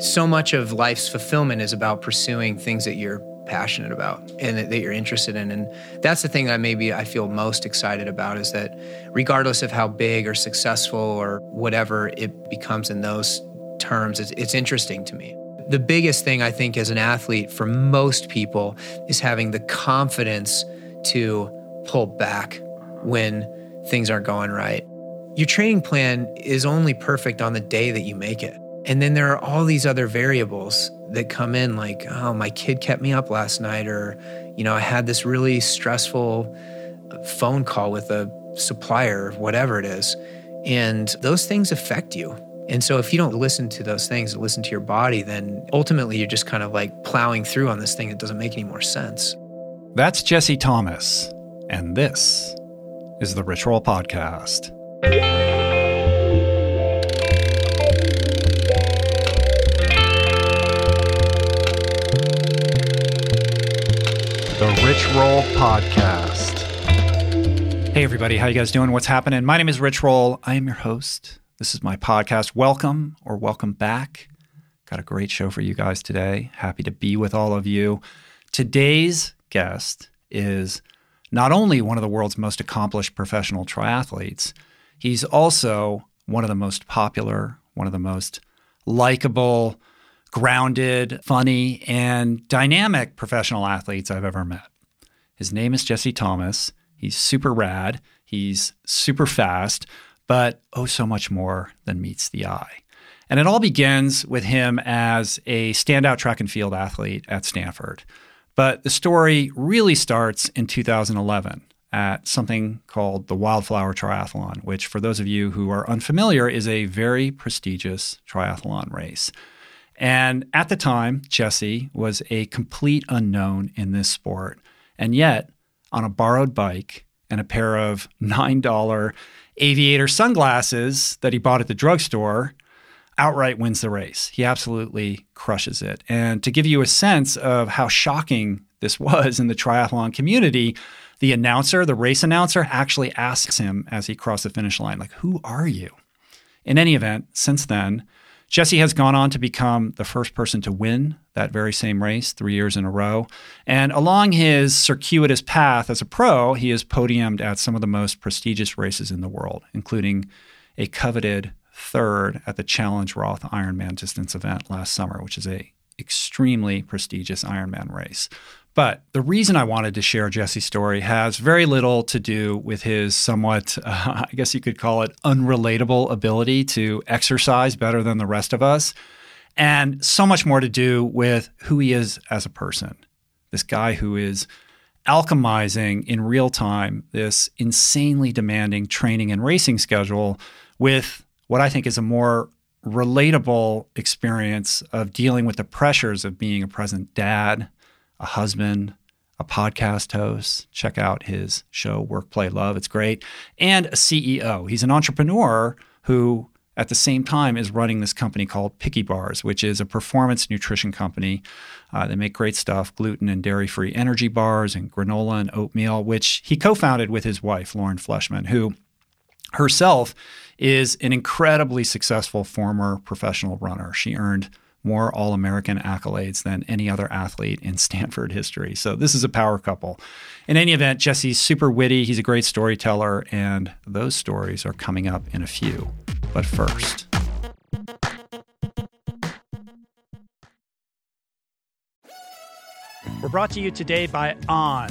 So much of life's fulfillment is about pursuing things that you're passionate about and that you're interested in. And that's the thing that maybe I feel most excited about is that regardless of how big or successful or whatever it becomes in those terms, it's, it's interesting to me. The biggest thing I think as an athlete for most people is having the confidence to pull back when things aren't going right. Your training plan is only perfect on the day that you make it. And then there are all these other variables that come in, like, oh, my kid kept me up last night, or, you know, I had this really stressful phone call with a supplier, whatever it is. And those things affect you. And so if you don't listen to those things, listen to your body, then ultimately you're just kind of like plowing through on this thing that doesn't make any more sense. That's Jesse Thomas. And this is the Rich Roll Podcast. The Rich Roll Podcast. Hey everybody, how you guys doing? What's happening? My name is Rich Roll. I am your host. This is my podcast. Welcome or welcome back. Got a great show for you guys today. Happy to be with all of you. Today's guest is not only one of the world's most accomplished professional triathletes, he's also one of the most popular, one of the most likable, grounded, funny, and dynamic professional athletes I've ever met. His name is Jesse Thomas. He's super rad, he's super fast, but oh, so much more than meets the eye. And it all begins with him as a standout track and field athlete at Stanford. But the story really starts in 2011 at something called the Wildflower Triathlon, which, for those of you who are unfamiliar, is a very prestigious triathlon race. And at the time, Jesse was a complete unknown in this sport. And yet, on a borrowed bike and a pair of $9 aviator sunglasses that he bought at the drugstore, outright wins the race. He absolutely crushes it. And to give you a sense of how shocking this was in the triathlon community, the announcer, the race announcer, actually asks him as he crossed the finish line, like, who are you? In any event, since then, Jesse has gone on to become the first person to win that very same race three years in a row. And along his circuitous path as a pro, he has podiumed at some of the most prestigious races in the world, including a coveted third at the Challenge Roth Ironman distance event last summer, which is a extremely prestigious Ironman race. But the reason I wanted to share Jesse's story has very little to do with his somewhat, uh, I guess you could call it, unrelatable ability to exercise better than the rest of us, and so much more to do with who he is as a person. This guy who is alchemizing in real time this insanely demanding training and racing schedule with what I think is a more relatable experience of dealing with the pressures of being a present dad a husband, a podcast host. Check out his show, Work, Play, Love. It's great. And a CEO. He's an entrepreneur who, at the same time, is running this company called Picky Bars, which is a performance nutrition company. Uh, they make great stuff gluten and dairy free energy bars and granola and oatmeal, which he co founded with his wife, Lauren Fleshman, who herself is an incredibly successful former professional runner. She earned more All American accolades than any other athlete in Stanford history. So this is a power couple. In any event, Jesse's super witty. He's a great storyteller, and those stories are coming up in a few. But first, we're brought to you today by On.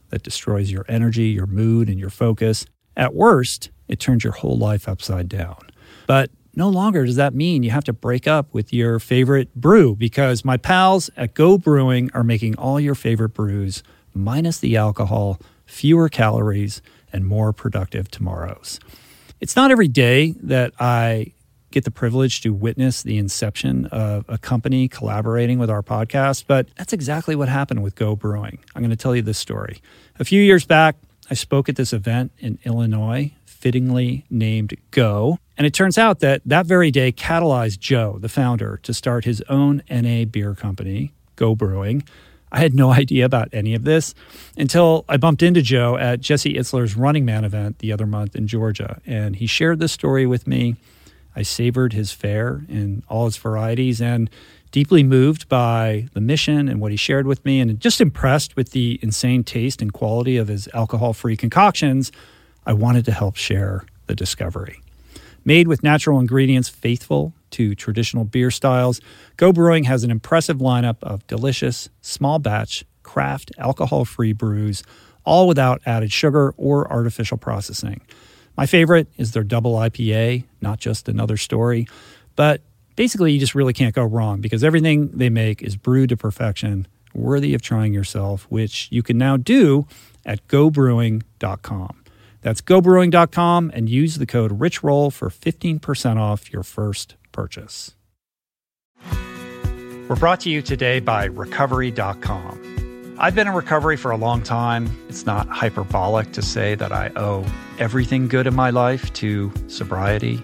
that destroys your energy, your mood, and your focus. At worst, it turns your whole life upside down. But no longer does that mean you have to break up with your favorite brew because my pals at Go Brewing are making all your favorite brews minus the alcohol, fewer calories, and more productive tomorrows. It's not every day that I get the privilege to witness the inception of a company collaborating with our podcast, but that's exactly what happened with Go Brewing. I'm going to tell you this story. A few years back, I spoke at this event in Illinois, fittingly named Go. And it turns out that that very day catalyzed Joe, the founder, to start his own NA beer company, Go Brewing. I had no idea about any of this until I bumped into Joe at Jesse Itzler's Running Man event the other month in Georgia. And he shared this story with me. I savored his fare in all its varieties and deeply moved by the mission and what he shared with me, and just impressed with the insane taste and quality of his alcohol free concoctions, I wanted to help share the discovery. Made with natural ingredients faithful to traditional beer styles, Go Brewing has an impressive lineup of delicious, small batch, craft, alcohol free brews, all without added sugar or artificial processing. My favorite is their double IPA, not just another story, but basically you just really can't go wrong because everything they make is brewed to perfection, worthy of trying yourself, which you can now do at gobrewing.com. That's gobrewing.com and use the code RICHROLL for 15% off your first purchase. We're brought to you today by recovery.com. I've been in recovery for a long time. It's not hyperbolic to say that I owe everything good in my life to sobriety.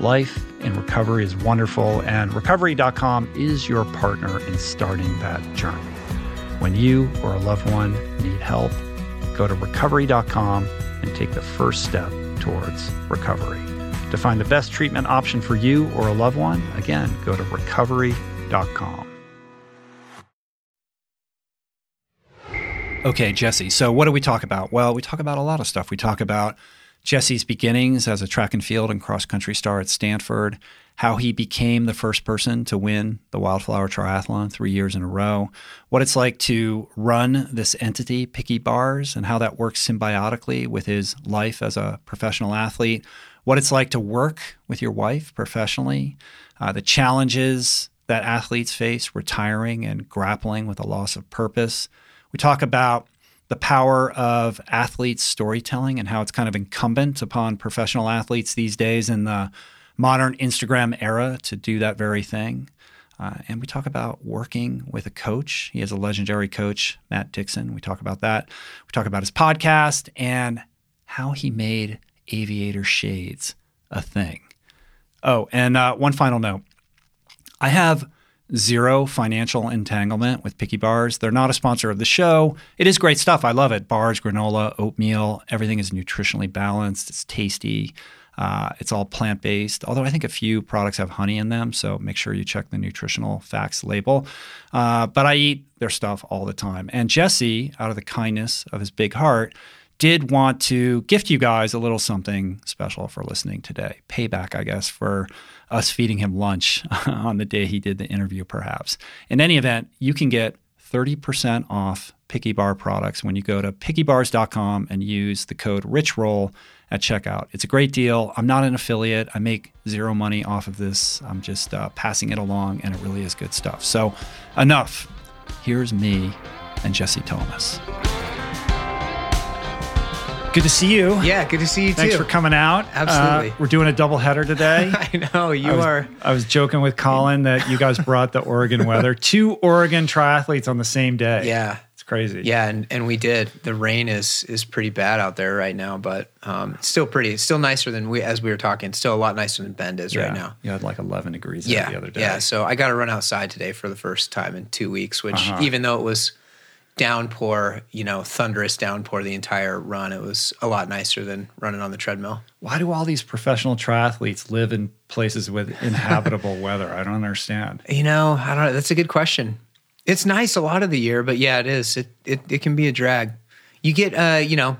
Life in recovery is wonderful, and recovery.com is your partner in starting that journey. When you or a loved one need help, go to recovery.com and take the first step towards recovery. To find the best treatment option for you or a loved one, again, go to recovery.com. Okay, Jesse. So, what do we talk about? Well, we talk about a lot of stuff. We talk about Jesse's beginnings as a track and field and cross country star at Stanford, how he became the first person to win the Wildflower Triathlon three years in a row, what it's like to run this entity, Picky Bars, and how that works symbiotically with his life as a professional athlete, what it's like to work with your wife professionally, uh, the challenges that athletes face retiring and grappling with a loss of purpose. We talk about the power of athletes' storytelling and how it's kind of incumbent upon professional athletes these days in the modern Instagram era to do that very thing. Uh, and we talk about working with a coach. He has a legendary coach, Matt Dixon. We talk about that. We talk about his podcast and how he made aviator shades a thing. Oh, and uh, one final note I have zero financial entanglement with Picky Bars. They're not a sponsor of the show. It is great stuff. I love it. Bars, granola, oatmeal, everything is nutritionally balanced. It's tasty. Uh, it's all plant based, although I think a few products have honey in them. So make sure you check the nutritional facts label. Uh, but I eat their stuff all the time. And Jesse, out of the kindness of his big heart, did want to gift you guys a little something special for listening today. Payback, I guess, for us feeding him lunch on the day he did the interview, perhaps. In any event, you can get 30% off Picky Bar products when you go to pickybars.com and use the code RichRoll at checkout. It's a great deal. I'm not an affiliate. I make zero money off of this. I'm just uh, passing it along, and it really is good stuff. So, enough. Here's me and Jesse Thomas. Good to see you. Yeah, good to see you too. Thanks too. for coming out. Absolutely. Uh, we're doing a double header today. I know you I was, are. I was joking with Colin that you guys brought the Oregon weather. Two Oregon triathletes on the same day. Yeah, It's crazy. yeah, and, and we did. The rain is is pretty bad out there right now, but um, it's still pretty. It's still nicer than we as we were talking. It's still a lot nicer than Bend is right now. You had like 11 degrees Yeah, the other day. yeah. So I got to run outside today for the first time in two weeks. Which Uh-huh. even though it was downpour, you know, thunderous downpour the entire run, it was a lot nicer than running on the treadmill. Why do all these professional triathletes live in places with inhabitable weather? I don't understand. You know, I don't know. That's a good question. It's nice a lot of the year, but yeah, it is. It it, it can be a drag. You get, uh, you know,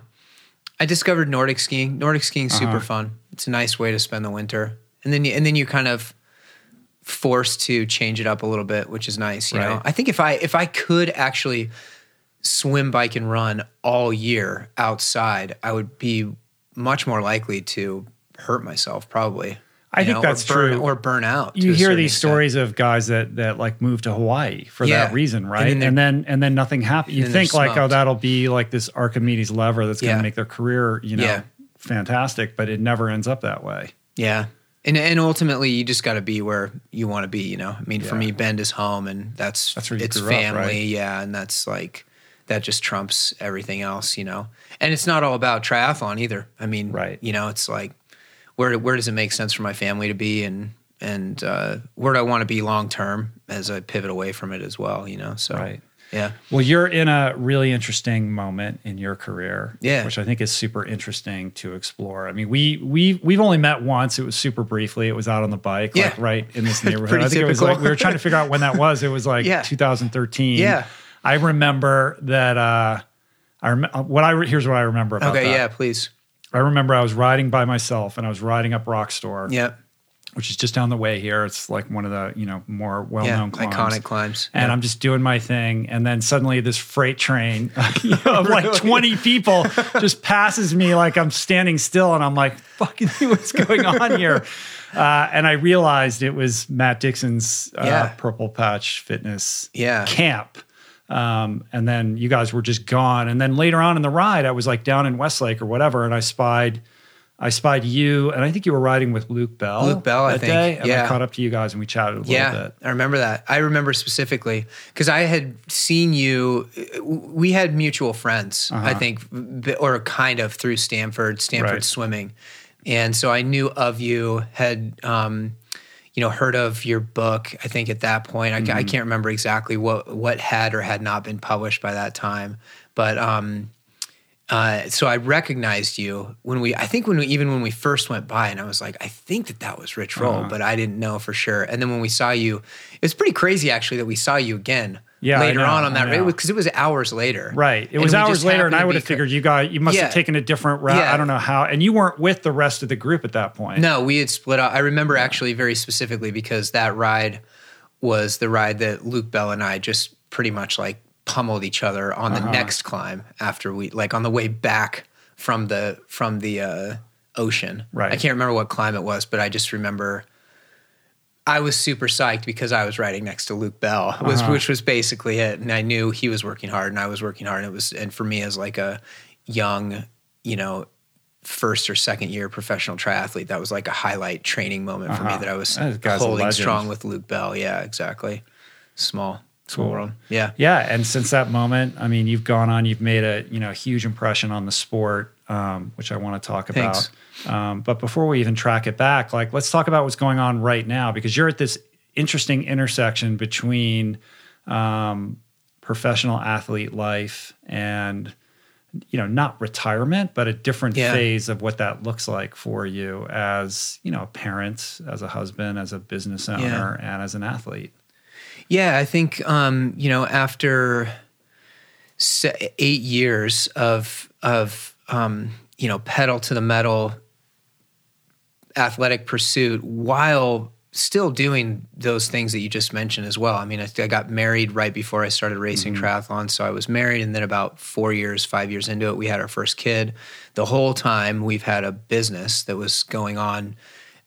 I discovered Nordic skiing. Nordic skiing super fun. It's a nice way to spend the winter, and then you, and then you kind of forced to change it up a little bit, which is nice. You know, I think if I if I could actually swim, bike, and run all year outside, I would be much more likely to hurt myself. Probably. I think know, that's or burn, true. Or burn out. You hear these extent. stories of guys that that like move to Hawaii for Yeah. that reason, right? And And then then and then, nothing happens. You think like, oh, that'll be like this Archimedes lever that's going to Yeah. make their career, you know, Yeah. fantastic, but it never ends up that way. Yeah. And and ultimately you just got to be where you want to be, you know. I mean, for me Bend is home and that's That's where it's grew up, family, right? yeah, and that's like that just trumps everything else, you know. And it's not all about triathlon either. I mean, Right. you know, it's like where where does it make sense for my family to be and and uh, where do I want to be long term as I pivot away from it as well, you know. So Right. yeah. Well, you're in a really interesting moment in your career, Yeah. which I think is super interesting to explore. I mean, we we we've only met once. It was super briefly. It was out on the bike, like Yeah. right in this neighborhood. I think it was like we were trying to figure out when that was. It was like Yeah. 2013. Yeah. I remember that. Uh, I rem- what I re- here's what I remember about Okay, that. yeah, please. I remember I was riding by myself and I was riding up Rock Store, Yeah. which is just down the way here. It's like one of the you know more well Yeah, known climbs iconic climbs. and Yeah. I'm just doing my thing. And then suddenly this freight train of like 20 people just passes me like I'm standing still. And I'm like, fucking what's going on here? Uh, and I realized it was Matt Dixon's uh, Yeah. Purple Patch Fitness Yeah. camp. Um, and then you guys were just gone. And then later on in the ride, I was like down in Westlake or whatever, and I spied. I spied you, and I think you were riding with Luke Bell. Luke Bell, I think. day, and I caught up to you guys and we chatted a little Yeah, bit. I remember that. I remember specifically because I had seen you. We had mutual friends, I think, or kind of through Stanford, Stanford Uh-huh. Right. swimming, and so I knew of you. Had um, you know heard of your book? I think at that point, I, Mm-hmm. can't remember exactly what what had or had not been published by that time, but. Um, uh, so I recognized you when we, I think when we, even when we first went by and I was like, I think that that was Rich Roll, Uh-huh. but I didn't know for sure. And then when we saw you, it's pretty crazy actually that we saw you again Yeah, later know, on on that because it was hours later. Right. It And was hours later, and I would have figured you got you must Yeah. have taken a different route. Yeah. I don't know how. And you weren't with the rest of the group at that point. No, we had split up. I remember actually very specifically because that ride was the ride that Luke Bell and I just pretty much like pummeled each other on Uh-huh. the next climb after we like on the way back from the from the uh ocean. Right. I can't remember what climb it was, but I just remember I was super psyched because I was riding next to Luke Bell, was, Uh-huh. which was basically it. And I knew he was working hard and I was working hard. And it was, and for me as like a young, you know, first or second year professional triathlete, that was like a highlight training moment for Uh-huh. me that I was That holding strong with Luke Bell. Yeah, exactly. Small, small Cool. world. Yeah. Yeah, and since that moment, I mean, you've gone on, you've made a you know a huge impression on the sport, um, which I want to talk about. Um, but before we even track it back, like let's talk about what's going on right now because you're at this interesting intersection between um, professional athlete life and you know not retirement, but a different Yeah. phase of what that looks like for you as you know a parent, as a husband, as a business owner, and as an athlete. Yeah, I think um, you know after eight years of of um, you know pedal to the metal athletic pursuit while still doing those things that you just mentioned as well. I mean, I, I got married right before I started racing triathlon, so I was married, and then about four years, five years into it, we had our first kid. The whole time, we've had a business that was going on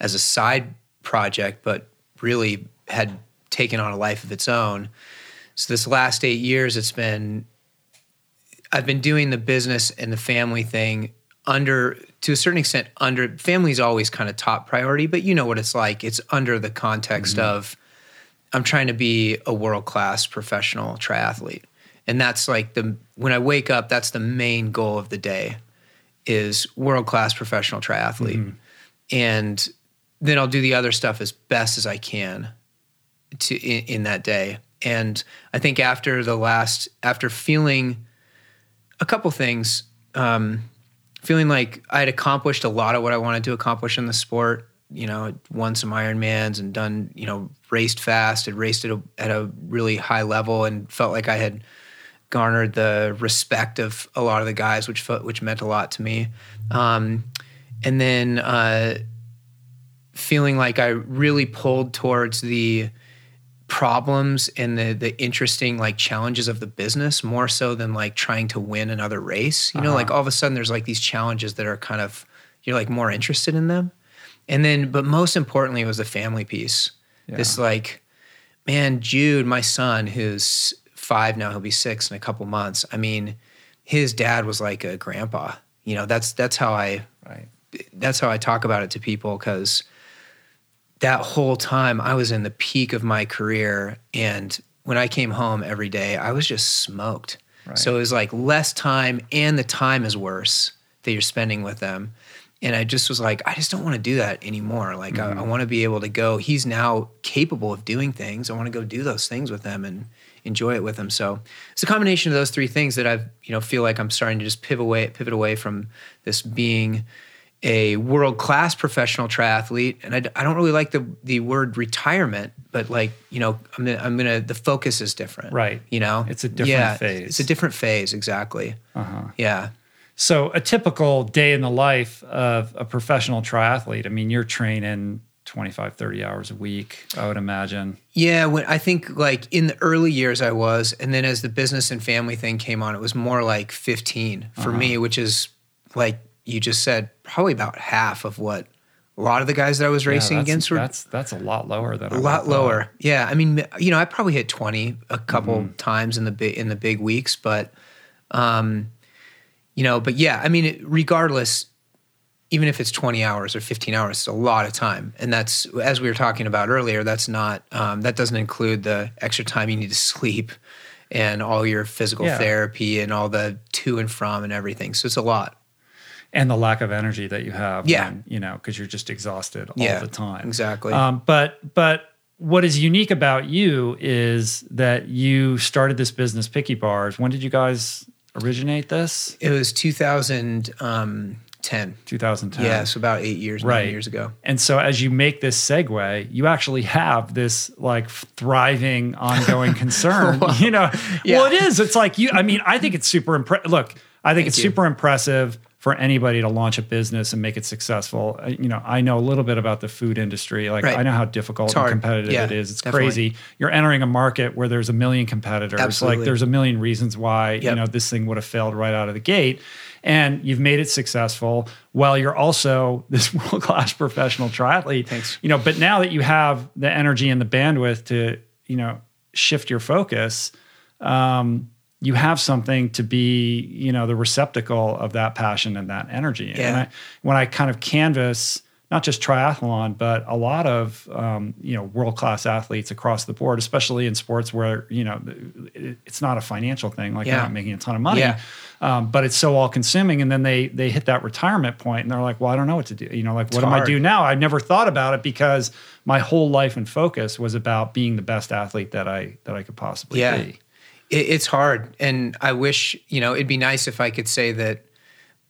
as a side project, but really had taken on a life of its own. So this last eight years, it's been I've been doing the business and the family thing under to a certain extent under family's always kind of top priority, but you know what it's like. It's under the context mm-hmm. of I'm trying to be a world class professional triathlete. And that's like the when I wake up, that's the main goal of the day is world class professional triathlete. Mm-hmm. And then I'll do the other stuff as best as I can to in, in that day. And I think after the last after feeling a couple things, um, feeling like I had accomplished a lot of what I wanted to accomplish in the sport. You know, won some Ironmans and done, you know, raced fast, had raced at a, at a really high level, and felt like I had garnered the respect of a lot of the guys, which which meant a lot to me. Um, and then uh, feeling like I really pulled towards the problems and the the interesting like challenges of the business more so than like trying to win another race. You know, like uh-huh. all of a sudden there's like these challenges that are kind of you're like more interested in them. And then but most importantly it was the family piece. This like man, Jude, my son who's 5 now, he'll be 6 in a couple months. I mean, his dad was like a grandpa. You know, that's that's how I Right. that's how I talk about it to people because that whole time I was in the peak of my career. And when I came home every day, I was just smoked. Right. So it was like less time, and the time is worse that you're spending with them. And I just was like, I just don't want to do that anymore. Like, I, mm-hmm. I want to be able to go. He's now capable of doing things. I want to go do those things with him and enjoy it with him. So it's a combination of those three things that I've, you know, feel like I'm starting to just pivot away, pivot away from this being a world class professional triathlete. And I, I don't really like the the word retirement, but like you know, I'm gonna, I'm gonna the focus is different, Right. You know, It's a different yeah, phase. It's a different phase, exactly. Uh-huh. Yeah. So a typical day in the life of a professional triathlete, I mean, you're training 25, 30 hours a week, I would imagine. Yeah, when I think like in the early years I was, and then as the business and family thing came on, it was more like 15 for Uh-huh. me, which is like you just said, probably about half of what a lot of the guys that I was Yeah, racing that's, against were that's that's a lot lower than a lot lower. Yeah, I mean, you know, I probably hit 20 a couple Mm-hmm. times in the big in the big weeks, but um you know, but yeah, I mean, it, regardless even if it's 20 hours or 15 hours, it's a lot of time. And that's as we were talking about earlier, that's not um that doesn't include the extra time you need to sleep and all your physical Yeah. therapy and all the to and from and everything. So it's a lot. And the lack of energy that you have, Yeah. when, you know, because you're just exhausted all Yeah, the time. exactly. Um, but but what is unique about you is that you started this business, Picky Bars. When did you guys originate this? It was 2010. 2010. Yeah, so about 8 years, 9 Right. years ago. And so as you make this segue, you actually have this like thriving ongoing concern. you know, Yeah. well, it is. It's like you, I mean, I think it's super impressive. Look, I think Thank it's you. super impressive for anybody to launch a business and make it successful. Uh, You know, I know a little bit about the food industry. Like Right. I know how difficult and competitive Yeah, it is. It's definitely. crazy. You're entering a market where there's a million competitors. Absolutely. Like there's a million reasons why, you know, this thing would have failed right out of the gate. And you've made it successful while you're also this world class professional triathlete. Thanks. You know, but now that you have the energy and the bandwidth to, you know, shift your focus, um, you have something to be, you know, the receptacle of that passion and that energy. And I, when I kind of canvas not just triathlon, but a lot of um, you know world class athletes across the board, especially in sports where you know it's not a financial thing, like Yeah. you're not making a ton of money, Yeah. um, but it's so all consuming. And then they they hit that retirement point, and they're like, well, I don't know what to do. You know, like what am I hard. do now? I never thought about it because my whole life and focus was about being the best athlete that I that I could possibly Yeah. be. It, it's hard, and I wish you know it'd be nice if I could say that.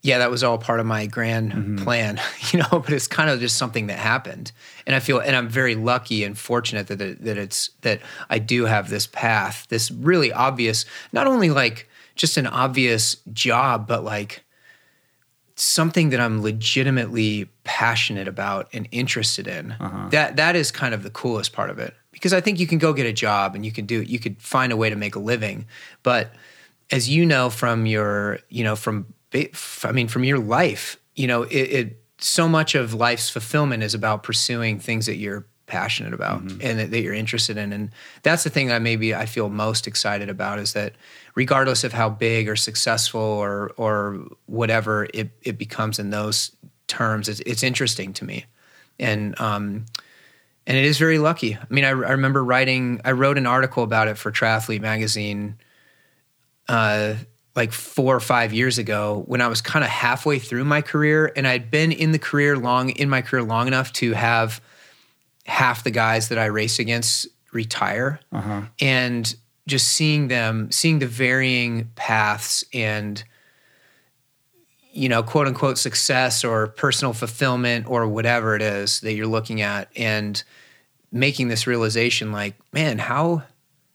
Yeah, that was all part of my grand Mm-hmm. plan, you know. But it's kind of just something that happened, and I feel, and I'm very lucky and fortunate that it, that it's that I do have this path, this really obvious, not only like just an obvious job, but like something that I'm legitimately passionate about and interested in. That that is kind of the coolest part of it because I think you can go get a job and you can do it. you could find a way to make a living, but as you know from your you know from I mean from your life, you know it, it so much of life's fulfillment is about pursuing things that you're passionate about and that, that you're interested in. And that's the thing that maybe I feel most excited about is that regardless of how big or successful or or whatever it, it becomes in those terms it's, it's interesting to me. And um and it is very lucky. I mean, I, I remember writing, I wrote an article about it for Triathlete magazine, uh, like four or five years ago when I was kind of halfway through my career, and I'd been in the career long in my career long enough to have half the guys that I race against retire, and just seeing them, seeing the varying paths and you know, quote unquote success or personal fulfillment or whatever it is that you're looking at and making this realization like, man, how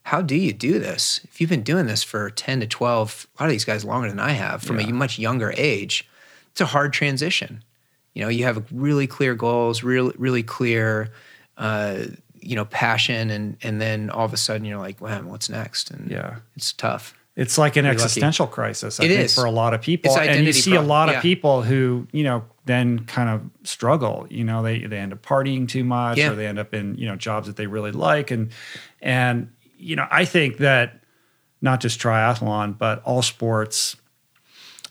how do you do this? If you've been doing this for 10 to 12, a lot of these guys longer than I have from a much younger age, it's a hard transition. You know, you have really clear goals, really really clear uh, you know, passion and and then all of a sudden you're like, wow, what's next? And Yeah. it's tough. It's like an Pretty lucky. existential crisis, I It think, is. for a lot of people. And you see a lot of yeah. people who, you know, then kind of struggle. You know, they they end up partying too much Yeah. or they end up in, you know, jobs that they really like. And and, you know, I think that not just triathlon, but all sports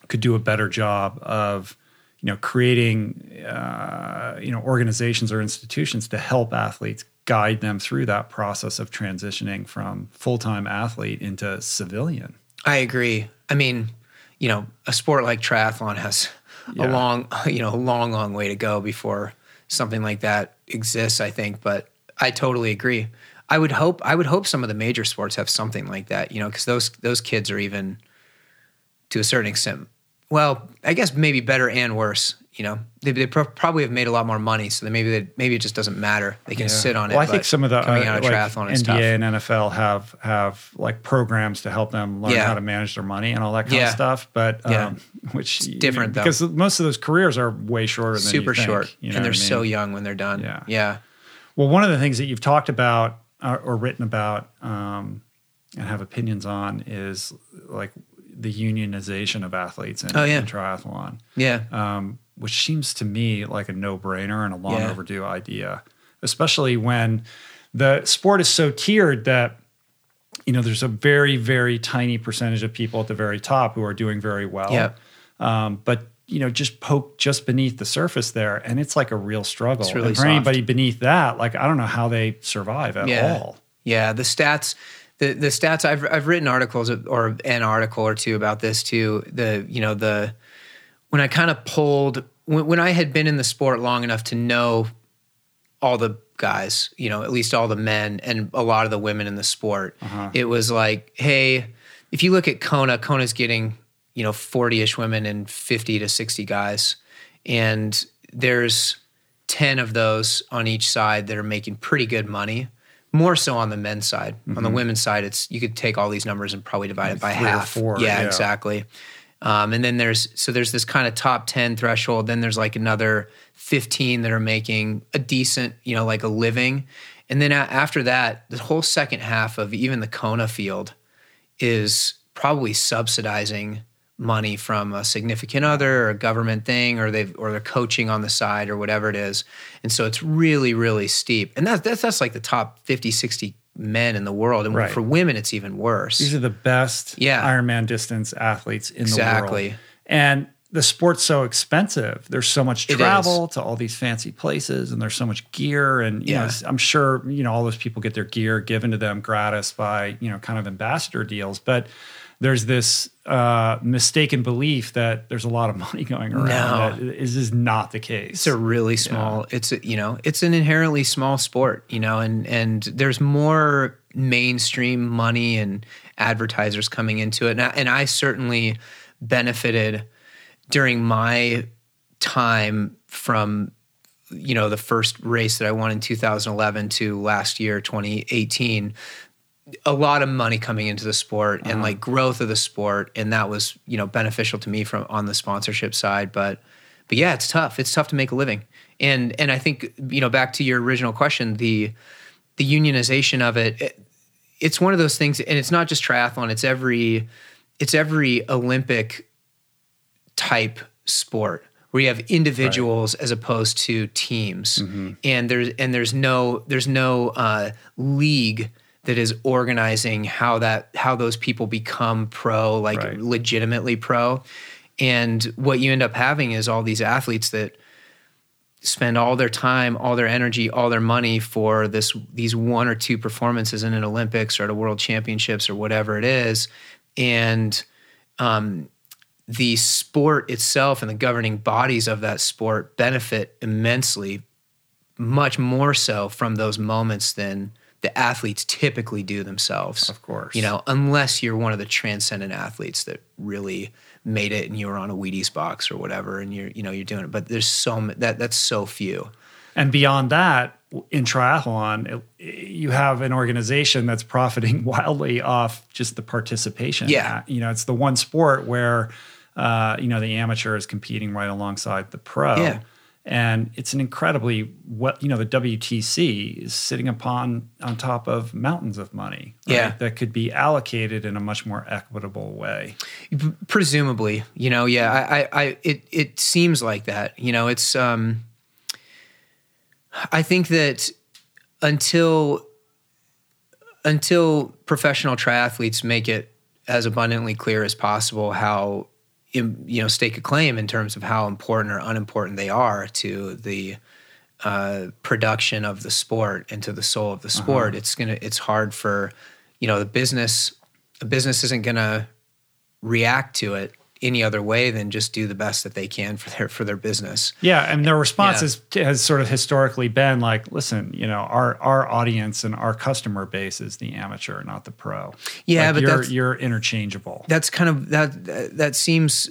could do a better job of you know creating uh, you know organizations or institutions to help athletes guide them through that process of transitioning from full-time athlete into civilian I agree. I mean, you know, a sport like triathlon has Yeah. a long, you know, a long, long way to go before something like that exists. I think, but I totally agree. I would hope. I would hope some of the major sports have something like that. You know, because those those kids are even to a certain extent. Well, I guess maybe better and worse. You know, they, they pro- probably have made a lot more money, so then maybe they, maybe it just doesn't matter. They can sit on it. well i think some of the coming uh, out of like triathlon nba tough. and nfl have have like programs to help them learn Yeah. how to manage their money and all that kind Yeah. of stuff but Yeah. um, which you know, different, though. because most of those careers are way shorter than Super you think, short, you know and they're I mean? so young when they're done. Yeah. yeah. Well, one of the things that you've talked about uh, or written about um, and have opinions on is like the unionization of athletes in, Oh, yeah. in triathlon, Yeah. um, which seems to me like a no brainer and a long Yeah. overdue idea, especially when the sport is so tiered that. You know, there's a very, very tiny percentage of people at the very top who are doing very well. Yeah. Um, but you know, just poke just beneath the surface there, and it's like a real struggle. It's really and for soft. anybody beneath that, like I don't know how they survive at Yeah. all. Yeah, the stats, the the stats. I've I've written articles or an article or two about this too. The you know the when I kind of pulled when, when I had been in the sport long enough to know all the guys, you know, at least all the men and a lot of the women in the sport. Uh-huh. It was like, hey, if you look at Kona, Kona's getting you know forty ish women and fifty to sixty guys, and there's 10 of those on each side that are making pretty good money more so on the men's side on the women's side it's you could take all these numbers and probably divide it by Mm-hmm. or half four, yeah, yeah. exactly Um, and then there's so there's this kind of top 10 threshold. Then there's like another 15 that are making a decent, you know, like a living. And then a- after that, the whole second half of even the Kona field is probably subsidizing money from a significant other or a government thing or they've or they're coaching on the side or whatever it is. And so it's really, really steep. And that's that's, that's like the top 50, 60 men in the world. And Right. for women, it's even worse. These are the best Yeah. Ironman distance athletes in the Exactly. world. And the sport's so expensive. There's so much travel to all these fancy places, and there's so much gear. And you Yeah. know, I'm sure you know all those people get their gear given to them gratis by you know kind of ambassador deals. But there's this uh, mistaken belief that there's a lot of money going around. No. That is is not the case. It's a really small. It's a, you know, it's an inherently small sport. You know, and and there's more mainstream money and advertisers coming into it, and I, and I certainly benefited during my time from you know the first race that I won in 2011 to last year 2018 a lot of money coming into the sport and like growth of the sport and that was you know beneficial to me from on the sponsorship side but but yeah it's tough. It's tough to make a living. And and i think you know back to your original question the the unionization of it, it it's one of those things and it's not just triathlon it's every it's every olympic type sport where you have individuals as opposed to teams. And there's and there's no there's no uh, league that is organizing how that how those people become pro like Right. legitimately pro and what you end up having is all these athletes that spend all their time, all their energy, all their money for this these one or two performances in an Olympics or at a World Championships or whatever it is, and um, the sport itself and the governing bodies of that sport benefit immensely, much more so from those moments than the athletes typically do themselves. Of course. you know, unless you're one of the transcendent athletes that really made it and you were on a Wheaties box or whatever, and you're you know you're doing it. But there's so that that's so few. And beyond that, in triathlon, it, you have an organization that's profiting wildly off just the participation. Yeah. you know, it's the one sport where uh, you know the amateur is competing right alongside the pro. Yeah. And it's an incredibly what you know the WTC is sitting upon on top of mountains of money, right, Yeah. that could be allocated in a much more equitable way. Presumably, you know, yeah, I, I, I it it seems like that. You know, it's um, I think that until until professional triathletes make it as abundantly clear as possible how you know stake a claim in terms of how important or unimportant they are to the uh, production of the sport and to the soul of the sport, it's gonna it's hard for you know the business. A business isn't gonna react to it any other way than just do the best that they can for their for their business. Yeah, and their response Yeah. is, has sort of historically been like, listen, you know, our our audience and our customer base is the amateur, not the pro. Yeah, Like, but you're you're interchangeable. That's kind of that that- that seems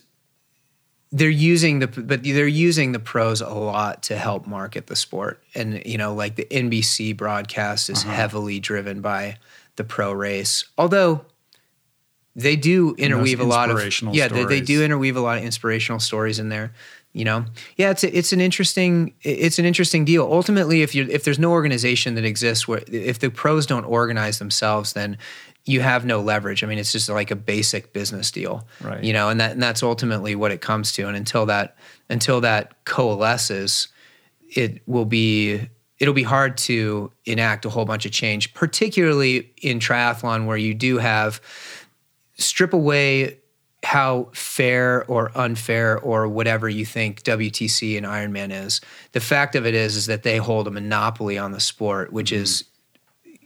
they're using the but they're using the pros a lot to help market the sport. And you know, like the NBC broadcast is uh-huh. heavily driven by the pro race. Although they do interweave a lot of inspirational yeah, they, they stories. do interweave a lot of inspirational stories in there. You know, yeah, it's a, it's an interesting it's an interesting deal. Ultimately, if you if there's no organization that exists where if the pros don't organize themselves, then you have no leverage. I mean, it's just like a basic business deal, Right. You know, and that and that's ultimately what it comes to. And until that until that coalesces, it will be it'll be hard to enact a whole bunch of change, particularly in triathlon where you do have strip away how fair or unfair or whatever you think WTC and Ironman is. The fact of it is is that they hold a monopoly on the sport, which is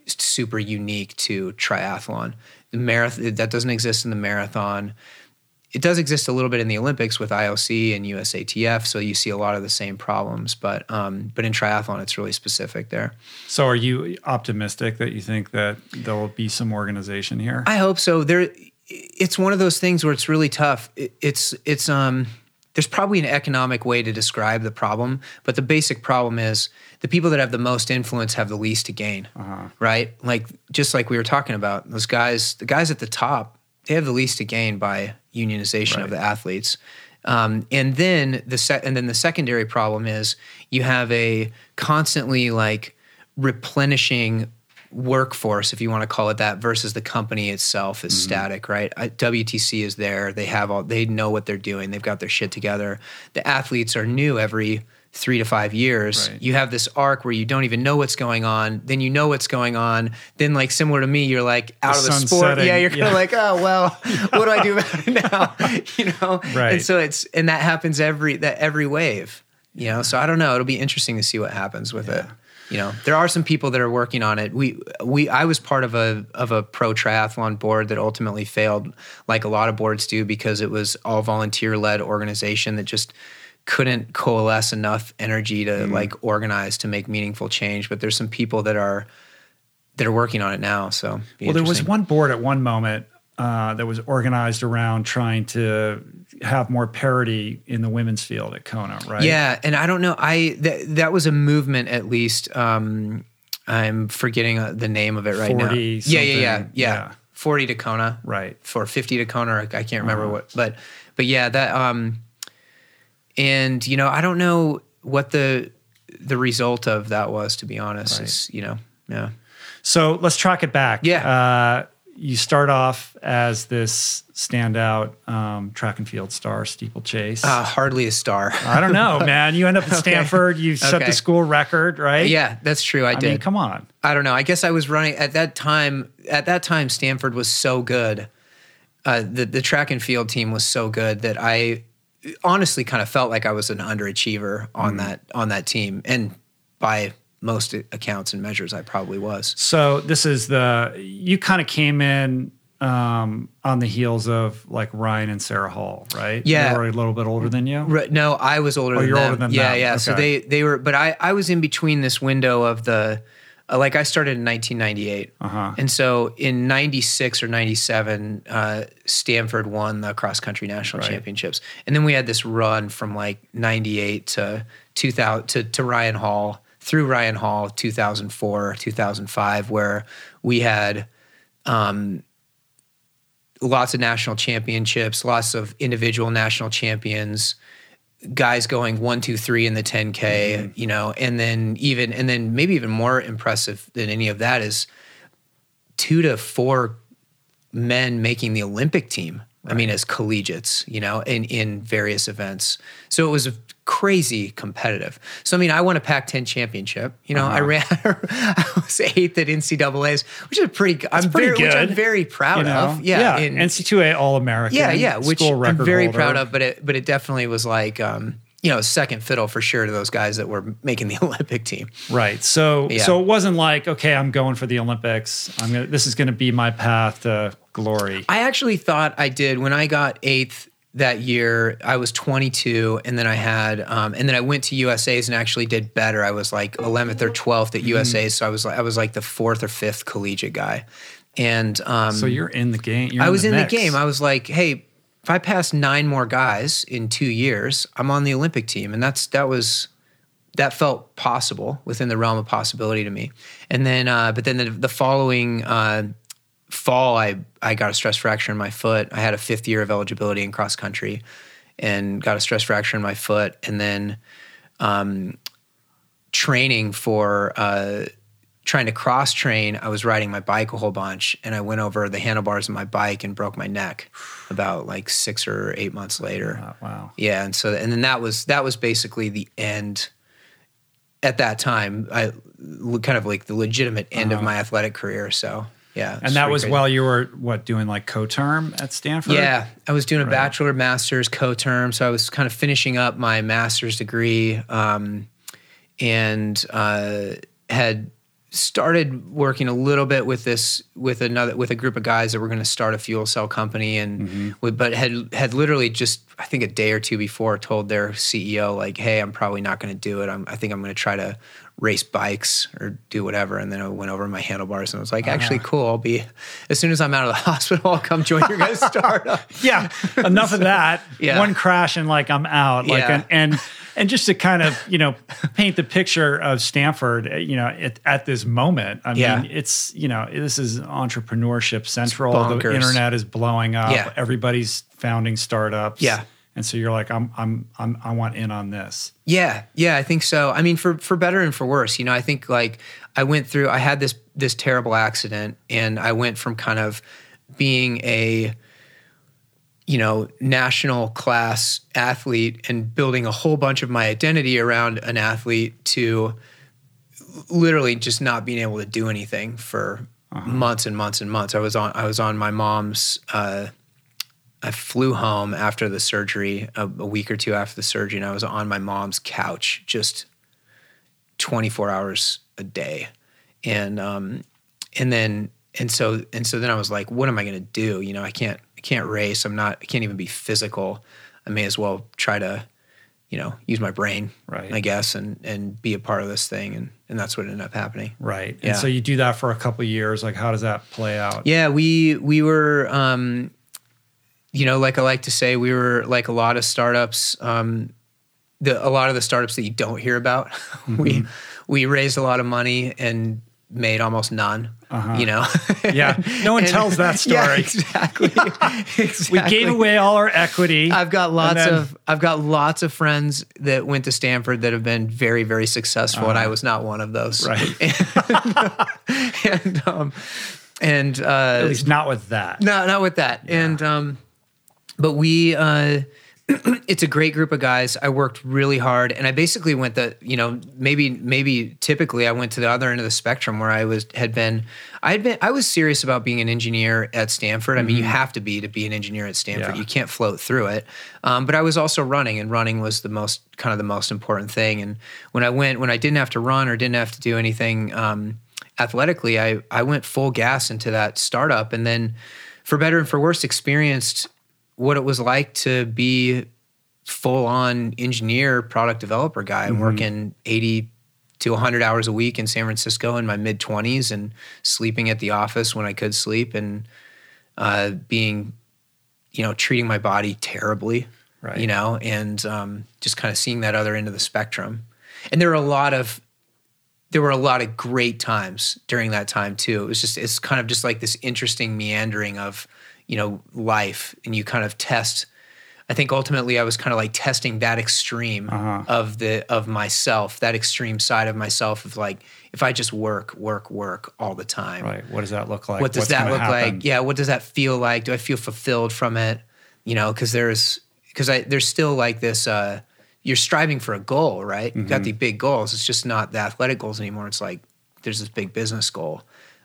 super unique to triathlon. The marathon that doesn't exist in the marathon. It does exist a little bit in the Olympics with IOC and USATF, so you see a lot of the same problems. But um, but in triathlon, it's really specific there. So, are you optimistic that you think that there will be some organization here? I hope so. There, it's one of those things where it's really tough. It, it's it's um. There's probably an economic way to describe the problem, but the basic problem is the people that have the most influence have the least to gain, right? Like just like we were talking about, those guys, the guys at the top they have the least to gain by unionization of the athletes. Um, and then the se- and then the secondary problem is you have a constantly like replenishing workforce, if you want to call it that, versus the company itself is mm-hmm. static, right? WTC is there; they have all, they know what they're doing, they've got their shit together. The athletes are new every three to five years. Right. You have this arc where you don't even know what's going on, then you know what's going on. Then, like similar to me, you're like out The of the sport. setting, Yeah, you're kind yeah. of like, oh well, what do I do about it now? you know, Right. And so it's and that happens every that every wave. You know, so I don't know. It'll be interesting to see what happens with it. You know, there are some people that are working on it. We we I was part of a of a pro triathlon board that ultimately failed, like a lot of boards do, because it was all volunteer led organization that just couldn't coalesce enough energy to Mm. like organize to make meaningful change. But there's some people that are that are working on it now. So Well, there was one board at one moment uh, that was organized around trying to have more parity in the women's field at Kona, right? Yeah, and I don't know. I that that was a movement at least. Um, I'm forgetting uh, the name of it right now. Yeah, yeah, yeah, yeah, yeah. Forty to Kona, Right. For fifty to Kona, I can't remember Uh-huh. what, but but yeah, that. Um, and you know, I don't know what the the result of that was. To be honest, Right. is you know, yeah, So let's track it back. Yeah. Uh, you start off as this standout um, track and field star, steeplechase. uh, hardly a star. I don't know, man. You end up at Okay. Stanford. You set Okay. the school record, right? yeah, that's true. I, I did. mean, come on. I don't know. I guess I was running at that time. At that time, Stanford was so good. Uh, the the track and field team was so good that I honestly kind of felt like I was an underachiever on that on that team, and by most accounts and measures, I probably was. So this is the you kind of came in um, on the heels of like Ryan and Sara Hall, right? Yeah. they were a little bit older than you. Right, no, I was older. Oh, than you're them. older than yeah, them. yeah. So Okay. they they were, but I I was in between this window of the. Uh, like I started in 1998, Uh-huh. and so in '96 or '97, uh, Stanford won the cross country national Right. championships, and then we had this run from like '98 to 2000 to, to Ryan Hall through Ryan Hall 2004 2005, where we had um, lots of national championships, lots of individual national champions, guys going one, two, three in the 10K, mm-hmm. you know, and then even, and then maybe even more impressive than any of that is two to four men making the Olympic team. I mean, as collegiates, you know, in, in various events. So it was crazy competitive. So, I mean, I won a Pac 10 championship. You know, I ran, I was eighth at NCAA's, which is pretty, I'm pretty very, which I'm very proud You know? of. Yeah. yeah. in- NC2A All American. yeah, yeah, which I'm very holder. proud of. But it, but it definitely was like, um, you know, second fiddle for sure to those guys that were making the Olympic team. Right. So Yeah. so it wasn't like okay, I'm going for the Olympics. I'm gonna. This is going to be my path to glory. I actually thought I did when I got eighth that year. I was 22, and then I had, um, and then I went to USA's and actually did better. I was like 11th or 12th Mm-hmm. at USA's, so I was like, I was like the fourth or fifth collegiate guy, and um, so you're in the game. You're I was in mix. the game. I was like, hey, if I pass nine more guys in two years, I'm on the Olympic team, and that's that was that felt possible within the realm of possibility to me. And then, uh, but then the, the following uh, fall, I I got a stress fracture in my foot. I had a fifth year of eligibility in cross country, and got a stress fracture in my foot, and then um, training for. Uh, trying to cross train, I was riding my bike a whole bunch and I went over the handlebars of my bike and broke my neck about like six or eight months later. Oh, wow. Yeah. And so, and then that was, that was basically the end at that time. I kind of like the legitimate end of my athletic career. So yeah. And that was crazy. while you were what doing like co-term at Stanford. Yeah, I was doing a bachelor, master's, co-term, so I was kind of finishing up my master's degree, um, and uh, had started working a little bit with this with another with a group of guys that were going to start a fuel cell company, and with, but had had literally just I think a day or two before told their CEO like, "Hey, I'm probably not going to do it. I'm, I think I'm going to try to." Race bikes or do whatever and then I went over my handlebars and I was like actually cool I'll be as soon as I'm out of the hospital I'll come join your guys startup Yeah. Enough of that. Yeah. One crash and like I'm out. Like Yeah. and, and and just to kind of you know paint the picture of Stanford, uh, you know, at, at this moment, I Yeah. mean, it's you know this is entrepreneurship central. The internet is blowing up. Yeah. Everybody's founding startups. Yeah. And so you're like, I'm I'm, I'm I want in on this. Yeah, yeah, I think so. I mean, for for better and for worse, you know, I think like I went through. I had this this terrible accident, and I went from kind of being a you know national class athlete and building a whole bunch of my identity around an athlete to literally just not being able to do anything for months and months and months. I was on I was on my mom's. Uh, I flew home after the surgery, a, a week or two after the surgery, and I was on my mom's couch just 24 hours a day. And um and then and so and so then I was like, what am I gonna do? You know, I can't I can't race. I'm not I can't even be physical. I may as well try to, you know, use my brain, Right. I guess, and and be a part of this thing. And and that's what ended up happening. Right. Yeah. And so you do that for a couple of years. Like, how does that play out? Yeah, we we were, um, you know, like I like to say, we were like a lot of startups. Um, the a lot of the startups that you don't hear about. we we raised a lot of money and made almost none. You know. Yeah. No one And- tells that Yeah, story. exactly. We gave away all our equity. I've got lots then- of I've got lots of friends that went to Stanford that have been very very successful, and I was not one of those. Right. and um, and uh, At least not with that. no, not with that. And um, but we, uh, it's a great group of guys. I worked really hard, and I basically went the, you know, maybe maybe typically I went to the other end of the spectrum where I was had been, I had been, I was serious about being an engineer at Stanford. I mean, you have to be to be an engineer at Stanford. Mm-hmm. Yeah. You can't float through it. Um, but I was also running, and running was the most kind of the most important thing. And when I went, when I didn't have to run or didn't have to do anything. Um, athletically, I I went full gas into that startup, and then for better and for worse, experienced what it was like to be full on engineer, product developer guy, and working eighty to 100 hours a week in San Francisco in my mid 20s and sleeping at the office when I could sleep and uh, being, you know, treating my body terribly, Right. you know, and um, just kind of seeing that other end of the spectrum. And there were a lot of there were a lot of great times during that time too. It was just it's kind of just like this interesting meandering of you know life, and you kind of test. I think ultimately I was kind of like testing that extreme Uh-huh. of the of myself, that extreme side of myself of like if I just work, work, work all the time. Right. What does that look like? What does What's that look happen? like? Yeah, what does that feel like? Do I feel fulfilled from it? You know, because there's because I there's still like this. uh You're striving for a goal, right? You've got Mm-hmm. the big goals. It's just not the athletic goals anymore. It's like there's this big business goal,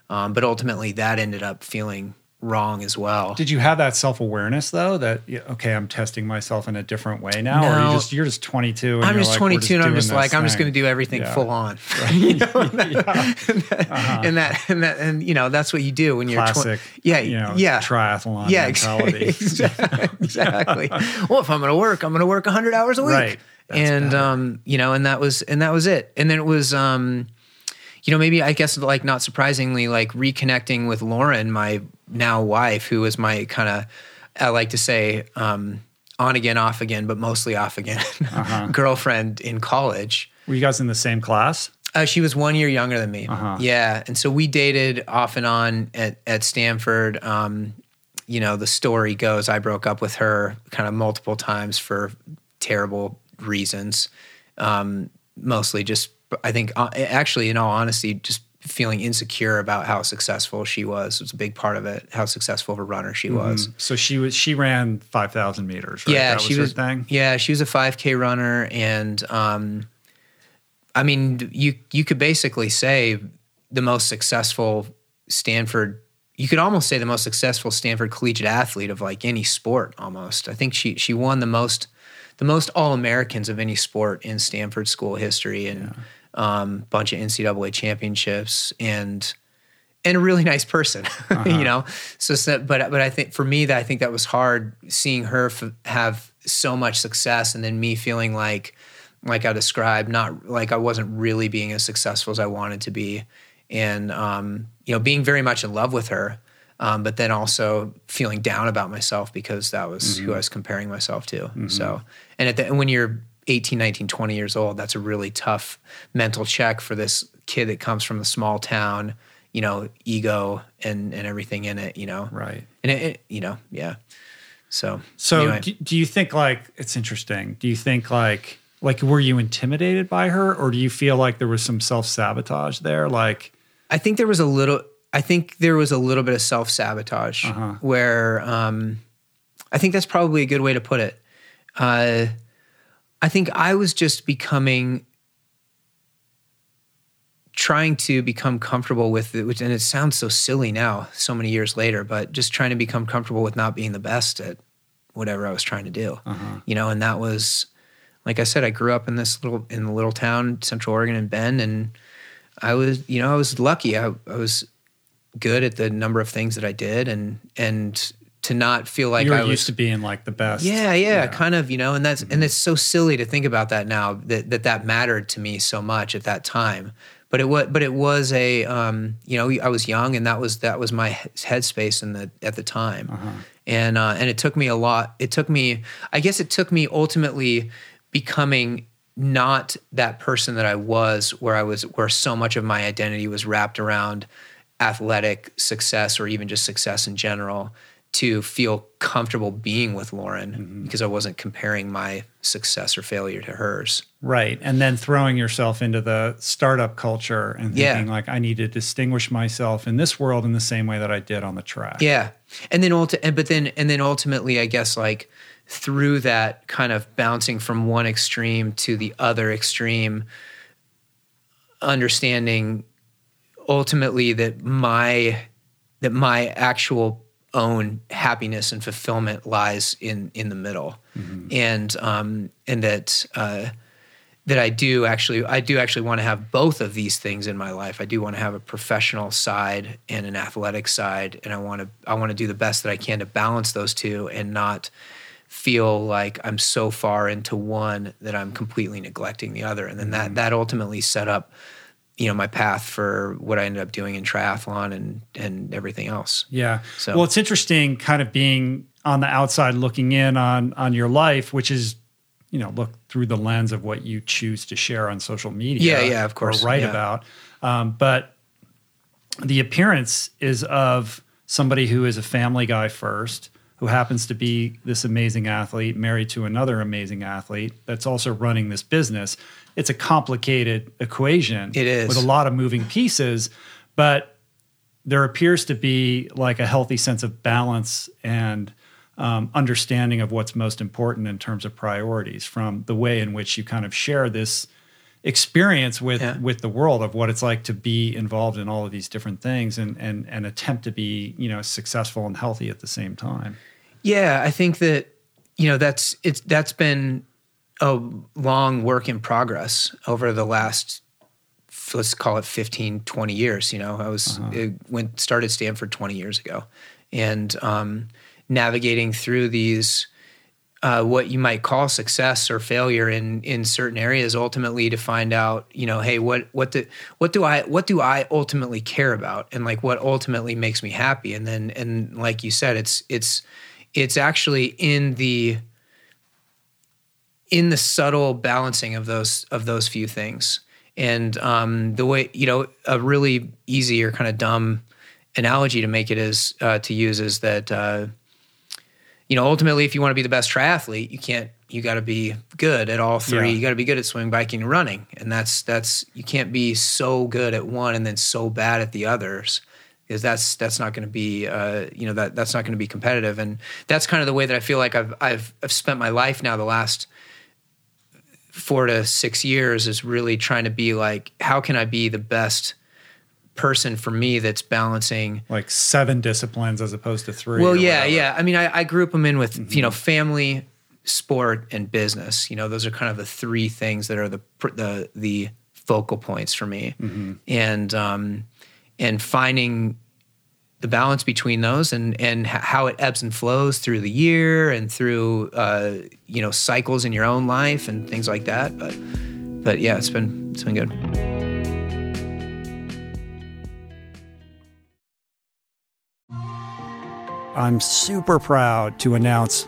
um, but ultimately that ended up feeling wrong as well. Did you have that self awareness though? That okay, I'm testing myself in a different way now, or No. you just you're just 22. And I'm you're just like, we're 22 and I'm just like I'm just going to do everything Yeah. full on, you know, and, that, and that and that and you know that's what you do when you're twen- classic. yeah, you know, yeah, triathlon yeah, mentality. exactly. exactly. well, if I'm going to work, I'm going to work 100 hours a week, Right. That's and um, you know, and that was and that was it. And then it was um, you know, maybe I guess like not surprisingly, like reconnecting with Lauren, my now wife, who was my kind of I like to say um, on again, off again, but mostly off again Uh-huh. girlfriend in college. Were you guys in the same class? Uh, she was one year younger than me. Uh-huh. Yeah, and so we dated off and on at at Stanford. Um, you know, the story goes I broke up with her kind of multiple times for terrible reasons. Um, mostly just, I think, uh, actually, in all honesty, just feeling insecure about how successful she was was a big part of it. How successful of a runner she was. So she was she ran 5,000 meters. Right? Yeah, that she her was. thing. Yeah, she was a 5K runner, and um, I mean, you you could basically say the most successful Stanford. You could almost say the most successful Stanford collegiate athlete of like any sport. Almost, I think she she won the most the most All Americans of any sport in Stanford school history, and um, bunch of NCAA championships, and and a really nice person, you know. So, so, but but I think for me that I think that was hard seeing her f- have so much success, and then me feeling like, like I described, not like I wasn't really being as successful as I wanted to be, and um, you know, being very much in love with her, um, but then also feeling down about myself because that was who I was comparing myself to. So, and at the, and when you're 18, 19, 20 years old. That's a really tough mental check for this kid that comes from the small town, you know, ego and and everything in it, you know. Right. And it, it you know, yeah. So So anyway. do, do you think like it's interesting? Do you think like like were you intimidated by her or do you feel like there was some self-sabotage there like I think there was a little. I think there was a little bit of self sabotage Uh-huh. where um, I think that's probably a good way to put it. Uh, I think I was just becoming, trying to become comfortable with it, which, and it sounds so silly now, so many years later, but just trying to become comfortable with not being the best at whatever I was trying to do. Uh-huh. You know, and that was, like I said, I grew up in this little in the little town, Central Oregon in Bend, and I was, you know, I was lucky. I, I was good at the number of things that I did, and and to not feel like you were I was used to being like the best? yeah, yeah, kind of, you know, and that's and it's so silly to think about that now that that that mattered to me so much at that time. But it was, but it was a, um, you know, I was young, and that was that was my headspace in the at the time, and uh, and it took me a lot. It took me, I guess, it took me ultimately becoming not that person that I was, where I was, where so much of my identity was wrapped around athletic success or even just success in general to feel comfortable being with Lauren mm-hmm. because I wasn't comparing my success or failure to hers. Right. And then throwing yourself into the startup culture and Yeah. thinking like I need to distinguish myself in this world in the same way that I did on the track. Yeah. And then ulti- but then and then ultimately I guess like through that kind of bouncing from one extreme to the other extreme understanding ultimately that my that my actual own happiness and fulfillment lies in in the middle and um and that uh that I do actually I do actually want to have both of these things in my life. I do want to have a professional side and an athletic side and I want to I want to do the best that I can to balance those two and not feel like I'm so far into one that I'm completely neglecting the other. And then that that ultimately set up you know my path for what I ended up doing in triathlon and and everything else. Yeah. So- well, it's interesting kind of being on the outside looking in on on your life, which is, you know, look through the lens of what you choose to share on social media. Yeah, yeah, of course. Or write Yeah. about. Um, but the appearance is of somebody who is a family guy first, who happens to be this amazing athlete, married to another amazing athlete that's also running this business. It's a complicated equation. It is. With a lot of moving pieces, but there appears to be like a healthy sense of balance and um, understanding of what's most important in terms of priorities from the way in which you kind of share this experience with Yeah. with the world of what it's like to be involved in all of these different things and and and attempt to be you know successful and healthy at the same time Yeah, I think that you know that's it's that's been a long work in progress over the last let's call it 15 20 years you know? I was it went started stanford 20 years ago. And um, navigating through these uh, what you might call success or failure in in certain areas ultimately to find out you know hey what what do what do i what do i ultimately care about? And like what ultimately makes me happy? And then and like you said it's it's it's actually in the in the subtle balancing of those of those few things. And um, the way you know a really easy or kind of dumb analogy to make it is uh, to use is that uh, you know ultimately if you want to be the best triathlete you can't you got to be good at all three. Yeah. you got to be good at swimming biking and running. And that's that's you can't be so good at one and then so bad at the others because that's that's not going to be uh, you know that that's not going to be competitive. And that's kind of the way that I feel like I've I've I've spent my life now the last four to six years is really trying to be like how can I be the best person for me that's balancing like seven disciplines as opposed to three well yeah whatever. yeah. I mean I, I group them in with you know family sport and business. You know those are kind of the three things that are the the the focal points for me. And um and finding the balance between those and and how it ebbs and flows through the year and through uh, you know cycles in your own life and things like that. But but yeah, it's been it's been good. I'm super proud to announce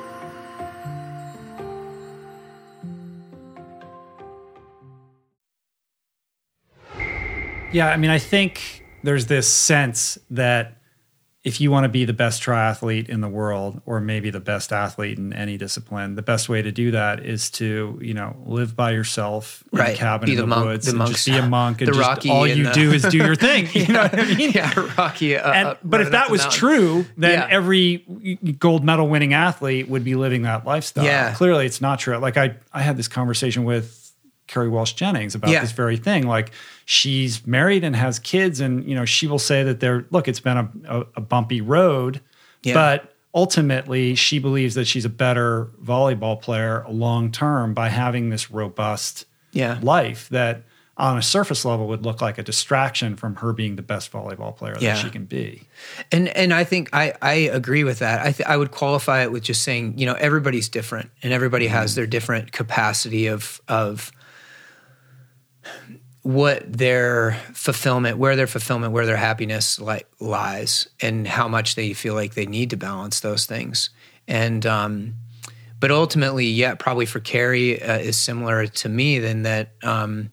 Yeah, I mean, I think there's this sense that if you want to be the best triathlete in the world or maybe the best athlete in any discipline the best way to do that is to you know live by yourself in right. a cabin be in the, monk, woods the and monks, just be a monk and the just all you the, do is do your thing you know what i mean yeah rocky uh, and, but if that was mountain. true then Yeah. every gold medal winning athlete would be living that lifestyle Yeah. clearly it's not true like i i had this conversation with Kerri Walsh Jennings about Yeah. this very thing. Like she's married and has kids, and you know she will say that they're look, it's been a, a, a bumpy road, Yeah. but ultimately she believes that she's a better volleyball player long term by having this robust Yeah. life that on a surface level would look like a distraction from her being the best volleyball player Yeah. that she can be. And and I think I I agree with that. I th- I would qualify it with just saying you know everybody's different and everybody mm-hmm. has their different capacity of of what their fulfillment, where their fulfillment, where their happiness li- lies, and how much they feel like they need to balance those things. And um, but ultimately, yeah, probably for Kerri uh, is similar to me. Than that, um,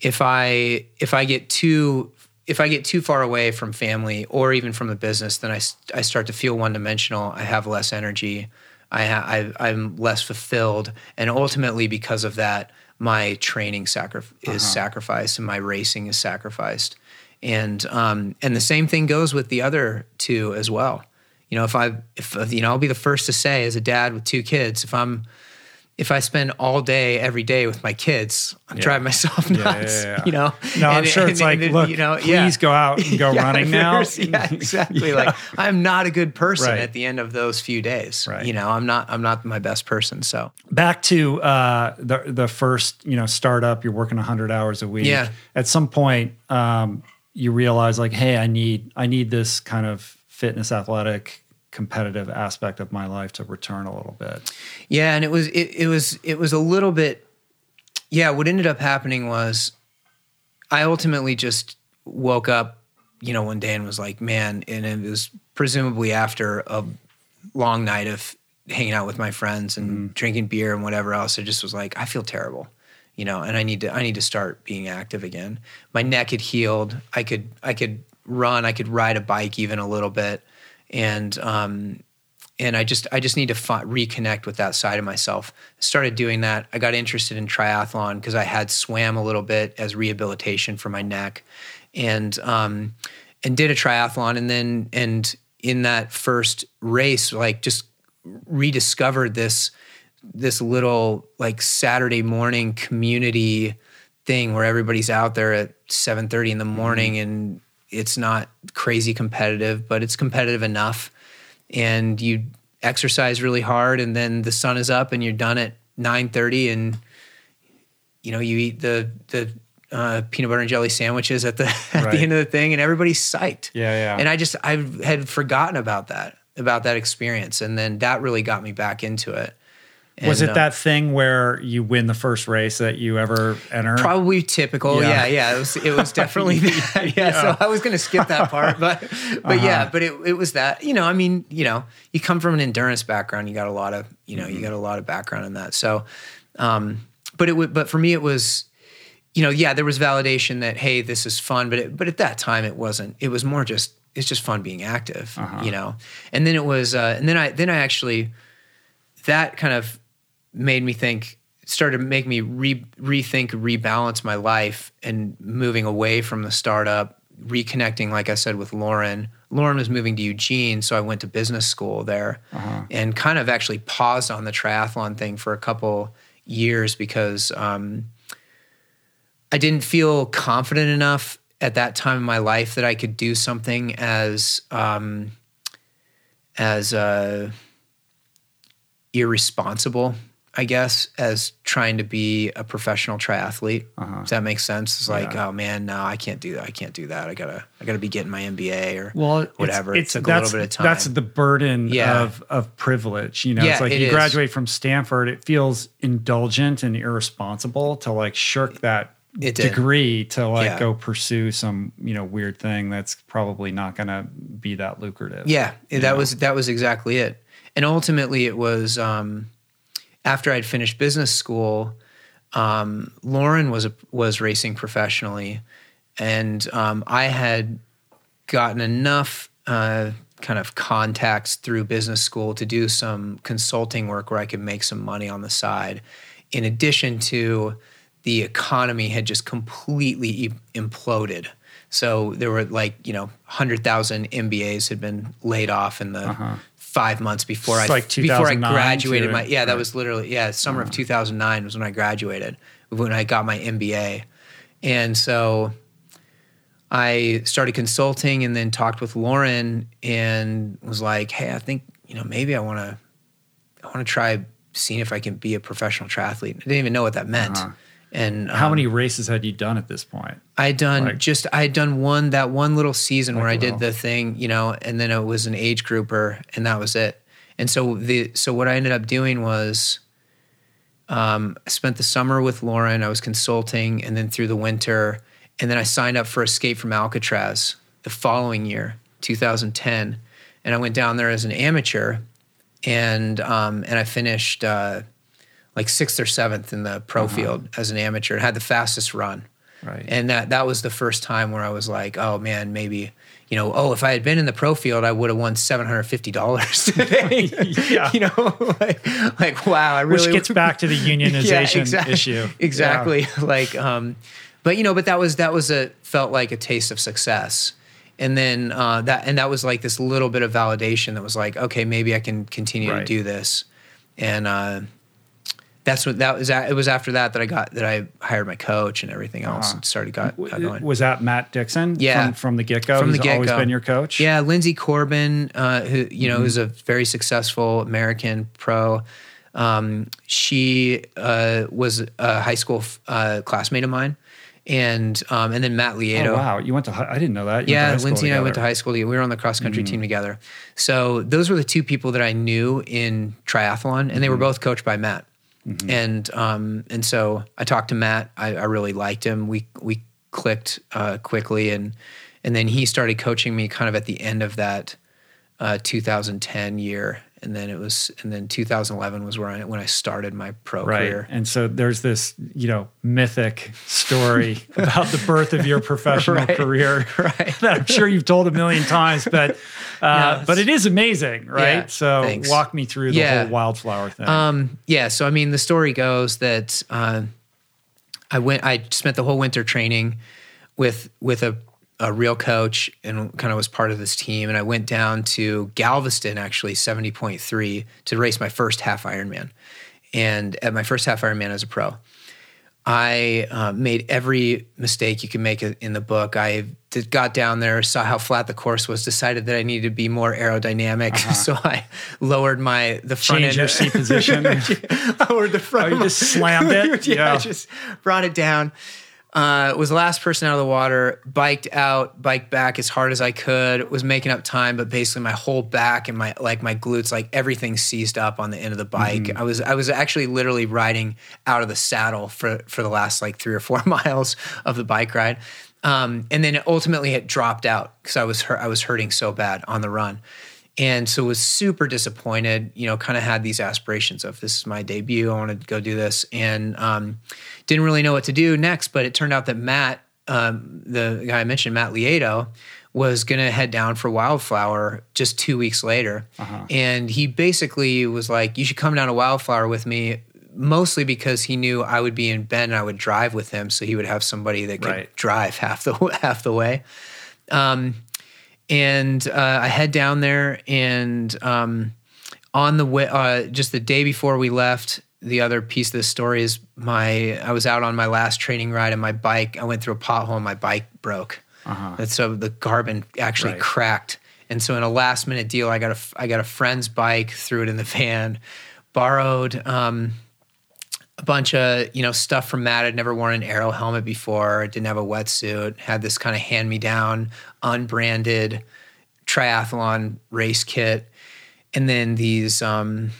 if I if I get too if I get too far away from family or even from the business, then I, I start to feel one dimensional. I have less energy. I, ha- I I'm less fulfilled, and ultimately because of that, my training sacri- is sacrificed and my racing is sacrificed. And um, and the same thing goes with the other two as well. You know, if I if you know, I'll be the first to say as a dad with two kids, if I'm if I spend all day every day with my kids, I'm driving myself nuts. Yeah, yeah, yeah. You know, No, I'm And- sure it's and- like, and, look, you know, please yeah. go out and go Yeah, running now. Yeah, exactly. Yeah. Like I'm not a good person Right. at the end of those few days. Right. You know, I'm not. I'm not my best person. So back to uh, the the first you know startup you're working 100 hours a week Yeah. at some point um, you realize like hey i need i need this kind of fitness athletic competitive aspect of my life to return a little bit Yeah, and it was it, it was it was a little bit yeah, what ended up happening was I ultimately just woke up, you know, one day and was like, man, and it was presumably after a long night of hanging out with my friends and mm-hmm. drinking beer and whatever else. I just was like, I feel terrible. You know, and I need to I need to start being active again. My neck had healed. I could I could run, I could ride a bike even a little bit. And um and I just I just need to fi- reconnect with that side of myself. Started doing that. I got interested in triathlon because I had swam a little bit as rehabilitation for my neck, and um, and did a triathlon, and then and in that first race, like just rediscovered this this little like Saturday morning community thing where everybody's out there at 7:30 in the morning and it's not crazy competitive but it's competitive enough and you exercise really hard and then the sun is up and you're done at 9:30 and you know you eat the the uh, peanut butter and jelly sandwiches at the at Right. the end of the thing and everybody's psyched Yeah, yeah. and I just I had forgotten about that about that experience and then that really got me back into it was it uh, that thing where you win the first race that you ever enter Probably typical. Yeah. Yeah, yeah. It was it was definitely that. Yeah, So I was gonna skip that part, but but yeah, Uh-huh. but it it was that. You know, I mean, you know, you come from an endurance background, you got a lot of, you know, you Mm-hmm. got a lot of background in that. So um but it would but for me it was you know, yeah, there was validation that hey, this is fun, but it, but at that time it wasn't. It was more just it's just fun being active, Uh-huh. you know. And then it was uh and then I then I actually that kind of made me think started to make me re- rethink rebalance my life and moving away from the startup reconnecting like i said with lauren. Lauren was moving to eugene so i went to business school there and kind of actually paused on the triathlon thing for a couple years because um, i didn't feel confident enough at that time in my life that i could do something as um, as uh, irresponsible, I guess, as trying to be a professional triathlete. Does that make sense? It's like, Yeah. oh man, no, I can't do that. I can't do that. I gotta, I gotta be getting my MBA or well, whatever. It's, it took a that's, little bit of time. That's the burden Yeah. of of privilege. You know, Yeah, it's like it you is. graduate from Stanford, it feels indulgent and irresponsible to like shirk that It did. degree to like Yeah. go pursue some you know weird thing that's probably not going to be that lucrative. Yeah, that was that was exactly it. And ultimately, it was um, after I'd finished business school. Um, Lauren was a, was racing professionally, and um, I had gotten enough uh, kind of contacts through business school to do some consulting work where I could make some money on the side. In addition to the economy had just completely imploded. So there were like, you know, 100,000 MBAs had been laid off in the five months before It's I, like before I graduated my, yeah, that right. was literally, yeah, summer of 2009 was when I graduated, when I got my MBA. And so I started consulting and then talked with Lauren and was like, "Hey, I think you know maybe I want to, I want to try seeing if I can be a professional triathlete." I didn't even know what that meant. Uh-huh. And How um, many races had you done at this point? I had done like- just I had done one that one little season where I did the thing, you know, and then it was an age grouper, and that was it. And so the so what I ended up doing was, um, I spent the summer with Lauren. I was consulting, and then through the winter, and then I signed up for Escape from Alcatraz the following year, 2010, and I went down there as an amateur, and um, and I finished uh, like sixth or seventh in the pro field as an amateur, and had the fastest run. Right. And that that was the first time where I was like, oh man, maybe you know, oh, if I had been in the pro field, I would have won seven hundred fifty dollars today. Yeah. you know, like, like wow, I really Which gets back to the unionization exact- issue. Exactly. Like, um, but you know, but that was that was a felt like a taste of success. And then uh, that and that was like this little bit of validation that was like, okay, maybe I can continue Right. to do this. And uh, that's what that was. a- It was after that that I got that I hired my coach and everything else Uh-huh. and started got, got going. Was that Matt Dixon? Yeah. From, from the get go? From the He's get-go. been your coach? Yeah, Linsey Corbin, uh, who you know, who's a very successful American pro. Um, she uh, was a high school uh, classmate of mine, and um, and then Matt Lieto. Oh, wow. You went to, hi- I didn't know that. You Yeah, high Linsey and I went to high school. together. We were on the cross country Mm-hmm. team together. So those were the two people that I knew in triathlon, and they were Mm-hmm. both coached by Matt. And um, and so I talked to Matt. I, I really liked him. We we clicked uh, quickly, and and then he started coaching me kind of at the end of that uh, 2010 year, and then it was and then 2011 was where I when I started my pro Right. career. And so there's this, you know, mythic story about the birth of your professional Right. career Right. that I'm sure you've told a million times, but uh, but it is amazing, right? Yeah, so thanks. walk me through the Yeah. whole wildflower thing. Um, yeah. So I mean, the story goes that uh, I went. I spent the whole winter training with with a, a real coach and kind of was part of this team. And I went down to Galveston, actually seventy point three, to race my first half Ironman. And at my first half Ironman as a pro, I uh, made every mistake you can make in the book. I did, got down there, saw how flat the course was, decided that I needed to be more aerodynamic, so I lowered my the front Change end your seat position. lowered the front. Oh, you just slammed it? yeah, Yeah. I just brought it down. Uh, was the last person out of the water. Biked out, biked back as hard as I could. Was making up time, but basically my whole back and my like my glutes, like everything seized up on the end of the bike. Mm-hmm. I was I was actually literally riding out of the saddle for for the last like three or four miles of the bike ride. Um, and then ultimately it dropped out because I was hurt, I was hurting so bad on the run and so was super disappointed you know kind of had these aspirations of this is my debut i want to go do this and um, didn't really know what to do next but it turned out that matt um, the guy i mentioned matt lieto was going to head down for wildflower just two weeks later. And he basically was like you should come down to wildflower with me mostly because he knew i would be in bend and i would drive with him so he would have somebody that could Right. drive half the half the way. Um, and uh, I head down there, and um, on the way, uh, just the day before we left, the other piece of this story is my I was out on my last training ride, and my bike I went through a pothole, and my bike broke, and so the carbon actually Right. cracked. And so in a last minute deal, I got a I got a friend's bike, threw it in the van, borrowed um, a bunch of you know stuff from Matt. I'd never worn an aero helmet before. Didn't have a wetsuit. Had this kind of hand me down, unbranded triathlon race kit, and then these. Um,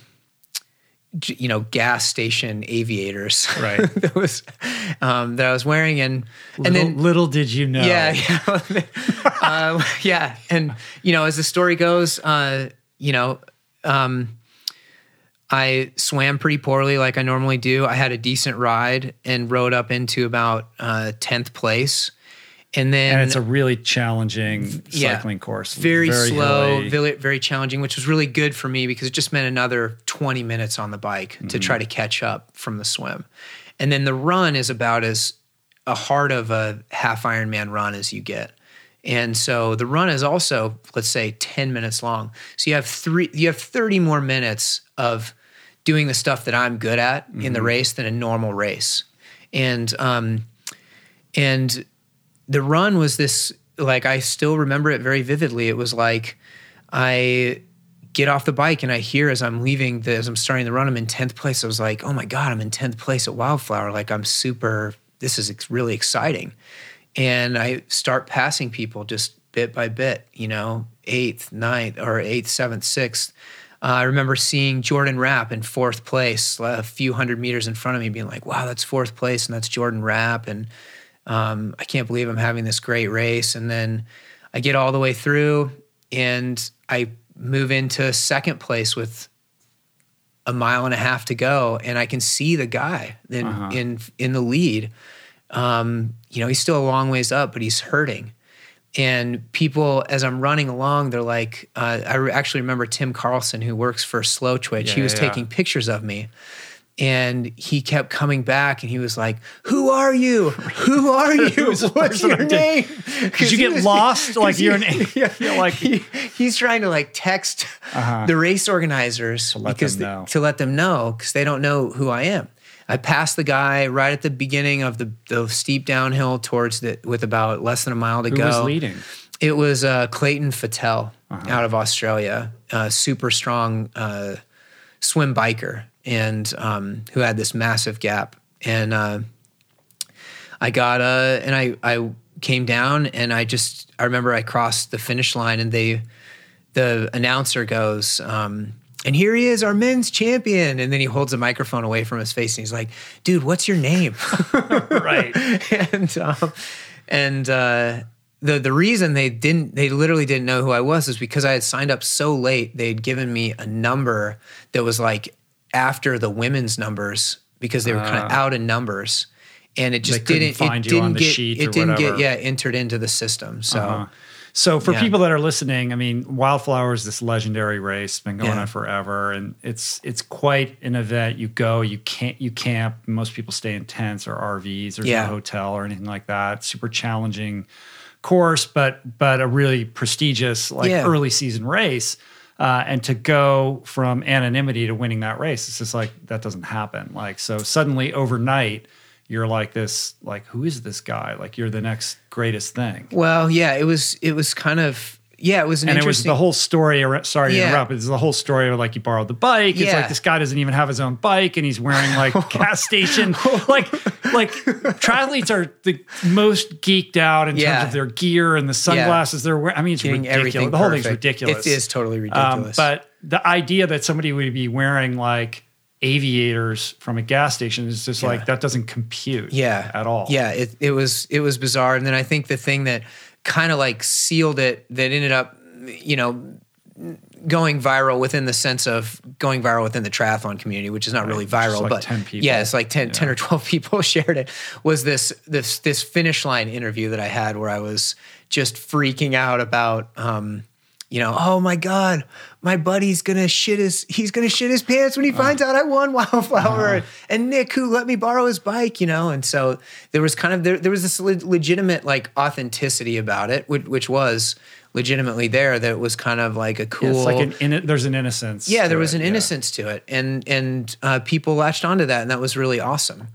you know, gas station aviators. Right. that was um, that I was wearing, and Little, and then little did you know. yeah, yeah, uh, yeah. And you know, as the story goes, uh, you know, um, I swam pretty poorly, like I normally do. I had a decent ride and rode up into about uh, tenth place, and then And it's a really challenging Yeah. cycling course. very, slow, hilly. very, very challenging, which was really good for me because it just meant another 20 minutes on the bike to try to catch up from the swim. And then the run is about as a hard of a half Ironman run as you get. And so the run is also, let's say, 10 minutes long. So you have three, you have 30 more minutes of doing the stuff that I'm good at in the race than a normal race. And um, and the run was this like I still remember it very vividly. It was like I get off the bike and I hear as I'm leaving the, as I'm starting the run, I'm in 10th place. I was like, oh my God, I'm in 10th place at Wildflower. Like I'm super, this is really exciting. And I start passing people just bit by bit, you know, eighth, ninth, or eighth, seventh, sixth. Uh, I remember seeing Jordan Rapp in fourth place, a few hundred meters in front of me, being like, wow, that's fourth place, and that's Jordan Rapp. And um, I can't believe I'm having this great race. And then I get all the way through and I move into second place with a mile and a half to go. And I can see the guy in, in, in the lead. Um, you know, he's still a long ways up, but he's hurting. And people, as I'm running along, they're like, uh, I re- actually remember Tim Carlson, who works for Slowtwitch. Yeah, he was yeah. taking pictures of me and he kept coming back and he was like who are you who are you what's your name because you get lost? Like you're an, yeah, you're like he, he's trying to like text the race organizers let because them know. to let them know because they don't know who I am. I passed the guy right at the beginning of the, the steep downhill towards the with about less than a mile to who go. was leading? It was uh, Clayton Fettell Uh-huh. out of Australia, a super strong uh, swim biker, and um, who had this massive gap. And uh, I got uh, and I I came down, and I just I remember I crossed the finish line, and they the announcer goes. Um, and here he is, our men's champion. And then he holds a microphone away from his face and he's like, dude, what's your name? Right. and um, and uh, the the reason they didn't they literally didn't know who I was is because I had signed up so late. They'd given me a number that was like after the women's numbers because they were kind of out in numbers, and it just Ah. didn't find it you didn't on the get it didn't whatever. get yeah entered into the system. So. Uh-huh. So for Yeah. people that are listening, I mean, Wildflower is this legendary race, been going Yeah. on forever, and it's it's quite an event. You go, you can't, you camp. Most people stay in tents or RVs. or Yeah. no hotel or anything like that. Super challenging course, but but a really prestigious like early season race. Uh, and to go from anonymity to winning that race, it's just like that doesn't happen. Like so, suddenly overnight, you're like this. Like who is this guy? Like you're the next greatest thing. Well, yeah, it was it was kind of yeah, it was an and it was the whole story. Sorry to Yeah. interrupt. It's the whole story of like you borrowed the bike. It's Yeah. like this guy doesn't even have his own bike, and he's wearing like gas station. Like like triathletes are the most geeked out in Yeah. terms of their gear and the sunglasses they're wearing. I mean, it's Getting ridiculous. everything The whole thing's perfect. ridiculous. It is totally Um, ridiculous. but the idea that somebody would be wearing like aviators from a gas station is just like that doesn't compute. yeah at all. yeah it, it was it was bizarre and then i think the thing that kind of like sealed it that ended up you know going viral within the sense of going viral within the triathlon community which is not really viral like but 10 people. yeah it's like 10, 10 or 12 people shared it was this this this finish line interview that i had where i was just freaking out about um you know, oh my God, my buddy's gonna shit his he's gonna shit his pants when he finds out I won Wildflower. And Nick, who let me borrow his bike, you know, and so there was kind of there, there was this le- legitimate like authenticity about it, which, which was legitimately there. That it was kind of like a cool. It's like an in, there's an innocence. yeah, there was it, an yeah. innocence to it, and and uh, people latched onto that, and that was really awesome.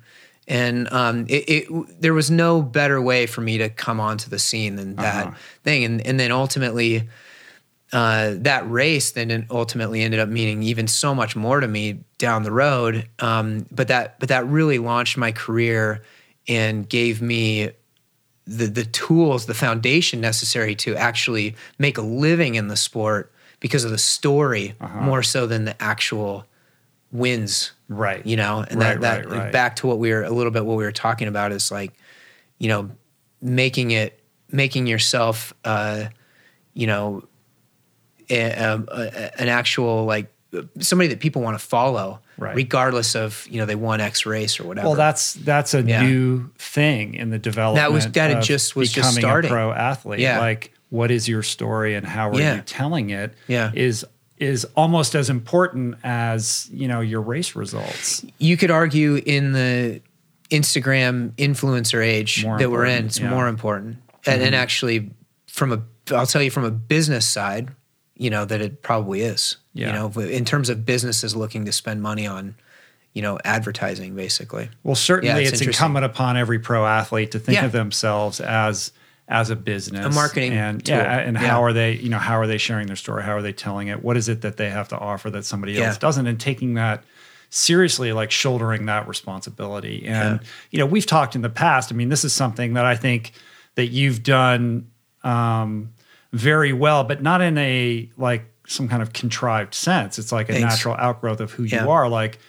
And um, it, it there was no better way for me to come onto the scene than that Uh-huh. thing, and and then ultimately uh, that race then ultimately ended up meaning even so much more to me down the road. Um, but that but that really launched my career and gave me the the tools, the foundation necessary to actually make a living in the sport because of the story Uh-huh. more so than the actual wins. Right. You know, and Right, that that right, right. back to what we were a little bit what we were talking about is like, you know, making it making yourself, uh, you know, a, a, a- an actual like somebody that people want to follow, Right. regardless of you know they won X race or whatever. Well, that's that's a Yeah. new thing in the development. That was- that of just was just starting. a pro athlete. Yeah. Like, what is your story and how are Yeah. you telling it? Yeah. is is almost as important as you know your race results. you could argue in the Instagram influencer age More that we're in, it's yeah. Mm-hmm. more important. And, and actually, from a, I'll tell you from a business side, you know that it probably is. Yeah. You know, in terms of businesses looking to spend money on, you know, advertising, basically. Well, certainly Yeah, it's it's, incumbent upon every pro athlete to think Yeah. of themselves as as a business, A marketing and tool. yeah, and how are they, you know, how are they sharing their story? How are they telling it? What is it that they have to offer that somebody else doesn't? And taking that seriously, like shouldering that responsibility. And you know, we've talked in the past. I mean, this is something that I think that you've done um, very well, but not in a like some kind of contrived sense. It's like a Thanks. natural outgrowth of who Yeah. you are. Like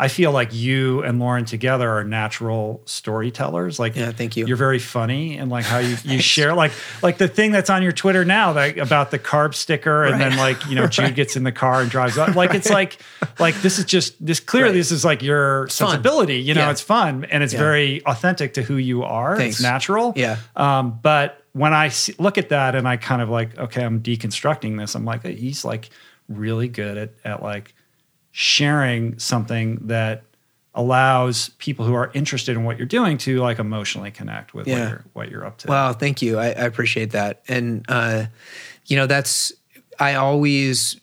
I feel like you and Lauren together are natural storytellers. Like Yeah, thank you. You're very funny and like how you, you share like like the thing that's on your Twitter now that about the carb sticker and then like you know Jude gets in the car and drives up. Like it's like like this is just this clearly Right. this is like your fun. sensibility. You know, Yeah. it's fun and it's Yeah. very authentic to who you are. Thanks. It's natural. Yeah. Um, but when I see, look at that and I kind of like, okay, I'm deconstructing this. I'm like, he's like really good at, at like sharing something that allows people who are interested in what you're doing to like emotionally connect with what you're what you're up to. Wow, thank you. I, I appreciate that. And uh, you know, that's I always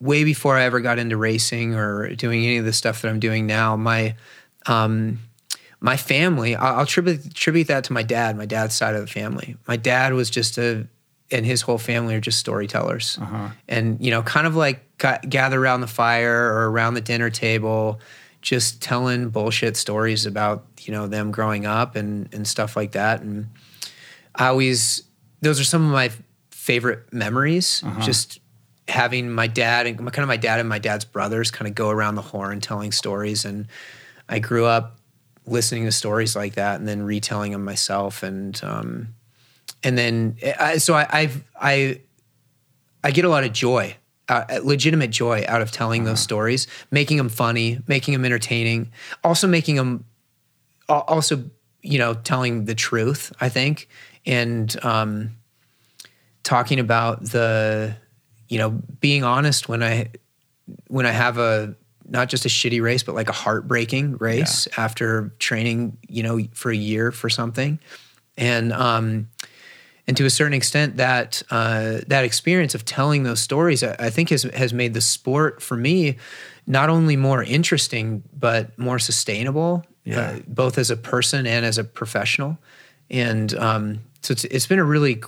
way before I ever got into racing or doing any of the stuff that I'm doing now, my um, my family, I'll, I'll tribute tribute that to my dad, my dad's side of the family. My dad was just a and his whole family are just storytellers. Uh-huh. And you know, kind of like ga- gather around the fire or around the dinner table, just telling bullshit stories about you know them growing up and and stuff like that. And I always those are some of my favorite memories. Just having my dad and kind of my dad and my dad's brothers kind of go around the horn telling stories. And I grew up listening to stories like that and then retelling them myself. And um, and then I, so I, I've I I get a lot of joy, uh, legitimate joy out of telling those stories, making them funny, making them entertaining, also making them, also you know, telling the truth. I think, and um, talking about the, you know, being honest when I when I have a not just a shitty race, but like a heartbreaking race after training, you know, for a year for something, and um, and to a certain extent, that uh, that experience of telling those stories, I, I think, has has made the sport for me not only more interesting but more sustainable, Yeah. uh, both as a person and as a professional. And um, so it's, it's been a really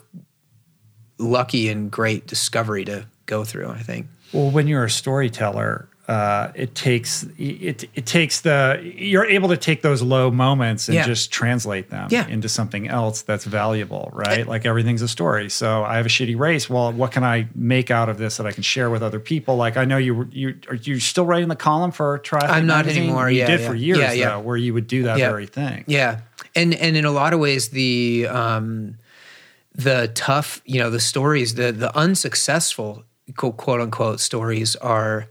lucky and great discovery to go through. I think. Well, when you're a storyteller, uh, it takes it it takes the you're able to take those low moments and Yeah. just translate them Yeah. into something else that's valuable, right? like everything's a story. So I have a shitty race. Well, what can I make out of this that I can share with other people? Like I know you were you are you still writing the column for Triathlon? I'm not Magazine? anymore. You Yeah, did for years Yeah, yeah. though, where you would do that very thing. Yeah, and and in a lot of ways, the um, the tough, you know, the stories, the the unsuccessful quote, quote unquote stories are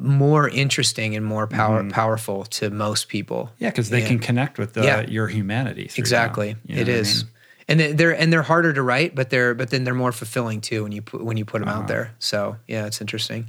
more interesting and more power powerful to most people. Mm-hmm. Yeah, because they Yeah. can connect with the, Yeah. your humanity. Exactly, them. You know it what I mean? And they- they're and they're harder to write, but they're but then they're more fulfilling too when you put when you put them Uh-huh. out there. So yeah, it's interesting.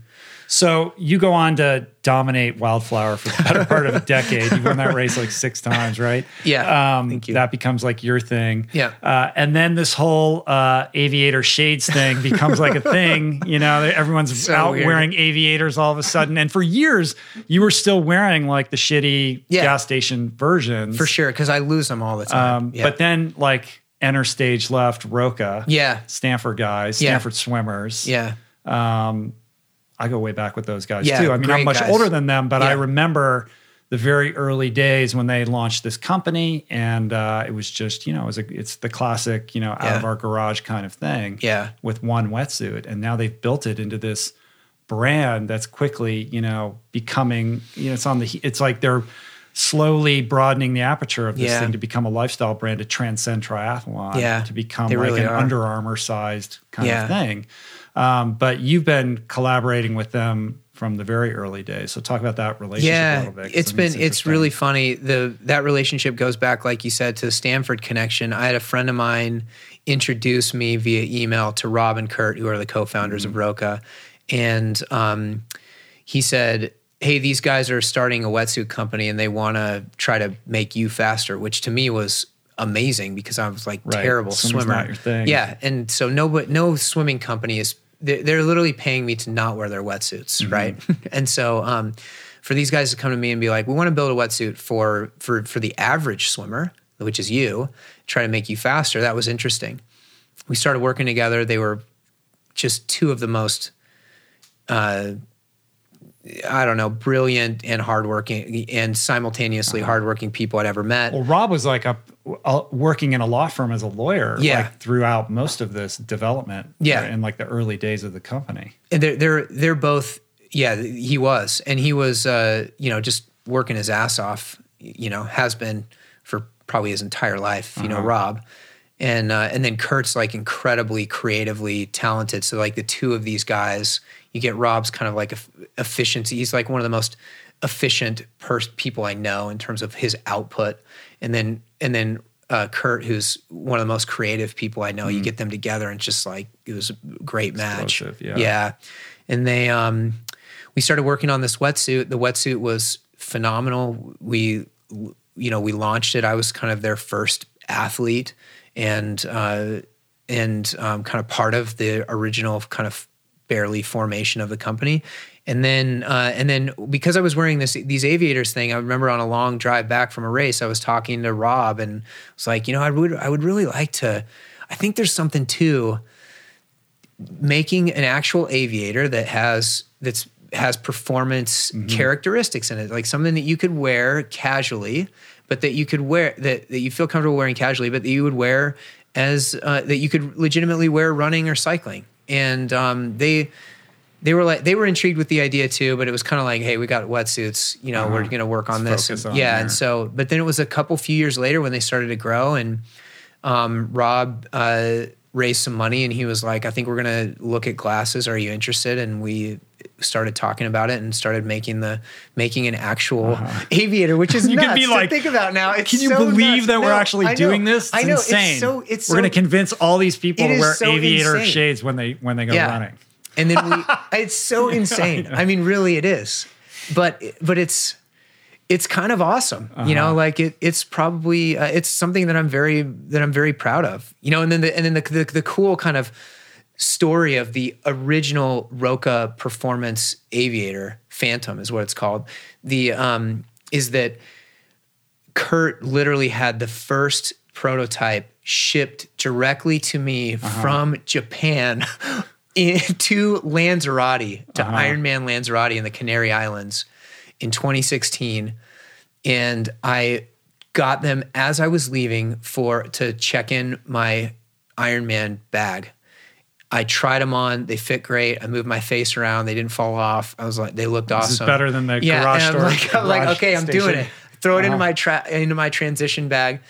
So you go on to dominate Wildflower for the better part of a decade. You won that race like six times, right? Yeah, Um, thank you. That becomes like your thing. Yeah. Uh, and then this whole uh, aviator shades thing becomes like a thing. You know, everyone's So out weird. wearing aviators all of a sudden. And for years, you were still wearing like the shitty Yeah. gas station versions. For sure, because I lose them all the time. Um, yeah. But then like enter stage left, ROKA. yeah, Stanford guys, Yeah. Stanford swimmers. yeah. Um, I go way back with those guys Yeah, too. I mean, I'm much guys. older than them, but I remember the very early days when they launched this company, and uh, it was just you know, it was a, it's the classic you know out of our garage kind of thing. Yeah. with one wetsuit, and now they've built it into this brand that's quickly you know becoming you know it's on the it's like they're slowly broadening the aperture of this Yeah. thing to become a lifestyle brand to transcend triathlon Yeah, to become they like really an are. Under Armour sized kind Yeah. of thing. Um, but you've been collaborating with them from the very early days. So talk about that relationship a yeah little bit. 'cause it's I mean, been it's interesting. really funny the that relationship goes back like you said to the stanford connection i had a friend of mine introduce me via email to rob and kurt who are the co-founders Mm-hmm. of ROKA and um, he said hey these guys are starting a wetsuit company and they want to try to make you faster which to me was amazing because i was like Right. terrible Swimming's swimmer not your thing. yeah and so no but no swimming company is they're, they're literally paying me to not wear their wetsuits Mm-hmm. right and so um, for these guys to come to me and be like we want to build a wetsuit for for for the average swimmer which is you try to make you faster that was interesting we started working together they were just two of the most uh, I don't know, brilliant and hardworking and simultaneously hardworking people I'd ever met. Well, Rob was like a, a working in a law firm as a lawyer, Yeah. like throughout most of this development, Yeah. in like the early days of the company. And they're they're they're both yeah he was and he was uh you know just working his ass off you know has been for probably his entire life you know Rob and uh, and then Kurt's like incredibly creatively talented so like the two of these guys you get Rob's kind of like efficiency he's like one of the most efficient pers- people I know in terms of his output and then and then uh, Kurt, who's one of the most creative people I know, you get them together and it's just like it was a great match. Yeah. yeah, and they um, we started working on this wetsuit. The wetsuit was phenomenal. We you know we launched it. I was kind of their first athlete and uh, and um, kind of part of the original kind of barely formation of the company. And then uh, and then because I was wearing this these aviators thing, I remember on a long drive back from a race, I was talking to Rob and was like, you know, I would I would really like to. I think there's something to making an actual aviator that has that's has performance characteristics in it, like something that you could wear casually, but that you could wear that that you feel comfortable wearing casually, but that you would wear as uh, that you could legitimately wear running or cycling. And um, they they were like they were intrigued with the idea too, but it was kind of like, hey, we got wetsuits, you know, we're gonna work on Let's this. And- on yeah, there. and so but then it was a couple few years later when they started to grow and um, Rob uh, raised some money and he was like, I think we're gonna look at glasses. Are you interested? And we started talking about it and started making the making an actual aviator, which is Uh-huh. You could nuts be to like, think about now. It's Can you so believe nuts. that we're actually know. doing this? It's I know insane. it's so it's we're so, going to convince all these people to wear so aviator insane. shades when they when they go Yeah. running. and then we it's so insane i mean really it is but but it's it's kind of awesome you know like it it's probably uh, it's something that i'm very that i'm very proud of you know and then the and then the, the, the cool kind of story of the original ROKA performance aviator phantom is what it's called the um is that Kurt literally had the first prototype shipped directly to me from Japan into Lanzarote, to Ironman Lanzarote in the Canary Islands in 2016. And I got them as I was leaving for to check in my Ironman bag. I tried them on. They fit great. I moved my face around. They didn't fall off. I was like, they looked awesome. This is better than the yeah, garage and store- I'm like, I'm like, garage okay, I'm doing it. Throw it into Uh-huh. my tra- into my transition bag.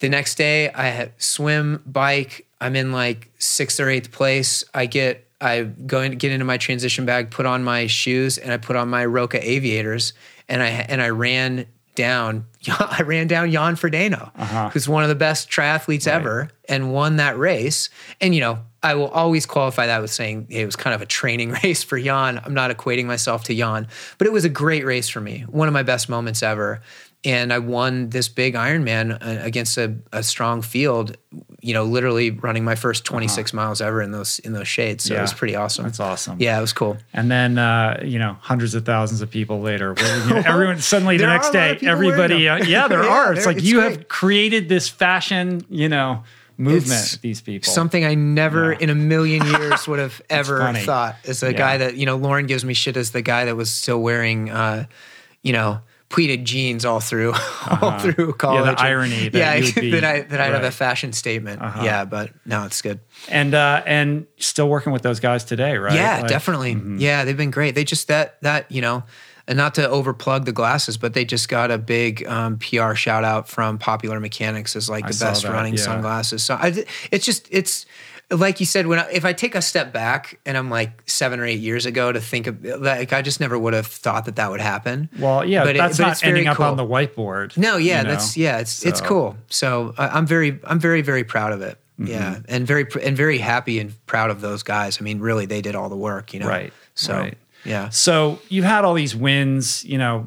The next day, I had swim, bike. I'm in like sixth or eighth place. I get, I go in, get into my transition bag, put on my shoes, and I put on my ROKA aviators, and I and I ran down. I ran down Jan Frodeno, Uh-huh. who's one of the best triathletes ever, and won that race. And you know, I will always qualify that with saying it was kind of a training race for Jan. I'm not equating myself to Jan, but it was a great race for me. One of my best moments ever. And I won this big Ironman uh, against a, a strong field, you know, literally running my first 26 miles ever in those in those shades. So it Uh-huh. Yeah. was pretty awesome. That's awesome. Yeah, it was cool. And then, uh, you know, hundreds of thousands of people later, you know, everyone suddenly the next day, of people wearing everybody, uh, yeah, there Yeah, are. It's like it's you great. have created this fashion, you know, movement. It's these people. Something I never Yeah. in a million years would have ever thought. As a Yeah. guy that you know, Lauren gives me shit as the guy that was still wearing, uh, you know. Pleated jeans all through, all through college. Uh-huh. irony that yeah, be- that I that I'd have right. Uh-huh. a fashion statement. Yeah, but no, it's good. and uh, and still working with those guys today, right? Yeah, Like, mm-hmm. definitely. Yeah, they've been great. They just that that you know, and not to overplug the glasses, but they just got a big um, PR shout out from Popular Mechanics as like the saw best that, running yeah. sunglasses. So I, it's just it's like you said when I, if I take a step back and I'm like seven or eight years ago to think of like I just never would have thought that that would happen. Well, yeah, But it- that's but not it's very ending up cool. on the whiteboard. No, yeah, you know? that's yeah, it's it's cool. So I, I'm very I'm very very proud of it. Mm-hmm. Yeah, and very and very happy and proud of those guys. I mean, really, they did all the work, you know. Right, So right. Yeah, So you've had all these wins, you know,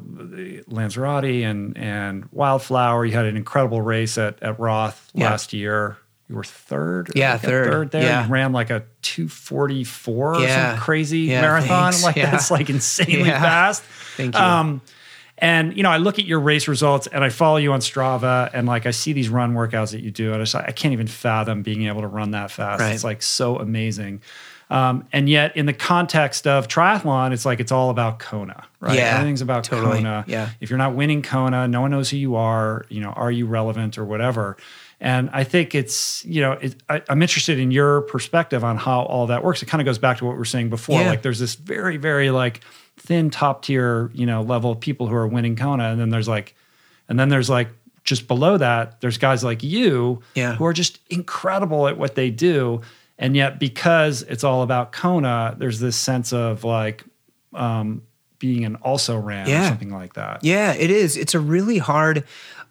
Lanzarote and and Wildflower. You had an incredible race at at Roth Yeah. last year. You were third. Yeah, think, third. there. Yeah. You ran like a two forty four or some crazy Yeah, marathon. thanks. Like Yeah. that's like insanely Yeah. fast. Thank you. Um, and you know, I look at your race results and I follow you on Strava and like I see these run workouts that you do, and I just I can't even fathom being able to run that fast. Right. It's like so amazing. Um, and yet, in the context of triathlon, it's like it's all about Kona, right? Yeah, Everything's about totally. Kona. Yeah. If you're not winning Kona, no one knows who you are. You know, are you relevant or whatever? And I think it's, you know, it, I, I'm interested in your perspective on how all that works. It kind of goes back to what we were saying before. Yeah. Like, there's this very, very like thin top tier, you know, level of people who are winning Kona, and then there's like, and then there's like just below that, there's guys like you Yeah. who are just incredible at what they do. And yet, because it's all about Kona, there's this sense of like um, being an also ran or something like that. Yeah, it is. It's a really hard.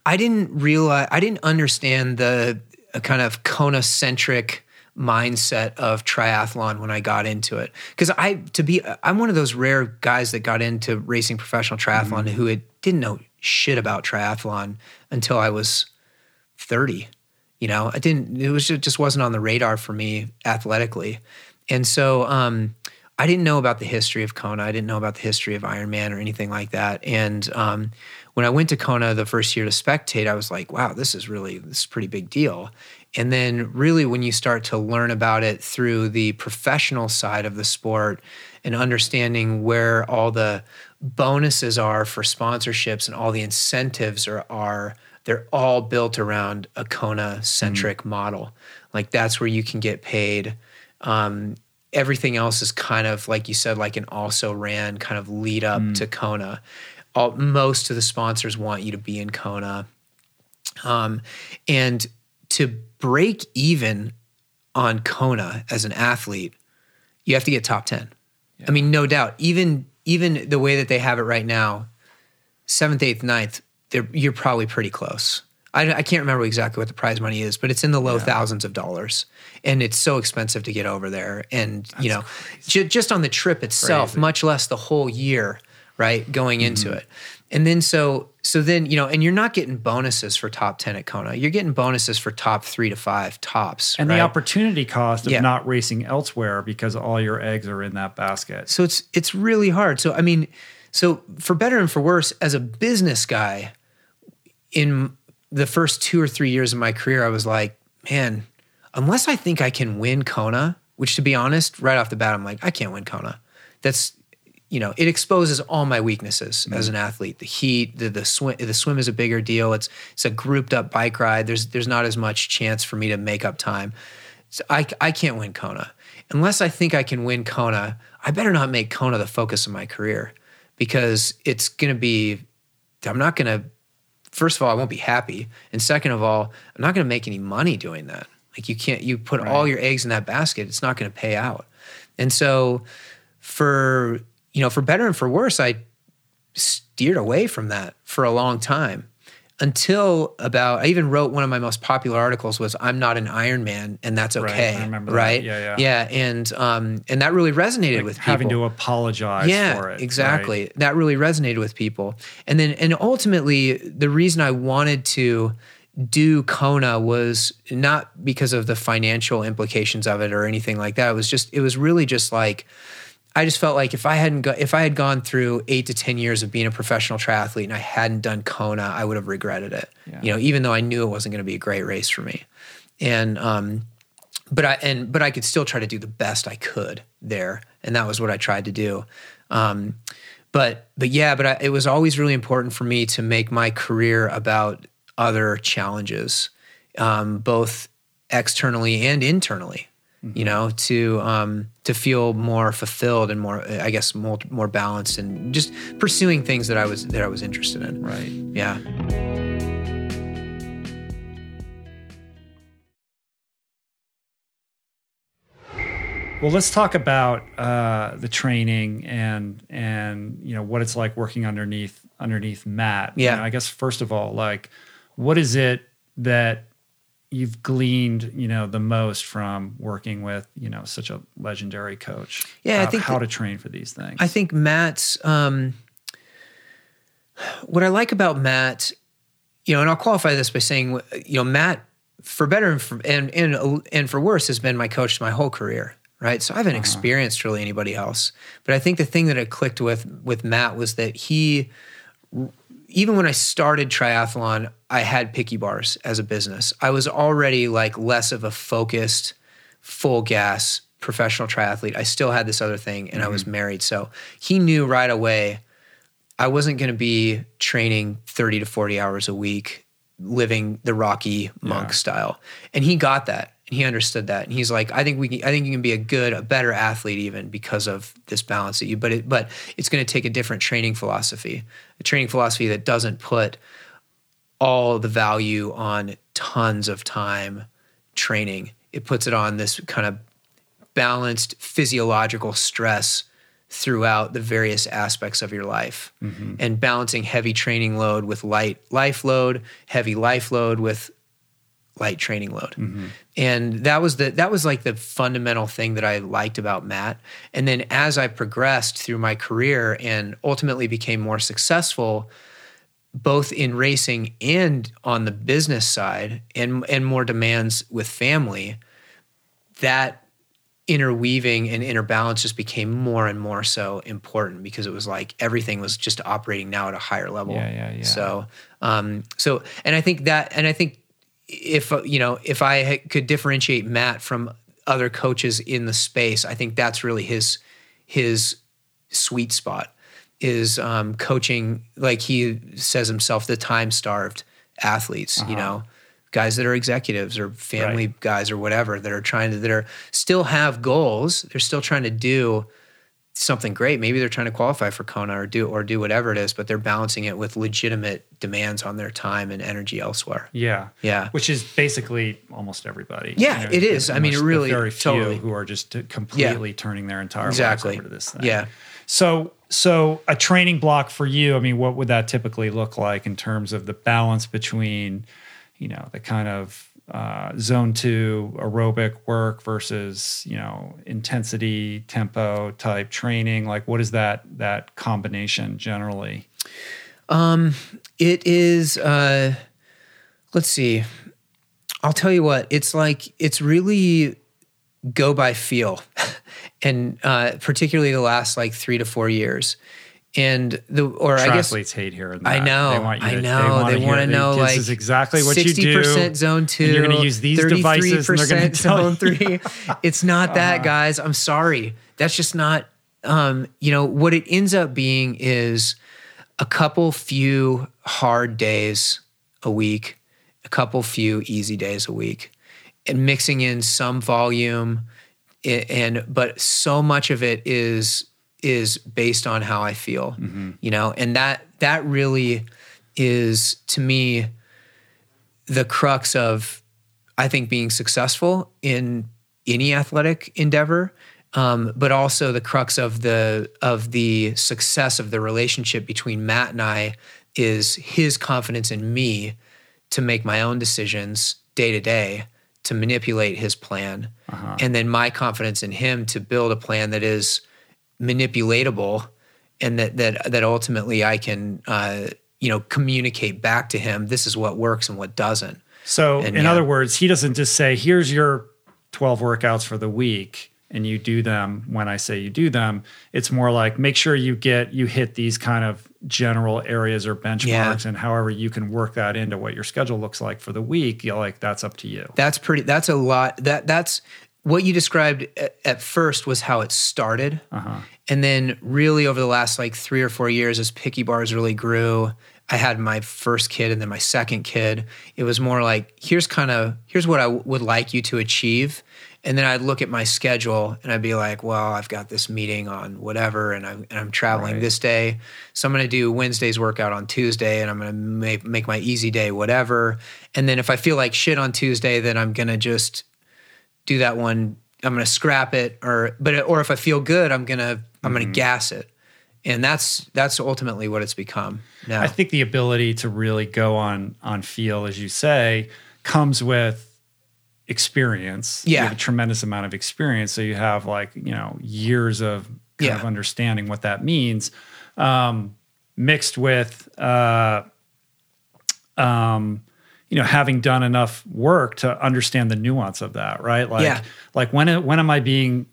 I didn't realize. I didn't understand the uh, kind of Kona centric mindset of triathlon when I got into it. Because I, to be, I'm one of those rare guys that got into racing professional triathlon who had, didn't know shit about triathlon until I was 30. You know, I didn't. It was just, just wasn't on the radar for me athletically, and so um, I didn't know about the history of Kona. I didn't know about the history of Ironman or anything like that. And um, when I went to Kona the first year to spectate, I was like, "Wow, this is really this is a pretty big deal." And then, really, when you start to learn about it through the professional side of the sport and understanding where all the bonuses are for sponsorships and all the incentives are, are they're all built around a Kona centric model. Like that's where you can get paid. Um, everything else is kind of like you said, like an also ran kind of lead up to Kona. All, most of the sponsors want you to be in Kona. Um, and to break even on Kona as an athlete, you have to get top 10. I mean, no doubt. Even even the way that they have it right now, seventh, eighth, ninth, you're probably pretty close. I, I can't remember exactly what the prize money is, but it's in the low thousands of dollars, and it's so expensive to get over there. And you know, ju- just on the trip itself, Crazy. much less the whole year, right? Going into mm-hmm. it, and then so so then you know, and you're not getting bonuses for top ten at Kona. You're getting bonuses for top three to five tops, And right? the opportunity cost of Yeah. not racing elsewhere because all your eggs are in that basket. So it's it's really hard. So I mean, so for better and for worse, as a business guy, in the first two or three years of my career, I was like, man, unless I think I can win Kona, which to be honest, right off the bat, I'm like, I can't win Kona. That's you know, it exposes all my weaknesses mm-hmm. as an athlete. The heat, the the swim, the swim is a bigger deal. It's it's a grouped up bike ride. There's there's not as much chance for me to make up time. So I I can't win Kona unless I think I can win Kona. I better not make Kona the focus of my career because it's going to be. I'm not going to. First of all, I won't be happy, and second of all, I'm not going to make any money doing that. Like you can't. You put all your eggs in that basket. It's not going to pay out, and so for you know, for better and for worse, I steered away from that for a long time until about I even wrote one of my most popular articles was I'm not an Iron Man and that's Right, okay. I remember that. right? Yeah, yeah. Yeah. And um and that really resonated with people having to apologize yeah, for it. exactly. right? That really resonated with people. And then, and ultimately, the reason I wanted to do Kona was not because of the financial implications of it or anything like that. It was just, it was really just like, I just felt like if I hadn't go, if I had gone through eight to ten years of being a professional triathlete and I hadn't done Kona, I would have regretted it. You know, even though I knew it wasn't going to be a great race for me. and um, but I and but I could still try to do the best I could there, and that was what I tried to do. Um, but but yeah, but I, it was always really important for me to make my career about other challenges, um, both externally and internally. Mm-hmm. You know, to um, to feel more fulfilled and more, I guess, more more balanced, and just pursuing things that I was that I was interested in. Right. Yeah. Well, let's talk about uh, the training and and you know what it's like working underneath underneath Matt. Yeah. You know, I guess first of all, like, what is it that you've gleaned, you know, the most from working with you know such a legendary coach? Yeah, I think how to train for these things. I think Matt's. Um, what I like about Matt, you know, and I'll qualify this by saying, you know, Matt, for better and for, and and and for worse, has been my coach my whole career right? So I haven't uh-huh. experienced really anybody else. But I think the thing that I clicked with with Matt was that he even when I started triathlon, I had picky bars as a business. I was already like less of a focused full gas professional triathlete. I still had this other thing and mm-hmm. I was mm-hmm. married. So he knew right away I wasn't going to be training 30 to 40 hours a week living the Rocky monk yeah. style. And he got that and he understood that and he's like i think we can, i think you can be a good a better athlete even because of this balance that you but it but it's going to take a different training philosophy a training philosophy that doesn't put all the value on tons of time training it puts it on this kind of balanced physiological stress throughout the various aspects of your life mm-hmm. and balancing heavy training load with light life load heavy life load with light training load. Mm-hmm. And that was the that was like the fundamental thing that I liked about Matt. And then as I progressed through my career and ultimately became more successful both in racing and on the business side and and more demands with family, that interweaving and inner balance just became more and more so important because it was like everything was just operating now at a higher level. Yeah, yeah, yeah. So, um, so, and I think that, and I think if you know if I could differentiate Matt from other coaches in the space, I think that's really his his sweet spot is um, coaching like he says himself the time starved athletes. Uh-huh. You know, guys that are executives or family right. guys or whatever that are trying to that are still have goals. They're still trying to do something great. Maybe they're trying to qualify for Kona or do or do whatever it is, but they're balancing it with legitimate demands on their time and energy elsewhere. Yeah, yeah, which is basically almost everybody. Yeah, you know, it is. I mean, it really very few totally. who are just completely yeah. turning their entire exactly. lives over to this thing. Yeah. So, so a training block for you. I mean, what would that typically look like in terms of the balance between, you know, the kind of uh, zone two aerobic work versus you know intensity tempo type training like what is that that combination generally um it is uh let's see i'll tell you what it's like it's really go by feel and uh particularly the last like three to four years and the or I guess athletes hate that. I know. They want you to, I know. They, want to know like this is exactly what you do. 60% zone two. you're going to use these devices. And they're going to zone three. it's not that, uh-huh. guys. I'm sorry. That's just not. Um, you know what it ends up being is a couple few hard days a week, a couple few easy days a week, and mixing in some volume. And but so much of it is is based on how I feel, mm-hmm. you know, and that that really is to me the crux of I think being successful in any athletic endeavor, um, but also the crux of the of the success of the relationship between Matt and I is his confidence in me to make my own decisions day to day to manipulate his plan, uh-huh. and then my confidence in him to build a plan that is manipulatable and that that that ultimately I can uh, you know communicate back to him this is what works and what doesn't. So and, in yeah. other words, he doesn't just say here's your 12 workouts for the week and you do them when I say you do them. It's more like make sure you get you hit these kind of general areas or benchmarks Yeah. and however you can work that into what your schedule looks like for the week, you like that's up to you. That's pretty. That's a lot. That that's what you described at, at first was how it started, uh-huh. and then really over the last like three or four years, as Picky Bars really grew, I had my first kid and then my second kid. It was more like here's kind of here's what I w- would like you to achieve. And then I'd look at my schedule and I'd be like, well, I've got this meeting on whatever, and I'm and I'm traveling Right. this day. So I'm going to do Wednesday's workout on Tuesday, and I'm going to make make my easy day whatever. And then if I feel like shit on Tuesday, then I'm going to just do that one. I'm going to scrap it, or but or if I feel good, I'm gonna I'm going to mm-hmm. gas it, and that's that's ultimately what it's become now. I think the ability to really go on on feel, as you say, comes with experience. You Yeah. have a tremendous amount of experience. So you have like, you know, years of kind Yeah. of understanding what that means. Um, mixed with uh um you know having done enough work to understand the nuance of that right like Yeah. like when when am i being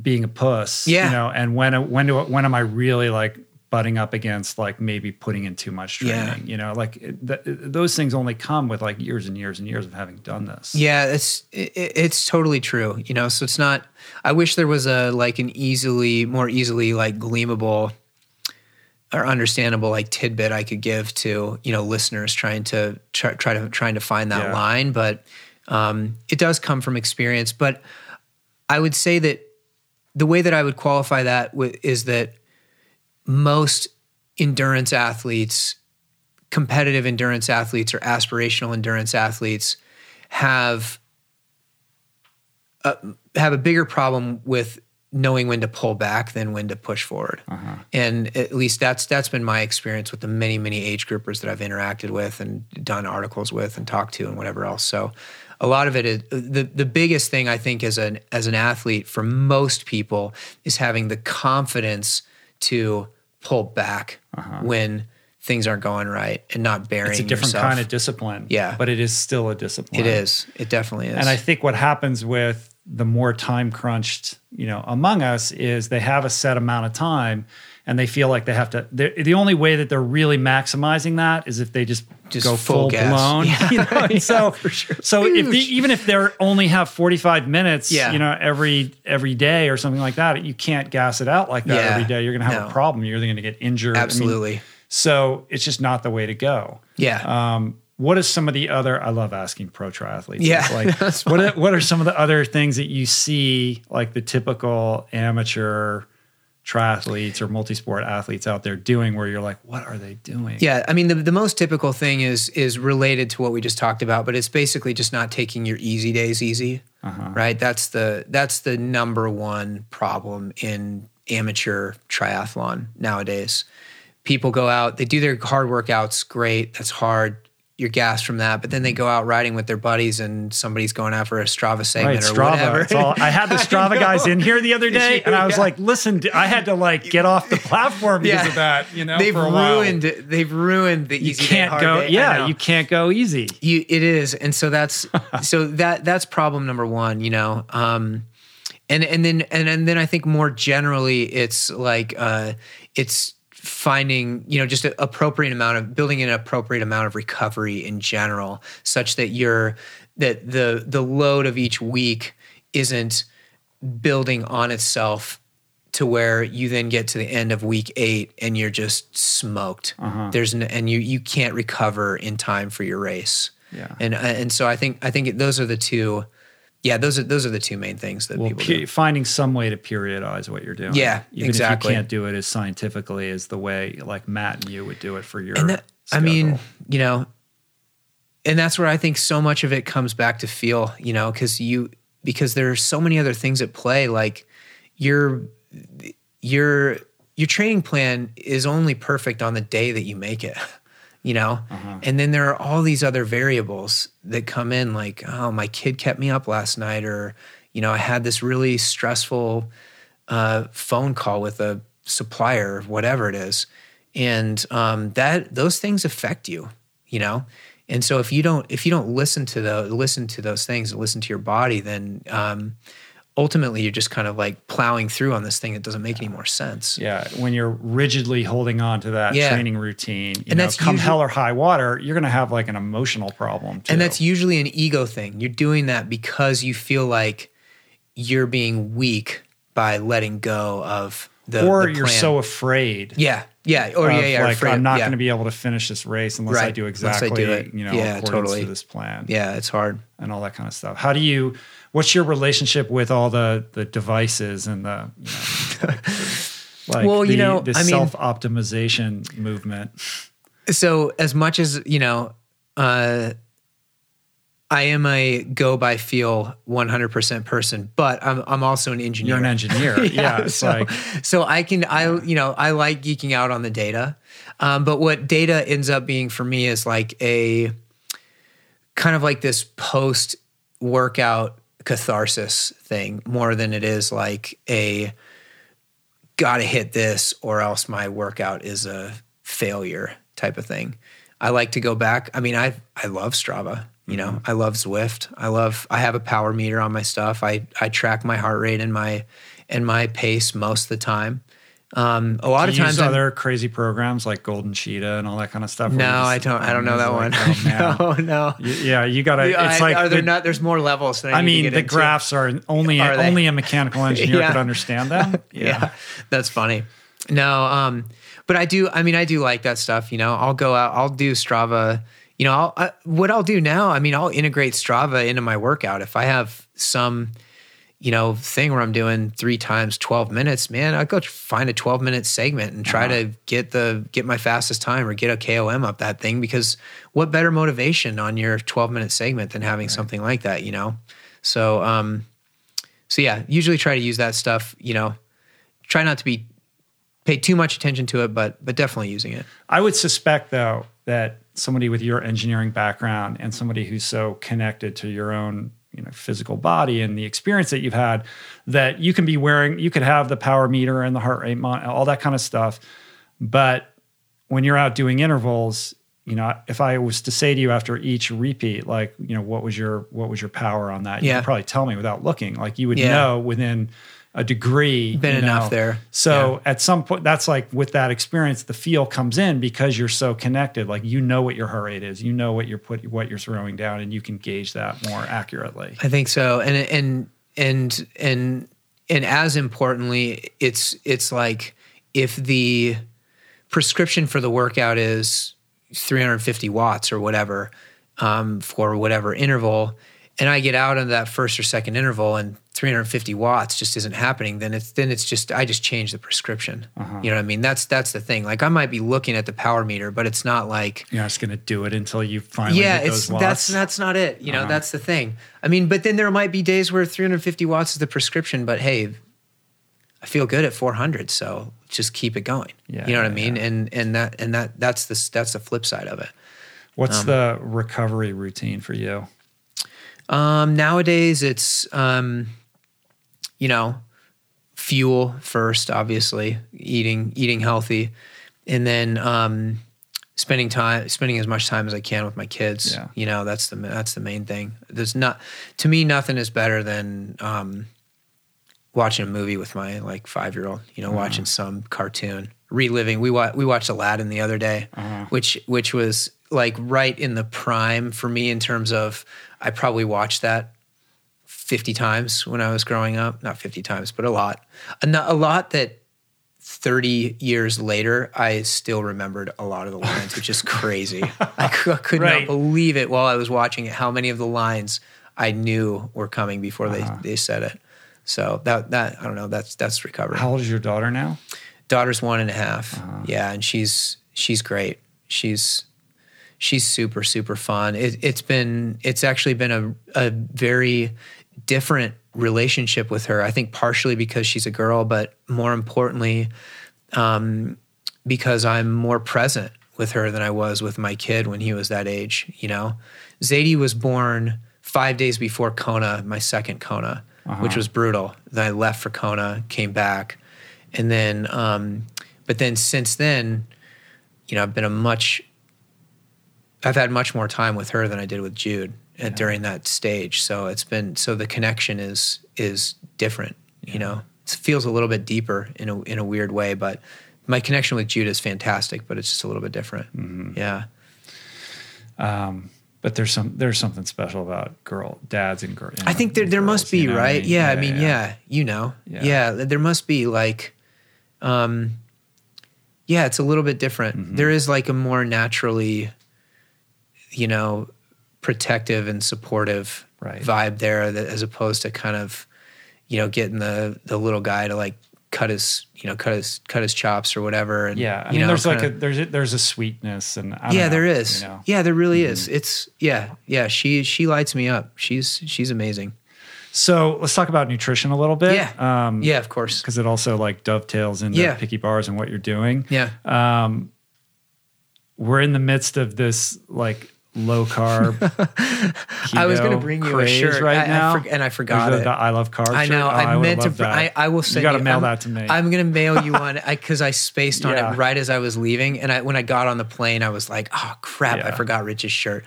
being a puss Yeah. you know and when when do when am i really like butting up against like maybe putting in too much Yeah. training you know like th- those things only come with like years and years and years of having done this Yeah, it's it, it's totally true. You know, so it's not. I wish there was a like an easily more easily like gleamable or understandable like tidbit I could give to you know listeners trying to try, try to trying to find that Yeah. line, but um, it does come from experience. But I would say that the way that I would qualify that wi- is that most endurance athletes, competitive endurance athletes, or aspirational endurance athletes have a, have a bigger problem with knowing when to pull back than when to push forward. Uh-huh. And at least that's that's been my experience with the many many age groupers that I've interacted with and done articles with and talked to and whatever else. So a lot of it is the the biggest thing I think as an as an athlete for most people is having the confidence to pull back uh-huh. when things aren't going right and not burying it's a different yourself. kind of discipline Yeah. but it is still a discipline It is. It definitely is. And I think what happens with the more time crunched, you know, among us is they have a set amount of time and they feel like they have to the only way that they're really maximizing that is if they just, Just go full full, gas. blown. Yeah. You know? Yeah, so for sure. so if they, even if they're only have 45 minutes, Yeah. you know, every every day or something like that, you can't gas it out like that Yeah. every day. You're gonna have No. a problem. You're gonna get injured. I mean, Absolutely. so it's just not the way to go. yeah. Um, what is some of the other? I love asking pro triathletes. Yeah, like what are, what are some of the other things that you see, like the typical amateur triathletes or multi-sport athletes out there doing, where you're like, what are they doing? Yeah, I mean the, the most typical thing is is related to what we just talked about, but it's basically just not taking your easy days easy, uh-huh. right? That's the that's the number one problem in amateur triathlon nowadays. People go out, they do their hard workouts, great, that's hard. You're gassed from that, but then they go out riding with their buddies, and somebody's going out for a Strava segment Right, or Strava. whatever. All- I had the Strava guys in here the other day, and I was Yeah. like, "Listen, I had to like get off the platform because Yeah. of that." You know, they've a while. ruined they've ruined the You easy day, can't hard go. day. Yeah, you can't go easy. You, it is, and so that's so that that's problem number one. You know, um, and and then and, and then I think more generally, it's like uh, it's finding you know just an appropriate amount of building an appropriate amount of recovery in general, such that you're that the the load of each week isn't building on itself to where you then get to the end of week eight and you're just smoked. There's n- and you you can't recover in time for your race. Yeah. and uh, and so I think I think those are the two. Yeah, those are those are the two main things that Well, people pe- finding some way to periodize what you're doing. Yeah, Even exactly. If you can't do it as scientifically as the way like Matt and you would do it for your. And that, I mean, you know, and that's where I think so much of it comes back to feel. You know, because you because there are so many other things at play. Like your your your training plan is only perfect on the day that you make it. You know, and then there are all these other variables that come in, like, oh, my kid kept me up last night, or you know, I had this really stressful uh, phone call with a supplier, whatever it is, and um, that those things affect you, you know. And so if you don't if you don't listen to the listen to those things and listen to your body, then um, ultimately you're just kind of like plowing through on this thing that doesn't make any more sense. Yeah, when you're rigidly holding on to that Yeah. training routine, you And know, that's come usually- hell or high water, you're going to have like an emotional problem too. And that's usually an ego thing. You're doing that because you feel like you're being weak by letting go of the or the you're so afraid. yeah yeah or of, yeah yeah like afraid- I'm not yeah. going to be able to finish this race unless I do unless I exactly do it. you know Yeah, according totally. to this plan yeah it's hard. and all that kind of stuff. How do you? What's your relationship with all the the devices and the you know, like, Well, you know, the I self optimization movement? so as much as you know uh i am a go by feel 100% person but i'm, I'm also an engineer You're an engineer, yeah. it's so, like so i can i you know i like geeking out on the data um, but what data ends up being for me is like a kind of like this post workout catharsis thing more than it is like a gotta hit this or else my workout is a failure type of thing. I like to go back. I mean, I I love Strava. You know, mm-hmm. I love Zwift. I love. I have a power meter on my stuff. I I track my heart rate and my and my pace most of the time. Um, a lot do of times, I'm- other crazy programs like Golden Cheetah and all that kind of stuff. no, I don't. I don't know that it's one. oh, no, no. Y- Yeah, you gotta. Yeah, It's I- like are there the- not? There's more levels. Than I, I mean, the into. graphs are only Are they? only a mechanical engineer Yeah. could understand them. yeah. that's funny. No, um, but I do. I mean, I do like that stuff. You know, I'll go out. I'll do Strava. You know, I'll, I, what I'll do now. I mean, I'll integrate Strava into my workout. If I have some, you know, thing where I'm doing three times 12 minutes, man, I'll go find a 12 minute segment and try to get the get my fastest time or get a KOM up that thing. Because what better motivation on your 12 minute segment than having something like that? You know, so um, so yeah, usually try to use that stuff. You know, try not to be pay too much attention to it, but but definitely using it. I would suspect though that somebody with your engineering background and somebody who's so connected to your own you know physical body and the experience that you've had that you can be wearing you could have the power meter and the heart rate mon- all that kind of stuff. But when you're out doing intervals you know if i was to say to you after each repeat like you know what was your what was your power on that? You could probably tell me without looking. Like you would Yeah. know within a degree Been enough know. there. so at some point that's like with that experience the feel comes in because you're so connected. Like you know what your heart rate is. You know what you're put what you're throwing down and you can gauge that more accurately. I think so, and and and and and as importantly, it's it's like if the prescription for the workout is 350 watts or whatever um, for whatever interval, and I get out of that first or second interval and 350 watts just isn't happening, then it's then it's just I just change the prescription. You know what I mean? That's that's the thing. Like I might be looking at the power meter, but it's not like you're just going to do it until you finally yeah, it's those that's that's not it. You know, that's the thing. I mean, but then there might be days where 350 watts is the prescription, but hey, I feel good at 400, so just keep it going. Yeah, you know what I yeah, mean? And and that and that that's the that's the flip side of it. what's um, the recovery routine for you Um, nowadays, it's um, you know, fuel first, obviously, eating eating healthy, and then um, spending time spending as much time as I can with my kids. Yeah. You know, that's the that's the main thing. There's not to me nothing is better than um, watching a movie with my like five year old. You know, watching some cartoon, reliving. We wa- we watched Aladdin the other day, which which was like right in the prime for me in terms of I probably watched that 50 times when I was growing up. Not 50 times, but a lot. A, a lot that 30 years later, I still remembered a lot of the lines, which is crazy. I could Right. not believe it while I was watching it, how many of the lines I knew were coming before they, uh-huh. they said it. So that, that, I don't know, that's, that's recovery. how old is your daughter now Daughter's one and a half. Uh-huh. Yeah. And she's, she's great. She's, she's super super fun it, it's been it's actually been a, a very different relationship with her i think partially because she's a girl but more importantly um, because i'm more present with her than i was with my kid when he was that age you know? Zadie was born five days before kona my second kona which was brutal. Then i left for kona came back and then um, but then since then you know i've been a much I've had much more time with her than I did with Jude. Uh, during that stage. So it's been so the connection is is different. You know, it feels a little bit deeper in a in a weird way, but my connection with Judah is fantastic, but it's just a little bit different. Mm-hmm. Yeah. But there's some there's something special about girl dads and girls. I think there there must be, right? Yeah, I mean, yeah. you know. Yeah. Yeah. there must be like um yeah, it's a little bit different. Mm-hmm. There is like a more naturally you know, protective and supportive Right. vibe there that, as opposed to kind of you know, getting the the little guy to like cut his, you know, cut his cut his chops or whatever and Yeah, I you mean, know, there's like a there's a, there's a sweetness and I don't yeah, know, there is. You know? Mm-hmm. Yeah, there really is. It's yeah, yeah. She she lights me up. She's she's amazing. So let's talk about nutrition a little bit. Yeah. Um, yeah, of course. because it also like dovetails into Yeah. picky bars and what you're doing. Yeah. We're in the midst of this like low carb. I was going to bring you a shirt right I- I now, and I forgot it. the I love carbs. I know. Oh, I, would've meant to. br- I. I will send You got to mail I'm, that to me. I'm going to mail you one because I spaced on Yeah. it right as I was leaving, and I when I got on the plane, I was like, "Oh crap! I forgot Rich's shirt."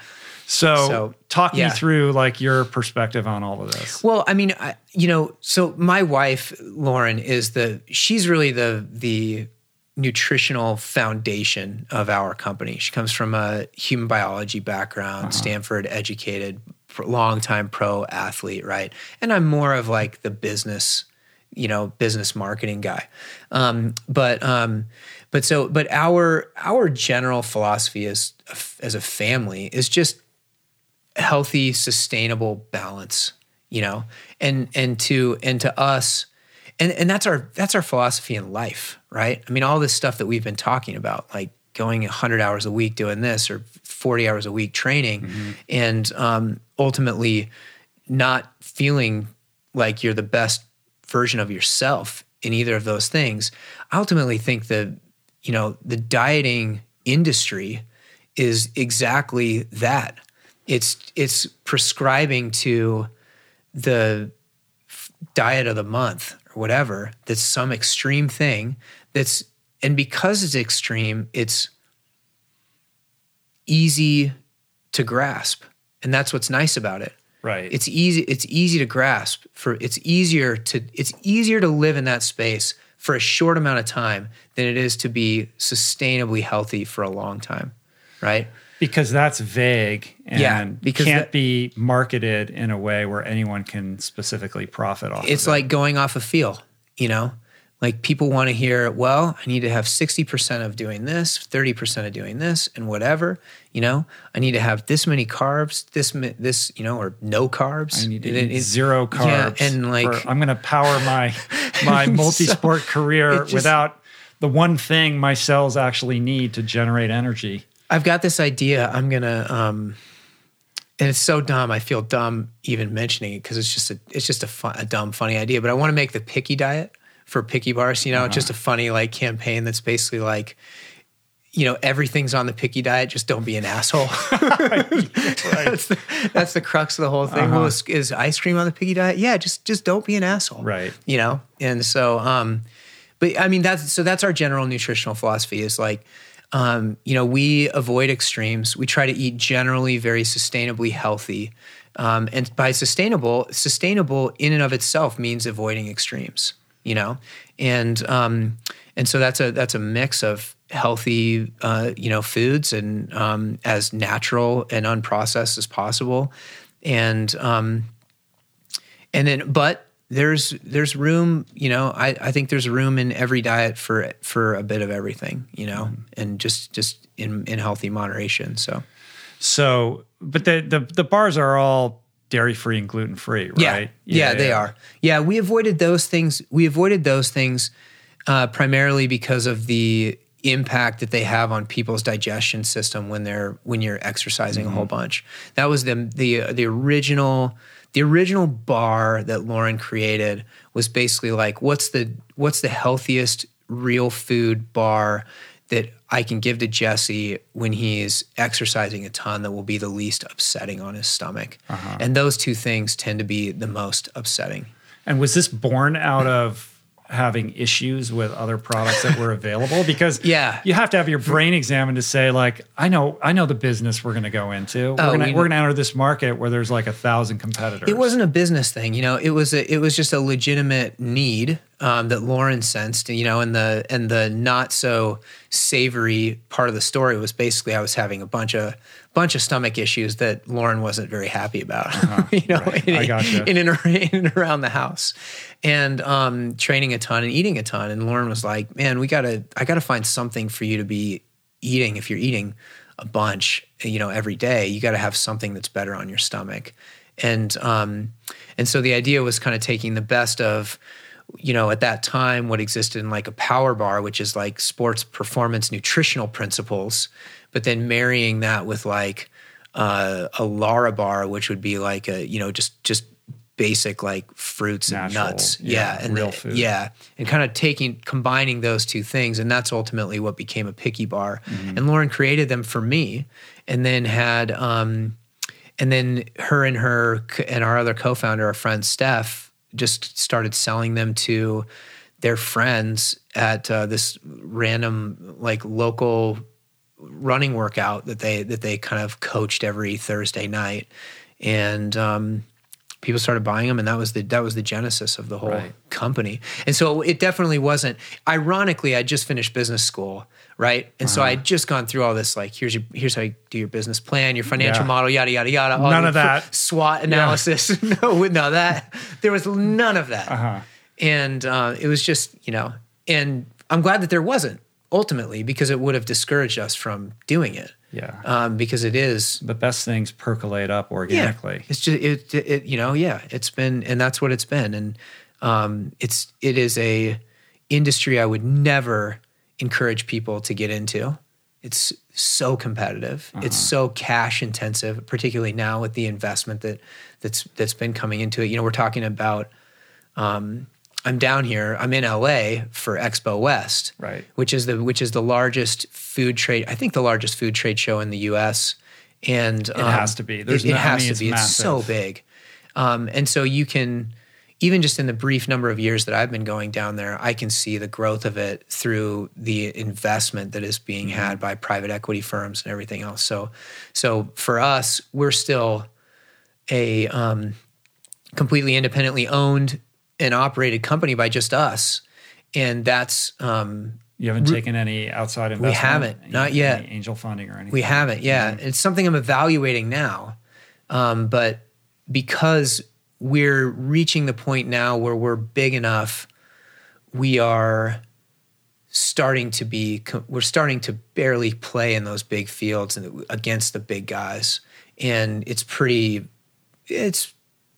so, so, talk yeah. me through like your perspective on all of this. Well, I mean, I, you know, so my wife Lauren is the she's really the the nutritional foundation of our company. She comes from a human biology background, Stanford educated, longtime pro athlete, right? And I'm more of like the business, you know, business marketing guy. Um, but um, but so but our our general philosophy as as a family is just healthy sustainable balance you know and and to and to us and and that's our that's our philosophy in life right? I mean all this stuff that we've been talking about like going 100 hours a week doing this or 40 hours a week training and um, ultimately not feeling like you're the best version of yourself in either of those things i ultimately think that you know the dieting industry is exactly that. It's it's prescribing to the diet of the month whatever that's some extreme thing that's and because it's extreme it's easy to grasp. And that's what's nice about it. Right. it's easy it's easy to grasp for it's easier to it's easier to live in that space for a short amount of time than it is to be sustainably healthy for a long time right because that's vague and Yeah, because can't that- be marketed in a way where anyone can specifically profit off it's of it. like going off a feel, you know? Like people want to hear, well, I need to have 60% of doing this, 30% of doing this and whatever, you know? I need to have this many carbs, this this, you know, or no carbs. I need to And eat it- zero yeah, carbs. and like I'm going to power my my multi-sport career just- without the one thing my cells actually need to generate energy. I've got this idea. I'm gonna, um, and it's so dumb. I feel dumb even mentioning it because it's just a, it's just a, fun, a dumb, funny idea. But I want to make the picky diet for picky bars. You know, just a funny like campaign that's basically like, you know, everything's on the picky diet. Just don't be an asshole. that's the that's the crux of the whole thing. Well, is, is ice cream on the picky diet? Yeah, just just don't be an asshole. Right. You know, and so, um, but I mean that's so that's our general nutritional philosophy is like, um, you know, we avoid extremes. We try to eat generally very sustainably healthy. Um, and by sustainable, sustainable in and of itself means avoiding extremes, you know, and um, and so that's a that's a mix of healthy, uh, you know, foods and um, as natural and unprocessed as possible, and um, and then but there's there's room you know I, I think there's room in every diet for for a bit of everything you know and just just in in healthy moderation so. So, but the the, the bars are all dairy free and gluten free, yeah. right? yeah, they are. Yeah we avoided those things we avoided those things uh, primarily because of the impact that they have on people's digestion system when they're when you're exercising a whole bunch. That was the the the original the original bar that Lauren created was basically like what's the what's the healthiest real food bar that I can give to Jesse when he's exercising a ton that will be the least upsetting on his stomach. Uh-huh. And those two things tend to be the most upsetting. And was this born out of having issues with other products that were available because Yeah. you have to have your brain examined to say like I know I know the business we're going to go into. We're Oh, going to we- to enter this market where there's like a thousand competitors. It wasn't a business thing, you know. It was a, it was just a legitimate need um, that Lauren sensed, you know. And the and the not so savory part of the story was basically I was having a bunch of bunch of stomach issues that Lauren wasn't very happy about, you know, Uh-huh. right. in, I gotcha. in, and in and around the house, and um, training a ton and eating a ton. And Lauren was like, "Man, we gotta I gotta find something for you to be eating if you're eating." a bunch, you know, every day, you got to have something that's better on your stomach. And um, and so the idea was kind of taking the best of, you know, at that time what existed in like a power bar, which is like sports performance nutritional principles, but then marrying that with like uh, a Lara bar, which would be like a you know just just basic like fruits and nuts, yeah, yeah, and real the- food. yeah, and kind of taking combining those two things, and that's ultimately what became a picky bar. And Lauren created them for me, and then had um, and then her and her and our other co-founder, our friend Steph, just started selling them to their friends at uh, this random like local running workout that they that they kind of coached every Thursday night, and um, people started buying them, and that was the that was the genesis of the whole Right. company. And so it definitely wasn't. Ironically, I just finished business school, right? And so I Uh-huh. had just gone through all this like here's your here's how you do your business plan, your financial Yeah. model, yada yada yada. all None of that. SWOT analysis. no, no, that there was none of that Uh-huh. and uh, it was just you know and i'm glad that there wasn't ultimately because it would have discouraged us from doing it Yeah. um, because it is the best things percolate up yeah, organically. it's just it, it you know yeah it's been and that's what it's been and um, it's it is a industry i would never encourage people to get into. It's so competitive. It's so cash intensive particularly now with the investment that that's that's been coming into it. You know we're talking about um, i'm down here i'm in la for expo west Right. which is the which is the largest food trade i think the largest food trade show in the us and it has to be. There's it, it no- I has mean, to it's be. It's so big. Um, and so you can even just in the brief number of years that i've been going down there i can see the growth of it through the investment that is being Mm-hmm. had by private equity firms and everything else so so for us we're still a um, completely independently owned and operated company by just us and that's um, You haven't taken any outside investment. We haven't, not yet. angel funding or anything. We haven't, yeah. Mm-hmm. It's something I'm evaluating now. Um, but because we're reaching the point now where we're big enough, we are starting to be, we're starting to barely play in those big fields and against the big guys. And it's pretty, it's,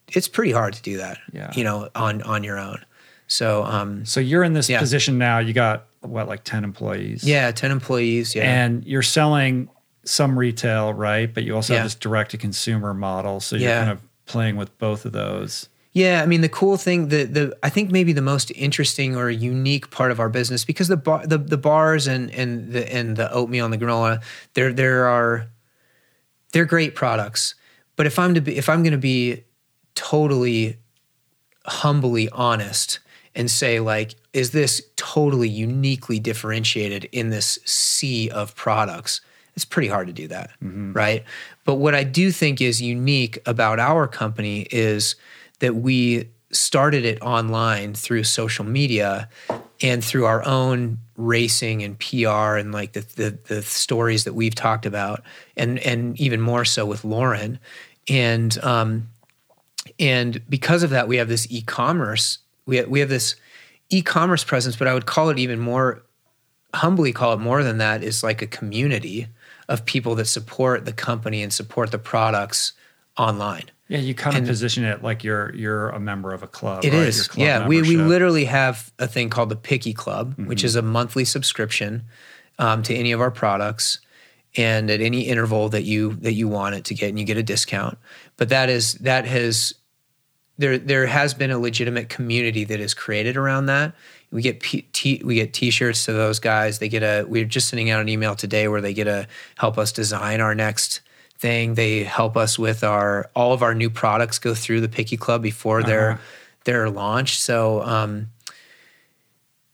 it's pretty hard to do that, Yeah. you know, on, on your own. So, um, So you're in this Yeah. position now. You got what, like ten employees? yeah, 10 employees. Yeah. And you're selling some retail, right? But you also Yeah. have this direct to consumer model. So you're kind of playing with both of those. Yeah, I mean the cool thing, the the I think maybe the most interesting or unique part of our business because the bar, the the bars and and the and the oatmeal and the granola, there there are they're great products. But if I'm to be if I'm going to be totally humbly honest and say like is this totally uniquely differentiated in this sea of products it's pretty hard to do that mm-hmm. right but what i do think is unique about our company is that we started it online through social media and through our own racing and PR and like the, the the stories that we've talked about and and even more so with Lauren. And um and because of that we have this e-commerce we have, we have this e-commerce presence but I would call it even more humbly call it more than that is like a community of people that support the company and support the products online Yeah, you kind of And- position it like you're you're a member of a club. It right? is, club yeah. We we literally have a thing called the Picky Club, Mm-hmm. which is a monthly subscription um, to any of our products, and at any interval that you that you want it to get, and you get a discount. But that is that has there there has been a legitimate community that is created around that. We get P- t- we get T-shirts to those guys. They get a. We're just sending out an email today where they get to help us design our next thing. They help us with our all of our new products go through the Picky Club before they're they're launched. So um,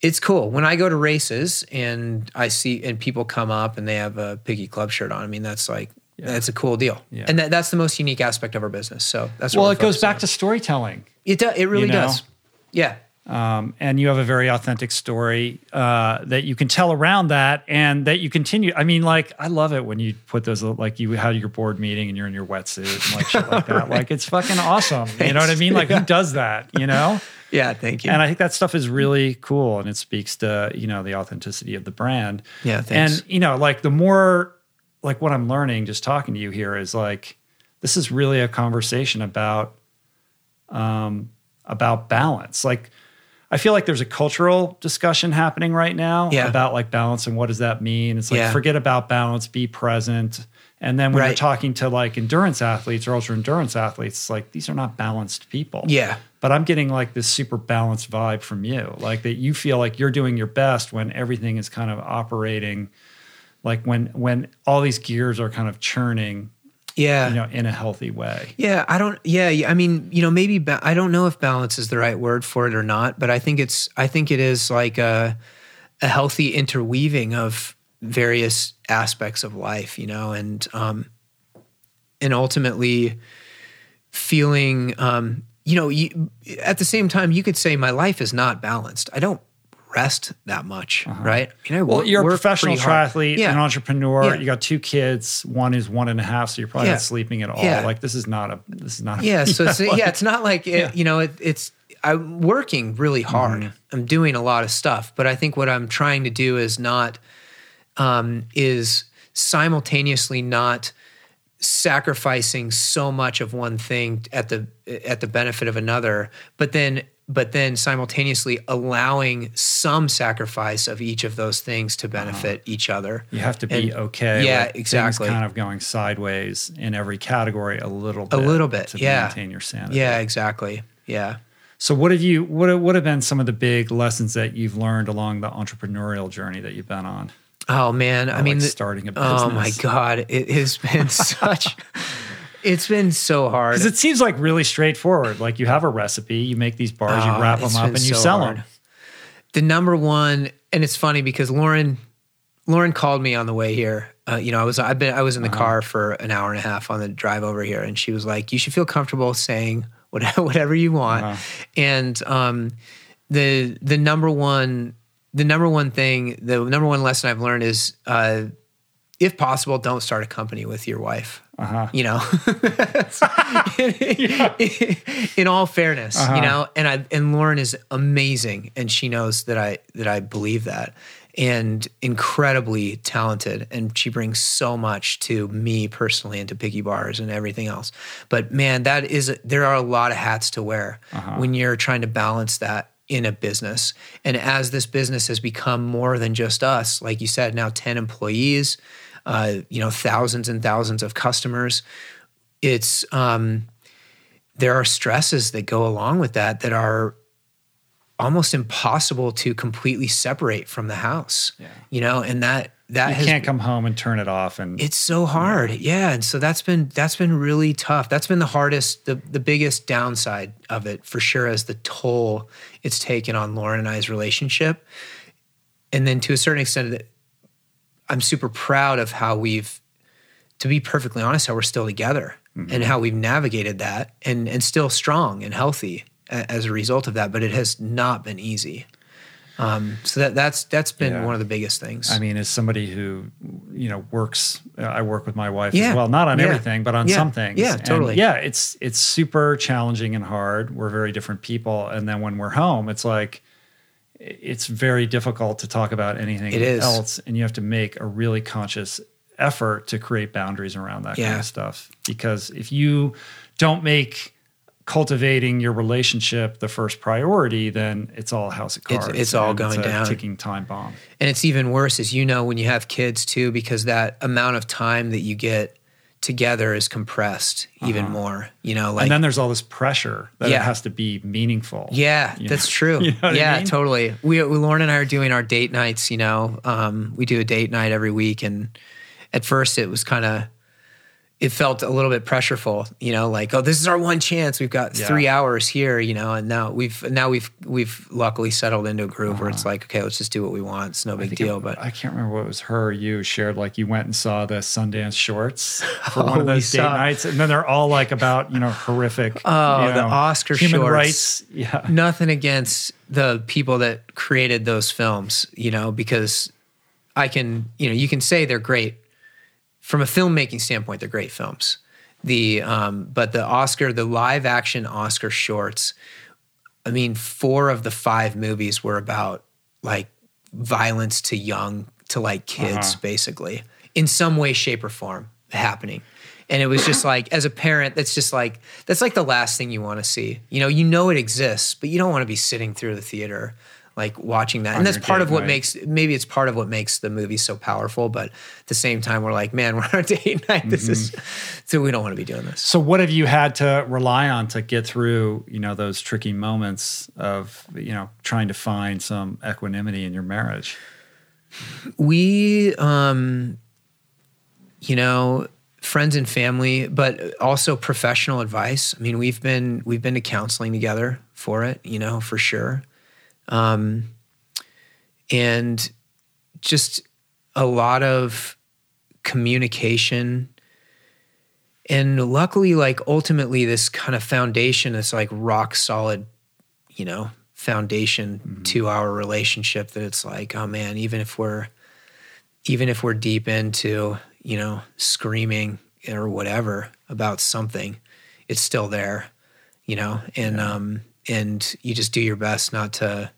it's cool when I go to races and I see and people come up and they have a Picky Club shirt on. I mean, that's like that's a cool deal, Yeah. and that, that's the most unique aspect of our business. So that's what Well, it goes back on. to storytelling. it. Do, it really you know? does. Yeah, um, and you have a very authentic story uh, that you can tell around that, and that you continue. I mean, like I love it when you put those like you had your board meeting and you're in your wetsuit and like shit like that. Like it's fucking awesome. You know what I mean? Like who does that? You know? yeah. Thank you. And I think that stuff is really cool, and it speaks to you know the authenticity of the brand. Yeah, thanks. And you know, like the more like what I'm learning just talking to you here is like this is really a conversation about um about balance. Like I feel like there's a cultural discussion happening right now Yeah. about like balance and what does that mean? It's like Yeah. forget about balance, be present. And then when you're talking to like endurance athletes or ultra endurance athletes, it's like these are not balanced people. yeah, But I'm getting like this super balanced vibe from you, like that you feel like you're doing your best when everything is kind of operating, like when when all these gears are kind of churning, yeah. you know, in a healthy way. Yeah, I don't. Yeah, I mean, you know, maybe ba- I don't know if balance is the right word for it or not, but I think it's. I think it is like a a healthy interweaving of various aspects of life, you know, and um, and ultimately feeling, um, you know, you, at the same time, you could say my life is not balanced. I don't rest that much, right? You know, Well, you're a professional triathlete, Yeah. an entrepreneur. Yeah. You got two kids. One is one and a half, so you're probably Yeah. not sleeping at all. Like this is not a this is not a, Yeah, so it's, like- yeah, it's not like it, you know, it, it's I'm working really hard. Mm-hmm. I'm doing a lot of stuff, but I think what I'm trying to do is not um, is simultaneously not sacrificing so much of one thing at the at the benefit of another, but then but then simultaneously allowing some sacrifice of each of those things to uh-huh. benefit each other. You have to be And- okay. yeah, with exactly. Kind of going sideways in every category a little bit. little bit, to yeah. maintain your sanity. Yeah, exactly. Yeah. So what have you what have- what have been some of the big lessons that you've learned along the entrepreneurial journey that you've been on? Oh man, I Or, mean, like the- starting a business. Oh my god, it has been such. It's been so hard. Because it seems like really straightforward. Like you have a recipe, you make these bars, Oh, you wrap them up, and you so sell hard. them. the number one, and it's funny because Lauren, Lauren called me on the way here. Uh, you know, I was I've been I was in the car for an hour and a half on the drive over here, and she was like, "You should feel comfortable saying whatever whatever you want." And um, the the number one the number one thing the number one lesson I've learned is. Uh, if possible, don't start a company with your wife. Uh-huh. You know, in all fairness, Uh-huh. you know, and I and Lauren is amazing, and she knows that I that I believe that, and incredibly talented, and she brings so much to me personally and to Picky Bars and everything else. But man, that is there are a lot of hats to wear Uh-huh. when you're trying to balance that in a business. And as this business has become more than just us, like you said, now 10 employees, uh, you know, thousands and thousands of customers, it's um, there are stresses that go along with that that are almost impossible to completely separate from the house. Yeah. You know, and that that You has can't come home and turn it off and it's so hard yeah and so that's been that's been really tough that's been the hardest the, the biggest downside of it for sure as the toll it's taken on lauren and i's relationship and then to a certain extent i'm super proud of how we've to be perfectly honest how we're still together and how we've navigated that and and still strong and healthy a- as a result of that but it has not been easy um, so that that's that's been Yeah. one of the biggest things I mean, as somebody who you know works, uh, I work with my wife Yeah. as well. Not on Yeah. everything, but on some things. Yeah, And totally. yeah, it's it's super challenging and hard. We're very different people, and then when we're home, it's like it's very difficult to talk about anything else, and you have to make a really conscious effort to create boundaries around that kind of stuff. Because if you don't make cultivating your relationship the first priority, then it's all house of cards. it's all and going a down. Ticking time bomb. And it's even worse, as you know, when you have kids too, because that amount of time that you get together is compressed even more. You know, like Uh-huh. and then there's all this pressure that Yeah. it has to be meaningful. yeah, that's know- true. you know what I yeah, mean? totally. We, we Lauren and I are doing our date nights. You know, um, we do a date night every week, and at first it was kind of. It felt a little bit pressureful, you know, like, oh, this is our one chance. We've got Yeah. three hours here, you know, and now we've now we've we've luckily settled into a groove where it's like, okay, let's just do what we want. It's no big Uh-huh. deal. it- but I can't remember what it was her or you shared like you went and saw the Sundance shorts for one Oh, of those date saw- nights, and then they're all like about you know horrific. Oh, you the know, Oscar human shorts. rights. Yeah, nothing against the people that created those films, you know, because I can, you know, you can say they're great from a filmmaking standpoint. They're great films. The um, but the Oscar, the live action Oscar shorts. I mean, four of the five movies were about like violence to young to like kids, Uh-huh. basically, in some way, shape, or form happening. And it was just like, as a parent, that's just like that's like the last thing you want to see. You know, you know it exists, but you don't want to be sitting through the theater like watching that. And that's part date of what night. makes maybe it's part of what makes the movie so powerful. But at the same time, we're like, man, we're on a date night. This is Mm-hmm. so we don't want to be doing this. So what have you had to rely on to get through, you know, those tricky moments of, you know, trying to find some equanimity in your marriage? we um you know friends and family but also professional advice i mean we've been we've been to counseling together for it you know for sure um and just a lot of communication. And luckily like ultimately this kind of foundation this like rock solid you know foundation to our relationship that it's like oh man even if we're even if we're deep into you know screaming or whatever about something it's still there you know? And um and you just do your best not to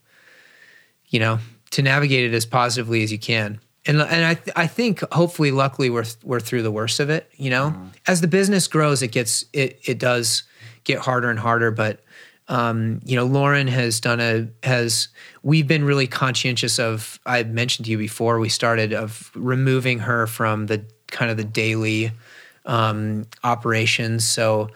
you know to navigate it as positively as you can. And and I th- I think hopefully luckily we're we're through the worst of it you know? As the business grows it gets it it does get harder and harder but um, you know, Lauren has done a has we've been really conscientious of. I mentioned to you before we started of removing her from the kind of the daily um, operations, so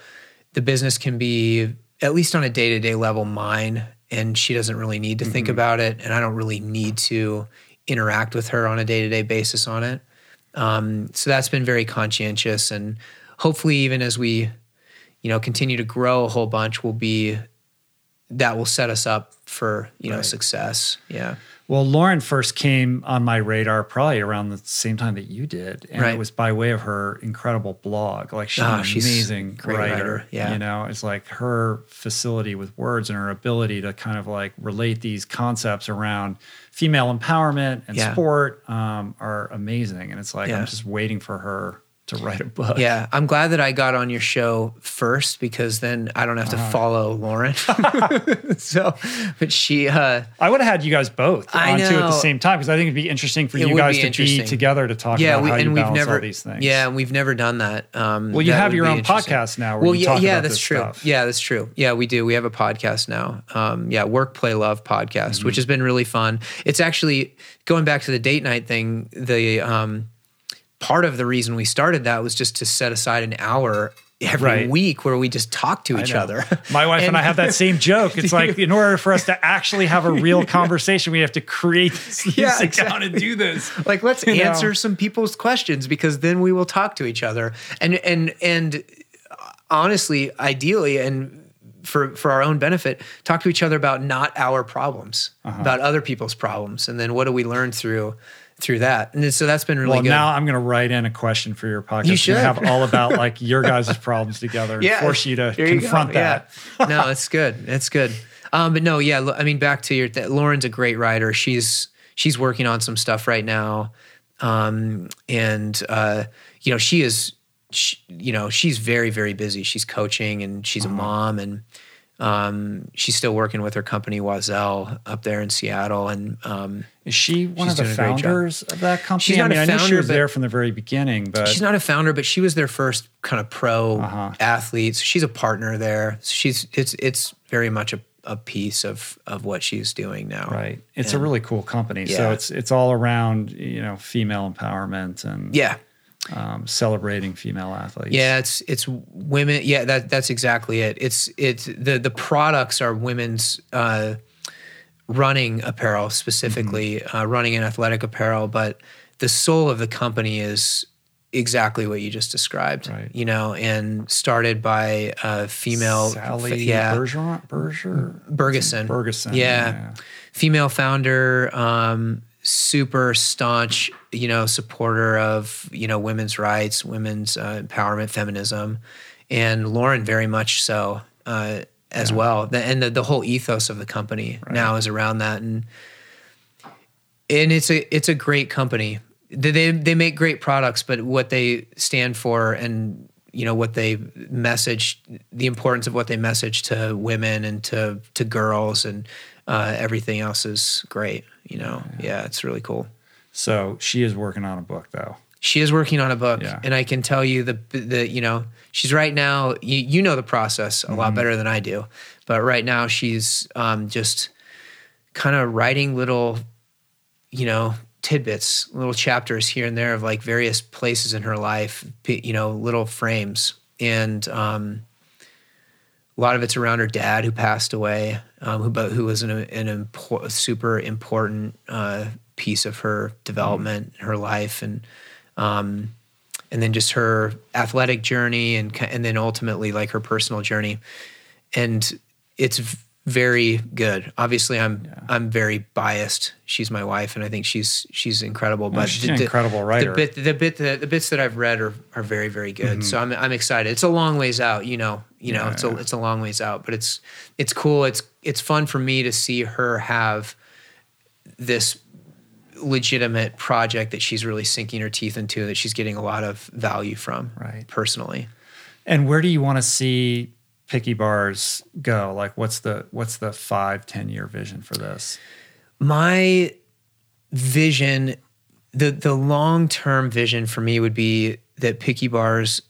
the business can be at least on a day to day level mine, and she doesn't really need to think about it, and I don't really need to interact with her on a day to day basis on it. Um, so that's been very conscientious, and hopefully, even as we you know continue to grow a whole bunch, will be that will set us up for you know success. Yeah. Well, Lauren first came on my radar probably around the same time that you did, and Right. it was by way of her incredible blog. Like she's Ah, an she's amazing writer. writer, yeah. you know, it's like her facility with words and her ability to kind of like relate these concepts around female empowerment and Yeah. sport um, are amazing. And it's like Yeah. I'm just waiting for her to write a book. Yeah, I'm glad that I got on your show first because then I don't have to Uh-huh. follow Lauren. so, but she, uh, I would have had you guys both I on too at the same time because I think it'd be interesting for It you guys be to be together to talk yeah, about we, how you and we've balance never, all these things. yeah, and we've never done that. Um, Well, you that have your own podcast now where well, you yeah, yeah, that's true. stuff. Yeah, that's true. Yeah, we do. We have a podcast now. Um, yeah, Work Play Love podcast, Mm-hmm. which has been really fun. It's actually going back to the date night thing. The um, part of the reason we started that was just to set aside an hour every Right. week where we just talk to each other. My wife and, And- I have that same joke. It's like in order for us to actually have a real conversation, we have to create this, Yeah, sit down and do this. like let's You know? answer some people's questions because then we will talk to each other and and and honestly ideally and for for our own benefit talk to each other about not our problems Uh-huh. about other people's problems and then what do we learn through through that and so that's been really Well, good now I'm going to write in a question for your podcast. You should. have all about like your guys' problems together. and force you to there you confront that. Yeah. no, it's good. It's good. Um, but no, yeah. I mean, back to your. That Lauren's a great writer. She's she's working on some stuff right now, um, and uh, you know she is. She, you know she's very very busy. She's coaching and she's Uh-huh. a mom and. Um, she's still working with her company Oiselle up there in Seattle, and um, Is she one of the doing a great job. founders of that company? She's not I mean, a I know she founder, was but- there from the very beginning, but she's not a founder, but she was their first kind of pro Uh-huh. athlete. So she's a partner there. So she's it's it's very much a, a piece of of what she's doing now. right. It's a really cool company. So it's it's all around you know female empowerment and Yeah, um, celebrating female athletes. yeah. It's it's women. Yeah, that that's exactly it. It's it's the the products are women's. Uh, running apparel specifically Mm-hmm. uh, running and athletic apparel but the soul of the company is exactly what you just described. Right. You know, and started by a female, Sally f- yeah, Bergeron, Berger, Bergesen. Bergesen. Yeah. female founder, um, super staunch, you know, supporter of you know women's rights, women's uh, empowerment, feminism, and Lauren very much so uh, as Yeah. well. The, and the, the whole ethos of the company Right. now is around that, and and it's a it's a great company. They they they make great products, but what they stand for and you know what they message, the importance of what they message to women and to to girls and uh, everything else is great. You know, yeah, it's really cool. So she is working on a book though. She is working on a book, Yeah. and I can tell you the the you know she's right now. You, you know the process a lot better than I do, but right now she's um, just kind of writing little, you know, tidbits, little chapters here and there of like various places in her life, you know, little frames, and um, a lot of it's around her dad who passed away, um, who but who was an an impor- super important uh, piece of her development, her life, and um, and then just her athletic journey, and and then ultimately like her personal journey, and it's very good. Obviously, I'm I'm very biased. She's my wife, and I think she's she's incredible. But she's an incredible writer. The bit the bit the, the bits that I've read are are very very good. So I'm I'm excited. It's a long ways out, you know. You know, Mm-hmm. Yeah, it's a yeah. it's a long ways out, but it's it's cool. It's it's fun for me to see her have this legitimate project that she's really sinking her teeth into that she's getting a lot of value from Right. personally. And where do you want to see Picky Bars go? Like, what's the what's the five ten year vision for this? my vision the the long term vision for me would be that picky bars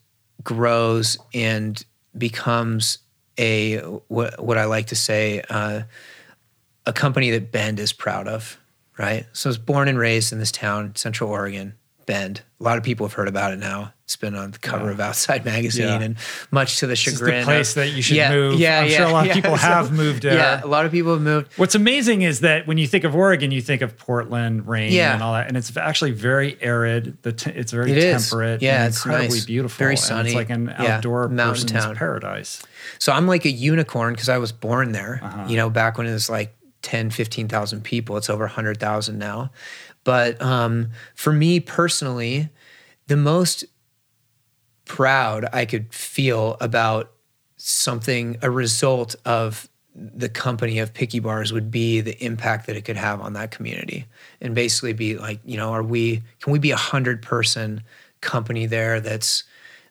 grows and becomes a what what I like to say uh, a company that Bend is proud of right so I was born and raised in this town Central Oregon Bend a lot of people have heard about it now it's been on the cover of Outside magazine Yeah. and much to the is chagrin the place of- that you should yeah, move. yeah I'm yeah sure a lot of people So- have moved there. yeah a lot of people have moved What's amazing is that when you think of Oregon, you think of Portland, rain, Yeah. and all that, and it's actually very arid. The t- it's very It is. temperate. Yeah, and it's incredibly nice. beautiful. Very and sunny. it's like an Yeah, outdoor mountain town. paradise. So I'm like a unicorn because I was born there. Uh-huh. You know, back when it was like 10, 15,000 people. It's over 100,000 now. But um, for me personally, the most proud I could feel about something, a result of the company of Picky Bars would be the impact that it could have on that community. And basically be like, you know, are we, can we be a hundred person company there that's,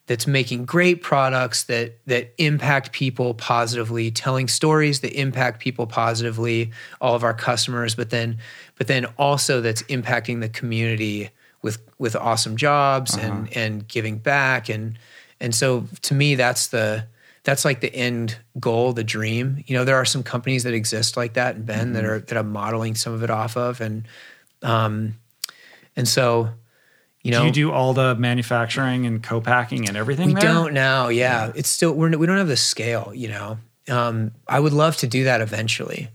that's making great products that that impact people positively, telling stories that impact people positively, all of our customers, but then but then also that's impacting the community with with awesome jobs and and giving back. And and so to me that's the that's like the end goal, the dream. You know, there are some companies that exist like that in Bend that are that I'm modeling some of it off of. And um and so you know do you do all the manufacturing and co-packing and everything? we there? don't now. Yeah. It's still, we're, we don't have the scale, you know. Um, I would love to do that eventually.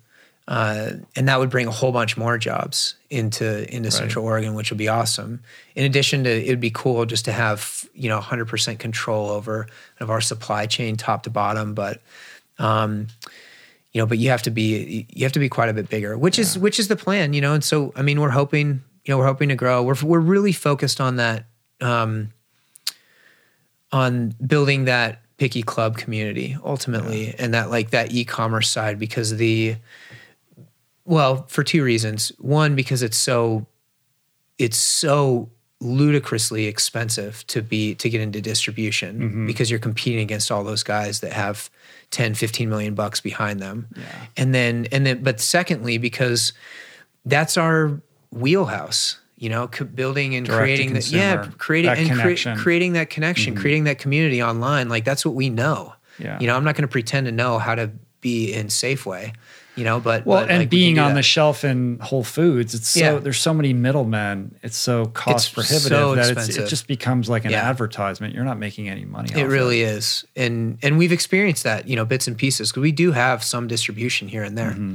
Uh, and that would bring a whole bunch more jobs into into Central Oregon, which would be awesome. In addition to, it would be cool just to have you know 100% control over of our supply chain, top to bottom. But um, you know, but you have to be you have to be quite a bit bigger, which is which is the plan, you know. And so, I mean, we're hoping you know we're hoping to grow. We're we're really focused on that. Um, on building that picky club community ultimately and that like that e-commerce side because the well for two reasons one because it's so it's so ludicrously expensive to be to get into distribution because you're competing against all those guys that have 10 15 million bucks behind them and then and then but secondly because that's our wheelhouse you know building and Direct creating that yeah creating that and connection. creating that connection creating that community online like that's what we know Yeah. you know i'm not going to pretend to know how to be in safeway you know but Well, but, and like, being on that. the shelf in Whole Foods, it's so Yeah. there's so many middlemen. It's so cost It's prohibitive so that it's, it just becomes like an Yeah. advertisement. You're not making any money. It really is, and and we've experienced that, you know, bits and pieces because we do have some distribution here and there. Mm-hmm.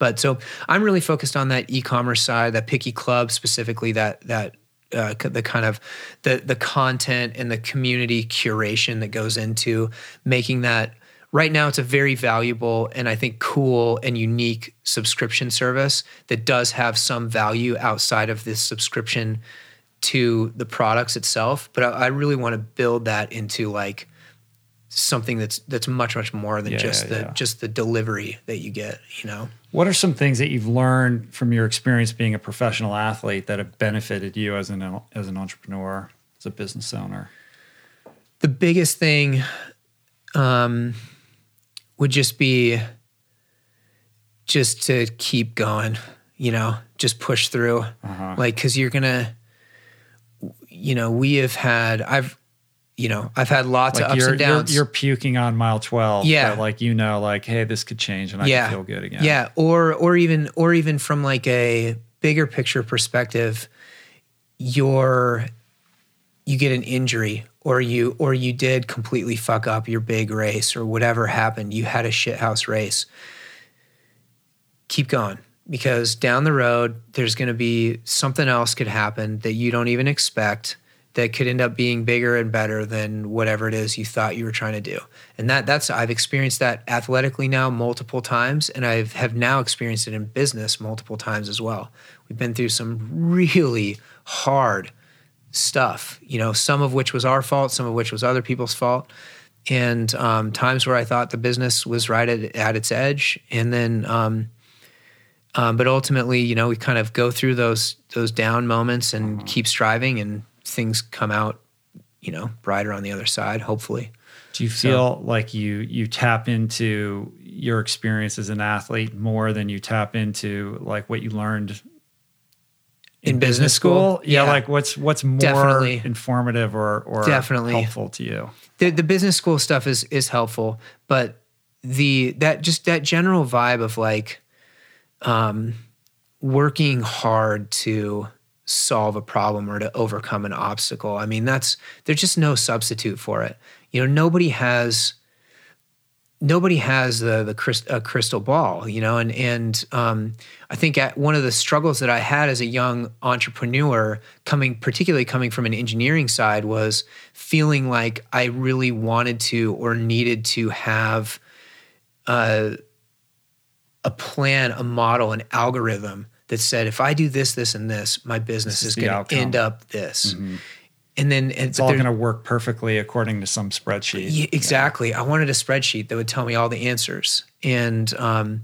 But so I'm really focused on that e-commerce side, that picky club specifically, that that uh, the kind of the the content and the community curation that goes into making that right now it's a very valuable and I think cool and unique subscription service that does have some value outside of this subscription to the products itself. But I, I really want to build that into like something that's that's much much more than Yeah, just the yeah. just the delivery that you get. You know. What are some things that you've learned from your experience being a professional athlete that have benefited you as an as an entrepreneur, as a business owner? the biggest thing um, would just be just to keep going you know just push through Uh-huh. like because you're gonna you know we have had i've you know i've had lots Like of ups you're, and you're downs you're puking on mile twelve. Yeah. like you know, like hey, this could change and I yeah can feel good again. yeah or or even or even from like a bigger picture perspective you're you get an injury or you or you did completely fuck up your big race or whatever happened you had a shithouse race keep going because down the road there's going to be something else could happen that you don't even expect that could end up being bigger and better than whatever it is you thought you were trying to do and that that's i've experienced that athletically now multiple times and i have have now experienced it in business multiple times as well we've been through some really hard stuff, you know, some of which was our fault, some of which was other people's fault. And um, times where I thought the business was right at, at its edge. And then, um, um, but ultimately, you know, we kind of go through those those down moments and keep striving, and things come out, you know, brighter on the other side. Hopefully, Do you feel like you you tap into your experience as an athlete more than you tap into like what you learned In business school? Yeah, Yeah. like what's what's more Definitely. informative or or Definitely. helpful to you? the the business school stuff is is helpful, but the that just that general vibe of like um working hard to solve a problem or to overcome an obstacle. I mean, that's there's just no substitute for it. You know, nobody has nobody has the the crystal, a crystal ball, you know, and and um, I think one of the struggles that I had as a young entrepreneur, coming particularly coming from an engineering side, was feeling like I really wanted to or needed to have a a plan, a model, an algorithm that said if I do this, this, and this, my business This is is going to end up this. And then It's all going to work perfectly according to some spreadsheet. yeah, exactly. I wanted a spreadsheet that would tell me all the answers. And um,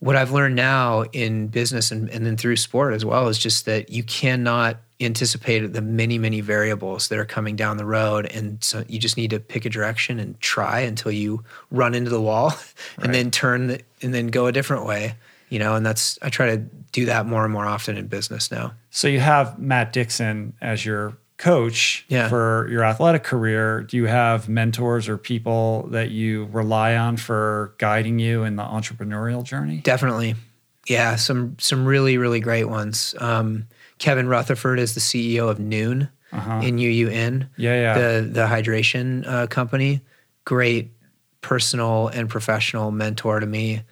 what I've learned now in business and, and then through sport as well is just that you cannot anticipate the many, many variables that are coming down the road. And so you just need to pick a direction and try until you run into the wall and Right. then turn the, and then go a different way. You know, and that's, I try to do that more and more often in business now. So you have Matt Dixon as your coach Yeah. for your athletic career. Do you have mentors or people that you rely on for guiding you in the entrepreneurial journey? Definitely. Yeah, some some really really great ones. Um, Kevin Rutherford is the CEO of Nuun Uh-huh. in UUN, Yeah, yeah. the the hydration uh, company. Great personal and professional mentor to me.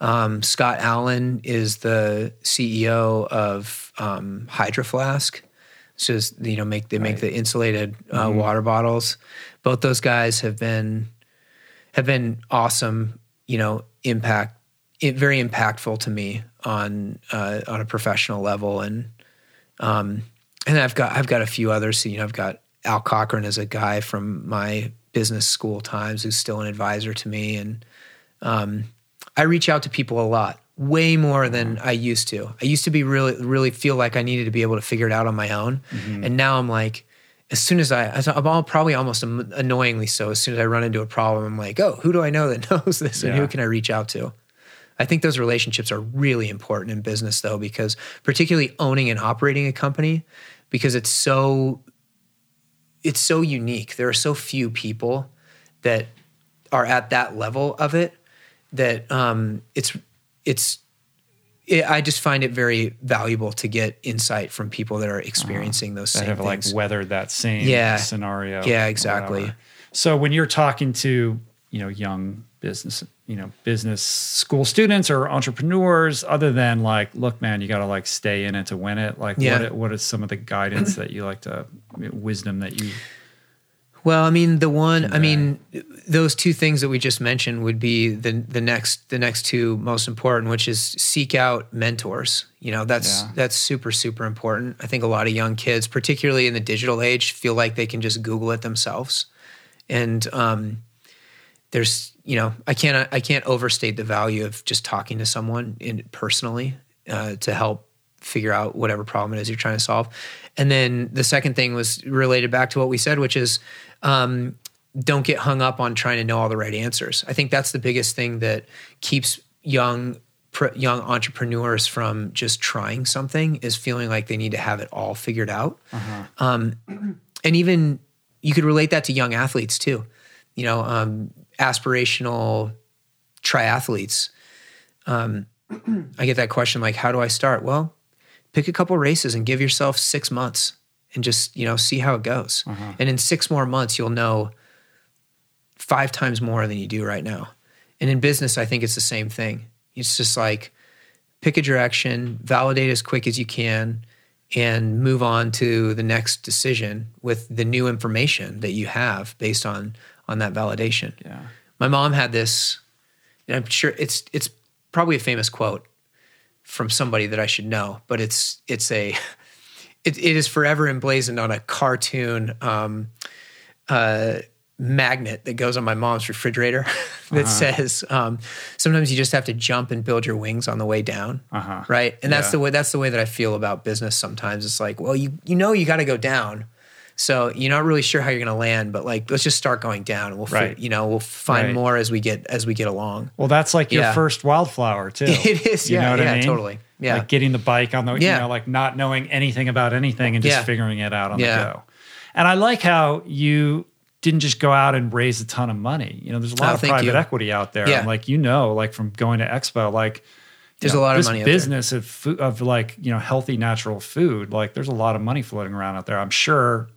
Um, Scott Allen is the CEO of um, Hydro Flask. So is, you know, make they make Right. the insulated uh, Mhm. water bottles. Both those guys have been have been awesome. You know, impact it, very impactful to me on uh, on a professional level, and um, and I've got I've got a few others. You know, I've got Al Cochran as a guy from my business school times who's still an advisor to me, and um, I reach out to people a lot, way more than I used to. I used to be really really feel like I needed to be able to figure it out on my own, mm-hmm. and now I'm like. As soon as I, as I'm all, probably almost annoyingly so. As soon as I run into a problem, I'm like, "Oh, who do I know that knows this, and Yeah. who can I reach out to?" I think those relationships are really important in business, though, because particularly owning and operating a company, because it's so it's so unique. There are so few people that are at that level of it that um, it's it's. It, I just find it very valuable to get insight from people that are experiencing those that same have things. like weathered that same Yeah. scenario. Yeah, exactly. So when you're talking to you know young business you know business school students or entrepreneurs other than like look man you got to like stay in it to win it like Yeah. what what is some of the guidance that you like to wisdom that you Well, I mean, the one, I mean, those two things that we just mentioned would be the the next the next two most important, which is seek out mentors. You know, that's Yeah. that's super super important. I think a lot of young kids, particularly in the digital age, feel like they can just Google it themselves, and um, there's you know I can't I can't overstate the value of just talking to someone in personally uh, to help figure out whatever problem it is you're trying to solve. And then the second thing was related back to what we said, which is um, don't get hung up on trying to know all the right answers. I think that's the biggest thing that keeps young young entrepreneurs from just trying something is feeling like they need to have it all figured out. Um, and even you could relate that to young athletes too. You know, um, aspirational triathletes. Um, I get that question like, how do I start? Well, pick a couple races and give yourself six months and just you know see how it goes. Uh-huh. And in six more months, you'll know five times more than you do right now. And in business, I think it's the same thing. It's just like pick a direction, validate as quick as you can, and move on to the next decision with the new information that you have based on on that validation. yeah My mom had this, and I'm sure it's it's probably a famous quote from somebody that I should know, but it's it's a it, it is forever emblazoned on a cartoon um, uh, magnet that goes on my mom's refrigerator that says um, sometimes you just have to jump and build your wings on the way down, Uh-huh. right? And that's Yeah. the way that's the way that I feel about business. Sometimes it's like, well, you you know you got to go down. So you're not really sure how you're going to land, but like let's just start going down, and we'll Right. you know we'll find Right. more as we get as we get along. well that's like your Yeah. first wildflower too It is, You yeah, know what I yeah, mean? totally, yeah. like getting the bike on the you Yeah. know like not knowing anything about anything and just figuring it out on the go and i like how you didn't just go out and raise a ton of money you know there's a oh, lot Oh, of private you. equity out there Yeah. and like you know like from going to expo like There's know, a lot of money out there. business of food, of like you know healthy natural food like there's a lot of money floating around out there i'm sure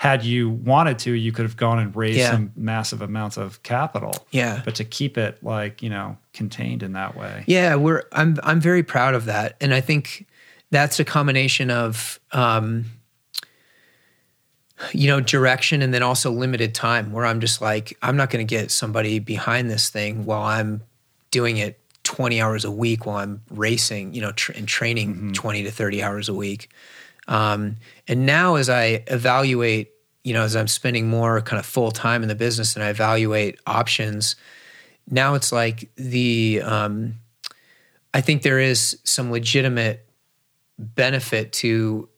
had you wanted to you could have gone and raised Yeah. some massive amounts of capital Yeah. but to keep it like you know contained in that way Yeah, we're I'm I'm very proud of that, and I think that's a combination of um, you know direction and then also limited time. Where I'm just like I'm not going to get somebody behind this thing while I'm doing it 20 hours a week while I'm racing, you know, tr- and training 20 to 30 hours a week. Um, and now as I evaluate, you know, as I'm spending more kind of full time in the business and I evaluate options, now it's like the um, I think there is some legitimate benefit to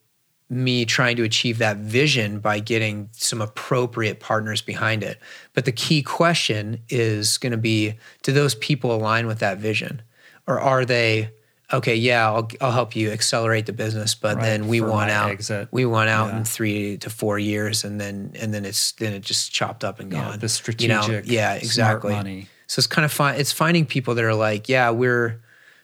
me trying to achieve that vision by getting some appropriate partners behind it. But the key question is going to be do those people align with that vision? Or are they, okay, yeah, I'll, I'll help you accelerate the business, but Right, then we want out. exit. We want out Yeah. in three to four years, and then and then it's then it just chopped up and Yeah, gone. the You know? strategic, yeah, smart exactly. money. So it's kind of fun. It's finding people that are like, yeah, we're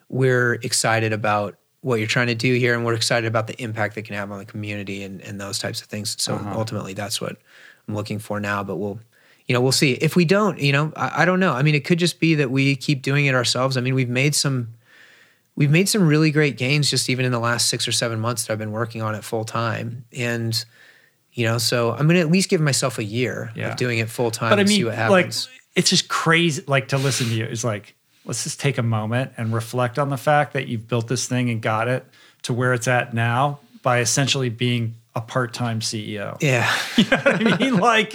we're excited about what you're trying to do here, and we're excited about the impact they can have on the community and, and those types of things. So Uh-huh. ultimately, that's what I'm looking for now. But we'll, you know, we'll see. If we don't, you know, I, I don't know. I mean, it could just be that we keep doing it ourselves. I mean, we've made some. We've made some really great gains just even in the last six or seven months that I've been working on it full time. And, you know, so I'm going to at least give myself a year Yeah. of doing it full time but I and see mean, what like, happens. it's just crazy. Like to listen to you is like, let's just take a moment and reflect on the fact that you've built this thing and got it to where it's at now by essentially being a part-time CEO. yeah. I mean, like,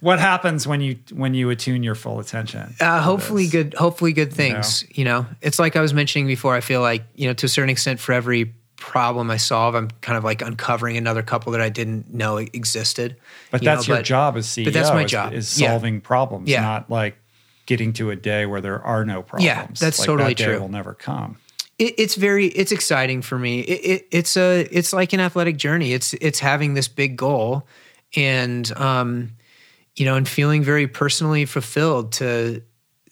what happens when you when you attune your full attention? Uh, hopefully this? good hopefully good things you know it's like i was mentioning before i feel like you know to a certain extent for every problem i solve i'm kind of like uncovering another couple that i didn't know existed But you know, that's your but- job as CEO. but that's my is, job. Is Yeah. solving problems, Yeah. not like getting to a day where there are no problems. Yeah, that's Like, totally that day true. Will never come. it, it's very it's exciting for me it, it, it's a it's like an athletic journey it's it's having this big goal and um you know and feeling very personally fulfilled to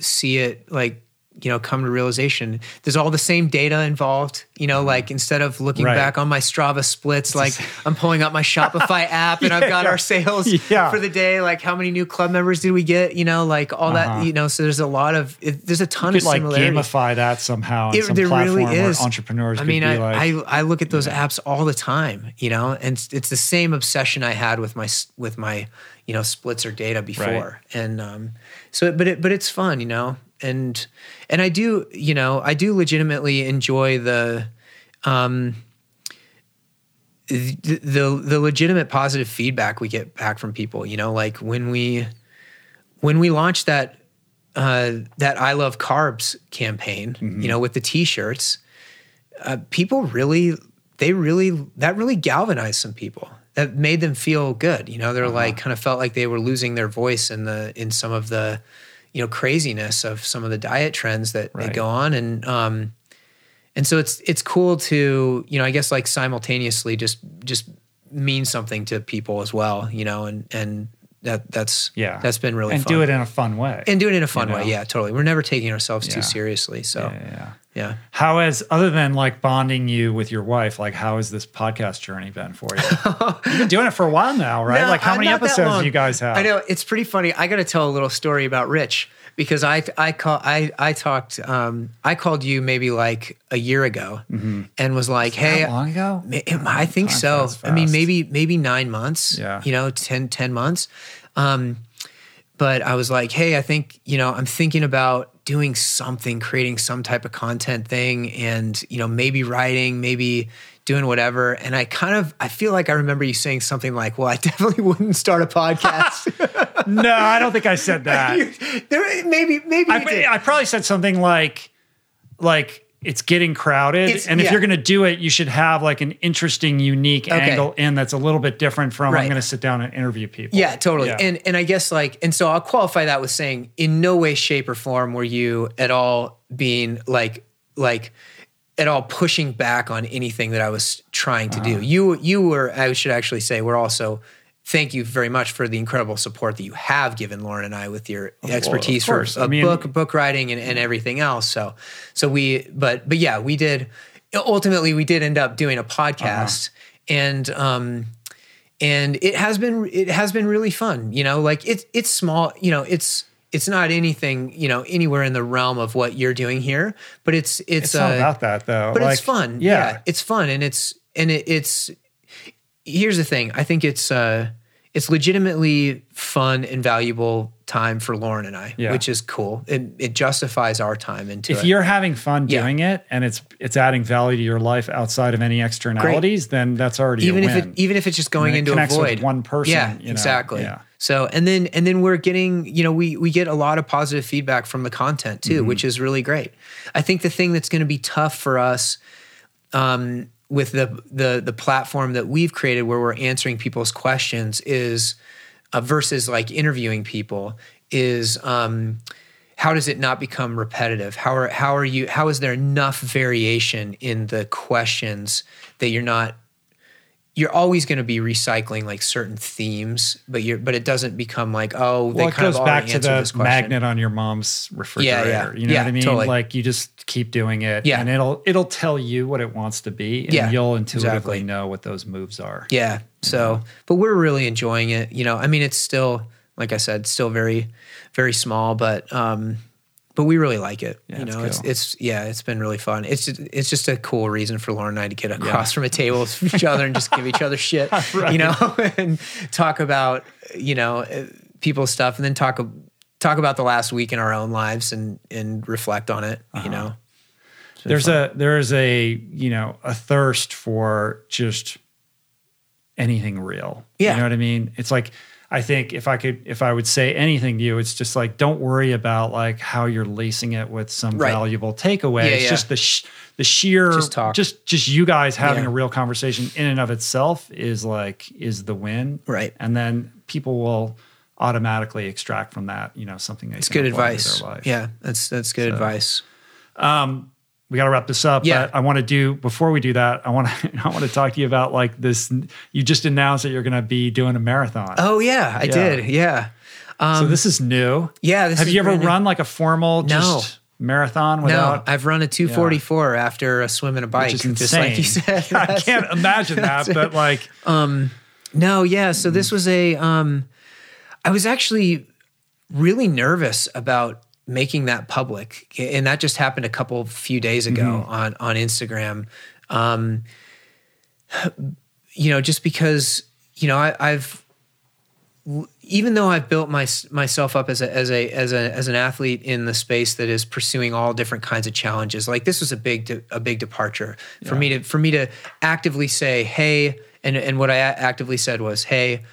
see it like you know come to realization there's all the same data involved you know like instead of looking Right. back on my strava splits like i'm pulling up my shopify app and i've got Yeah. our sales Yeah. for the day like how many new club members did we get you know like all Uh-huh. that you know so there's a lot of it, there's a ton You of could like similarities gamify that somehow it, some there platform really is. entrepreneurs I could mean, I, like, I I look at those apps all the time, you know, and it's, it's the same obsession I had with my with my you know splits or data before, and um, so but it but it's fun, you know, and and I do you know I do legitimately enjoy the. Um, the, the the legitimate positive feedback we get back from people, you know, like when we when we launched that uh, that I love carbs campaign, you know, with the t-shirts, uh, people really, they really, that really galvanized some people. That made them feel good. You know, they're like kind of felt like they were losing their voice in the in some of the, you know, craziness of some of the diet trends that, Right. that go on, and um, and so it's it's cool to you know I guess like simultaneously just just mean something to people as well. You know, and and that that's yeah, that's been really and fun do it in a fun way. and do it in a fun You way. Yeah, totally. We're never taking ourselves Yeah. too seriously. So yeah, yeah, yeah. How has other than like bonding you with your wife, like how has this podcast journey been for you? You've been doing it for a while now, right? No, like how uh, many episodes do you guys have? I know it's pretty funny. I got to tell a little story about Rich because I I call I I talked um I called you maybe like a year ago and was like, hey. That long ago? I think Time so. I mean, maybe maybe nine months. Yeah. You know, 10, 10 months. Um, but I was like, hey, I think you know, I'm thinking about doing something, creating some type of content thing, and you know, maybe writing, maybe doing whatever. And I kind of, I feel like I remember you saying something like, "Well, I definitely wouldn't start a podcast." no, I don't think I said that. there, maybe, maybe you I, did. I probably said something like, like it's getting crowded, It's- and if yeah. you're going to do it, you should have like an interesting, unique Okay. angle in that's a little bit different from I'm going to sit down and interview people. Yeah, totally. Yeah. And and I guess like and so I'll qualify that with saying in no way, shape, or form were you at all being like like at all pushing back on anything that I was trying to Uh-huh. do. You you were I should actually say we're also thank you very much for the incredible support that you have given Lauren and I with your expertise for I mean- book book writing and, and everything else. So so we but but yeah, we did ultimately we did end up doing a podcast and um and it has been it has been really fun you know like it's it's small you know it's it's not anything you know anywhere in the realm of what you're doing here but it's it's, it's not uh, about that though. but Like, it's fun Yeah. yeah. it's fun and it's and it, it's here's the thing i think it's uh it's legitimately fun and valuable time for lauren and i Yeah. which is cool it, it justifies our time into if it you're having fun Yeah. doing it and it's it's adding value to your life outside of any externalities, then that's already even if it even if it's just going into a void one person, yeah you know, exactly yeah. so and then and then we're getting you know we we get a lot of positive feedback from the content too Mm-hmm. which is really great i think the thing that's going to be tough for us um, with the the the platform that we've created where we're answering people's questions is uh, versus like interviewing people is um, how does it not become repetitive? How are how are you how is there enough variation in the questions that you're not you're always going to be recycling like certain themes but you're but it doesn't become like oh they well, it kind goes of back to the magnet on your mom's refrigerator. yeah. You know Yeah, what I mean? totally. Like you just keep doing it, Yeah. and it'll it'll tell you what it wants to be, and Yeah, you'll intuitively exactly. know what those moves are. Yeah. So, but we're really enjoying it. You know, I mean, it's still, like I said, still very, very small, but, um, but we really like it. Yeah, you know, it's, cool. it's, yeah, it's been really fun. It's just, it's just a cool reason for Lauren and I to get across from a table with each other and just give each other shit, you know, and talk about, you know, uh, people's stuff and then talk, talk about the last week in our own lives and, and reflect on it, Uh-huh. you know? there's a there's a you know a thirst for just anything real. Yeah. You know what I mean? It's like I think if I could if I would say anything to you, it's just like don't worry about like how you're lacing it with some Right. valuable takeaway. Yeah, it's yeah. just the sh- the sheer Just talk. just just you guys having Yeah. a real conversation in and of itself is like is the win. Right. And then people will automatically extract from that, you know, something that It's good advice. Their life. Yeah. That's, that's good advice. Um, we got to wrap this up. Yeah. But I want to do before we do that. I want to I want to talk to you about like this. You just announced that you're going to be doing a marathon. Oh yeah, I Yeah. did. Yeah. so um, this is new. Yeah. This Have you ever new. run like a formal? No, Just, marathon No, without. I've run a 244 after a swim and a bike, which is just insane. like you said. I can't imagine that, but like, um, No, yeah. So this mm. was a. Um, I was actually really nervous about making that public, and that just happened a couple few days ago on on Instagram. Um, you know, just because you know I, I've even though I've built my, myself up as a, as a as a as an athlete in the space that is pursuing all different kinds of challenges, like this was a big de- a big departure for me to for me to actively say, hey, and and what I actively said was, hey,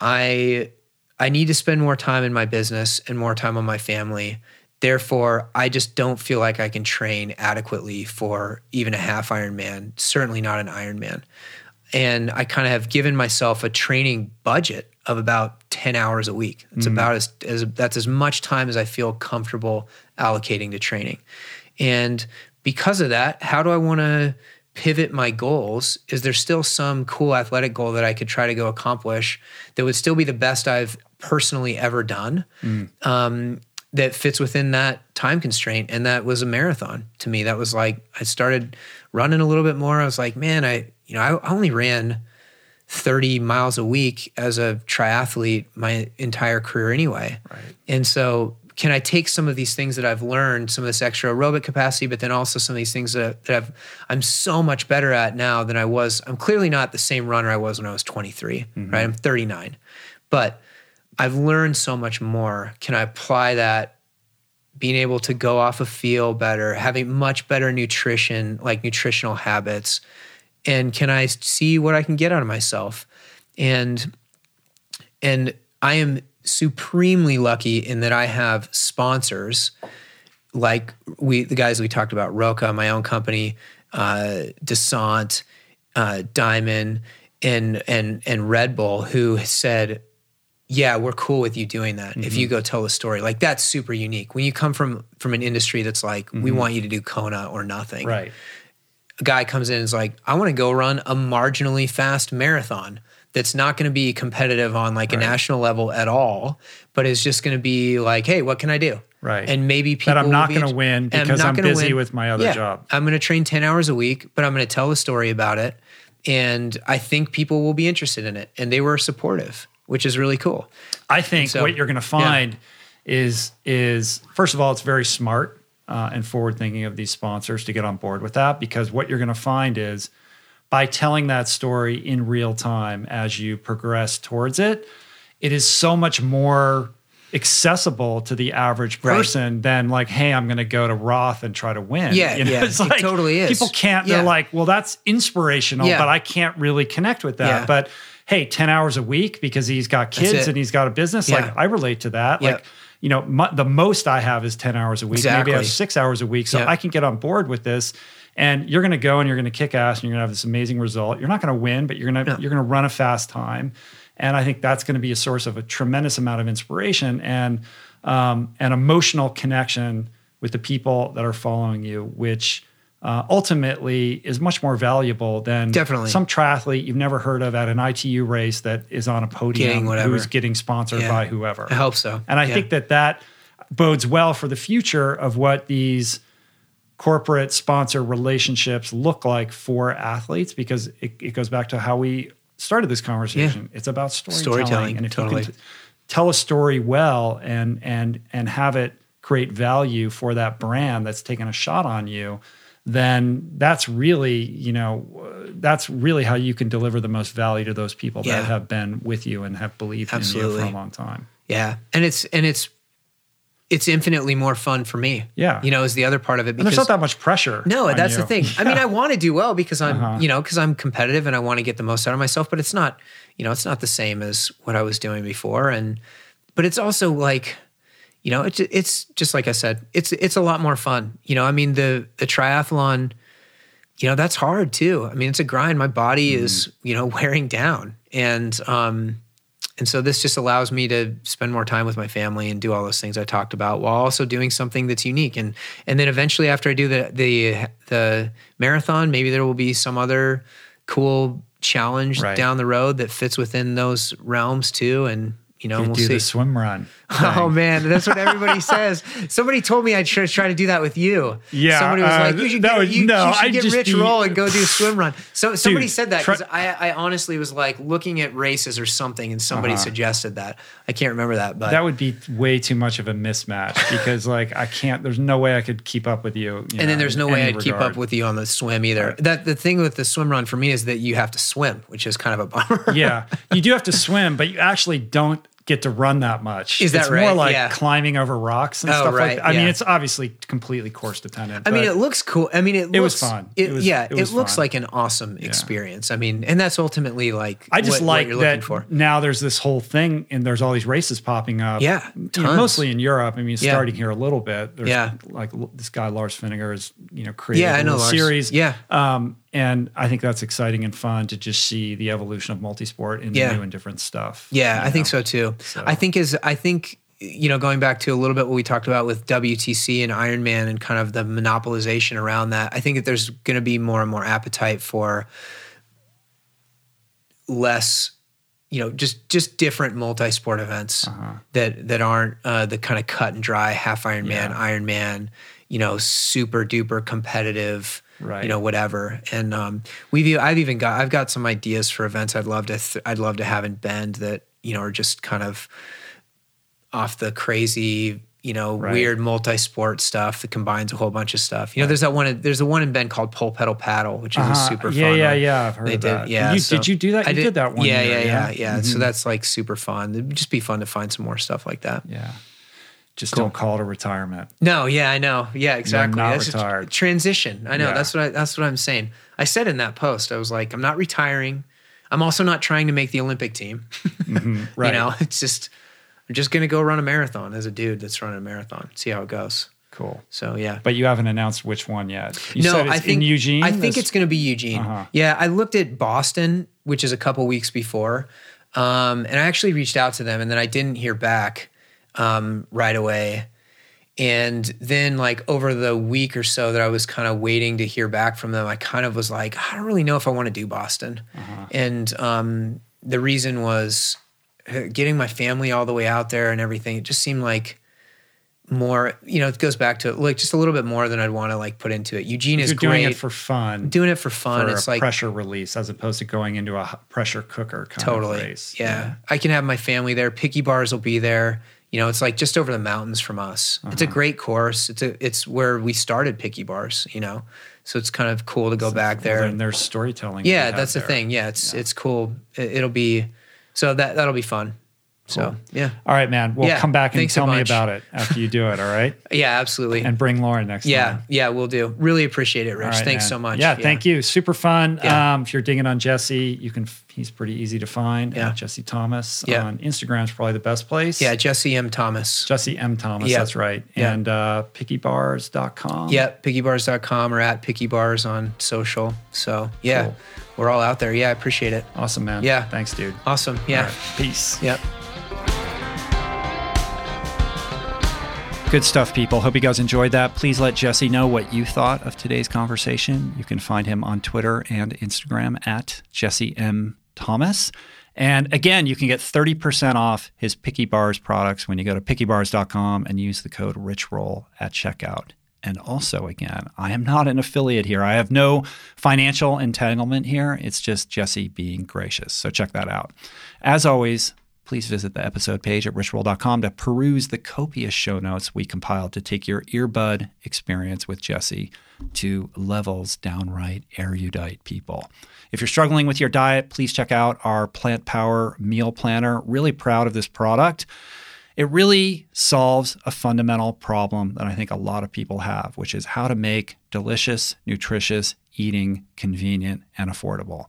I I need to spend more time in my business and more time on my family. Therefore, I just don't feel like I can train adequately for even a half Ironman, certainly not an Ironman and I kind of have given myself a training budget of about 10 hours a week. It's about as, as that's as much time as I feel comfortable allocating to training. And because of that, how do I want to pivot my goals? Is there still some cool athletic goal that I could try to go accomplish that would still be the best I've personally ever done? Um, that fits within that time constraint and that was a marathon to me. That was like i started running a little bit more. I was like man i you know i, only ran 30 miles a week as a triathlete my entire career anyway. Right. and so can i take some of these things that i've learned some of this extra aerobic capacity but then also some of these things that, that I've, i'm so much better at now than i was i'm clearly not the same runner i was when i was 23 mm-hmm. right? I'm 39 but I've learned so much more. Can I apply that? Being able to go off a feel better, having much better nutrition, like nutritional habits, and can I see what I can get out of myself? And and I am supremely lucky in that I have sponsors like we the guys we talked about, ROKA, my own company, uh, Descent, uh, Diamond, and and and Red Bull, who said, "Yeah, we're cool with you doing that. If you mm-hmm. go tell a story, like that's super unique. When you come from from an industry that's like, we mm-hmm. want you to do Kona or nothing, right. a guy comes in and is like, I want to go run a marginally fast marathon that's not going to be competitive on like a national level at all, but is just going to be like, hey, what can I do? Right. And maybe people But I'm not gonna win because I'm gonna busy with my other Yeah. job. I'm going to train 10 hours a week, but I'm going to tell a story about it. And I think people will be interested in it. And they were supportive, which is really cool. I think so- what you're going to find is is first of all, it's very smart uh, and forward thinking of these sponsors to get on board with that because what you're going to find is by telling that story in real time as you progress towards it, it is so much more accessible to the average Right. person than like, hey, I'm going to go to Roth and try to win. Yeah, yeah, it's it totally is. People can't. They're like, well, that's inspirational, Yeah. but I can't really connect with that. Yeah. But hey, 10 hours a week because he's got kids and he's got a business. Yeah. Like I relate to that. Yeah. Like, you know, mu- the most I have is 10 hours a week. Maybe I have six hours a week. So Yeah. I can get on board with this. And you're going to go and you're going to kick ass and you're going to have this amazing result. You're not going to win, but you're going to, you're going to run a fast time. And I think that's going to be a source of a tremendous amount of inspiration and um, an emotional connection with the people that are following you, which uh, ultimately is much more valuable than Definitely. some triathlete you've never heard of at an ITU race that is on a podium Getting who's getting sponsored Yeah. by whoever. I hope so. And I Yeah. think that that bodes well for the future of what these corporate sponsor relationships look like for athletes because it, it goes back to how we started this conversation. It's about storytelling. Storytelling, and if totally. you can t- tell a story well and and and have it create value for that brand that's taking a shot on you, then that's really, you know, that's really how you can deliver the most value to those people Yeah. that have been with you and have believed in you Absolutely. for a long time. Yeah. And it's, and it's, it's infinitely more fun for me. Yeah. You know, is the other part of it And there's not that much pressure. No, that's you. the thing. I mean, I want to do well because I'm, Uh-huh. you know, because I'm competitive and I want to get the most out of myself. But it's not, you know, it's not the same as what I was doing before. And, but it's also like, you know, it's it's just like I said, it's it's a lot more fun. You know, I mean the the triathlon, you know, that's hard too. I mean, it's a grind. My body Mm-hmm. is, you know, wearing down, and um, and so this just allows me to spend more time with my family and do all those things I talked about while also doing something that's unique. And and then eventually after I do the the the marathon, maybe there will be some other cool challenge Right. down the road that fits within those realms too. And You know, You we'll do see. the swim run. Oh man, that's what everybody says. Somebody told me I should try, to do that with you. Yeah, somebody was uh, like, "You should, get, you, no, you should get Rich be- Roll and go do a swim run." So somebody Dude, said that because I, I honestly was like looking at races or something, and somebody Uh-huh. suggested that. I can't remember that, but That would be way too much of a mismatch because, like, I can't. There's no way I could keep up with you. you and know, then there's no way I'd keep up with you on the swim either. That the thing with the swim run for me is that you have to swim, which is kind of a bummer. yeah, you do have to swim, but you actually don't get to run that much. Is that it's more right? like Yeah. climbing over rocks and Oh, stuff right, like that. I mean, it's obviously completely course dependent. I mean, it looks cool. I mean, it, It was fun. It, It was- yeah, it it, looks fun. like an awesome experience. I mean, and that's ultimately like I just what, like what you're that looking for. now there's this whole thing and there's all these races popping up. Yeah, you know, mostly in Europe. I mean, Yeah. starting here a little bit. There's Yeah. like this guy Lars Finanger is you know created Yeah, I a know little Lars. series. Yeah. um, and I think that's exciting and fun to just see the evolution of multisport into Yeah. new and different stuff. Yeah, I think so too. So- I think is I think you know going back to a little bit what we talked about with WTC and Ironman and kind of the monopolization around that. I think that there's going to be more and more appetite for less you know just just different multi-sport events Uh-huh. that that aren't uh, the kind of cut and dry half Ironman, Yeah. Ironman, you know, super duper competitive, Right. you know, whatever. And um, we've I've even got I've got some ideas for events I'd love to th- I'd love to have in Bend that you know are just kind of off the crazy. You know, Right. weird multi-sport stuff that combines a whole bunch of stuff. You know, there's that one. There's a one in Bend called Pole Pedal Paddle, which is Uh-huh. super yeah, fun. yeah, one. yeah. I've heard They of did, that. yeah. You, so did you do that? I You did, that one. Yeah, year, yeah, yeah, yeah. So Mhm. that's like super fun. It'd just be fun to find some more stuff like that. yeah. Just Cool. don't call it a retirement. No, yeah, I know. Yeah, exactly. not That's a retired. transition. I know. Yeah. That's what I, that's what I'm saying. I said in that post, I was like, I'm not retiring. I'm also not trying to make the Olympic team. Right. You know, it's just I'm just gonna go run a marathon as a dude that's running a marathon. See how it goes. Cool. So yeah. But you haven't announced which one yet. You no, said it's I think in Eugene. I think it's going to be Eugene. Uh-huh. Yeah, I looked at Boston, which is a couple weeks before, um, and I actually reached out to them, and then I didn't hear back um, right away. And then, like over the week or so that I was kind of waiting to hear back from them, I kind of was like, I don't really know if I want to do Boston. Uh-huh. And um, the reason was uh, getting my family all the way out there and everything. It just seemed like more, you know, it goes back to like just a little bit more than I'd want to like put into it. Eugene is doing great. it for fun. doing it for fun. for it's a like pressure release as opposed to going into a pressure cooker kind totally. of race. Yeah. I can have my family there. Picky bars will be there. You know, it's like just over the mountains from us. It's a Uh-huh. great course. It's a it's where we started Picky Bars, you know. So it's kind of cool to go back Well, there. then there's storytelling. yeah, that's the there. thing. Yeah, it's it's cool. It, it'll be so that that'll be fun. So, Cool. yeah. All right, man. Well, Yeah, come back and thanks tell me about it after you do it. All right, Yeah, absolutely. and bring Lauren next yeah, time. yeah, yeah, we'll do. Really appreciate it, Rich. Right, Thanks man. so much. Yeah, thank you. Super fun. Yeah. Um, if you're digging on Jesse, you can. He's pretty easy to find. Yeah. Jesse Thomas Yeah. on Instagram is probably the best place. Yeah, Jesse M. Thomas. Jesse M Thomas. Yeah. That's right. Yeah. And uh, pickybars.com. Yeah, pickybars.com or at pickybars on social. So, yeah, Cool. we're all out there. Yeah, I appreciate it. Awesome, man. Yeah. Thanks, dude. Awesome. Yeah. Right. Peace. Yep. Good stuff, people. Hope you guys enjoyed that. Please let Jesse know what you thought of today's conversation. You can find him on Twitter and Instagram at Jesse M. Thomas. And again, you can get 30% off his Picky Bars products when you go to pickybars.com and use the code RichRoll at checkout. And also, again, I am not an affiliate here. I have no financial entanglement here. It's just Jesse being gracious. So check that out. As always, please visit the episode page at richroll.com to peruse the copious show notes we compiled to take your earbud experience with Jesse to levels downright erudite people. If you're struggling with your diet, please check out our Plant Power Meal Planner. Really proud of this product. It really solves a fundamental problem that I think a lot of people have, which is how to make delicious, nutritious eating convenient and affordable.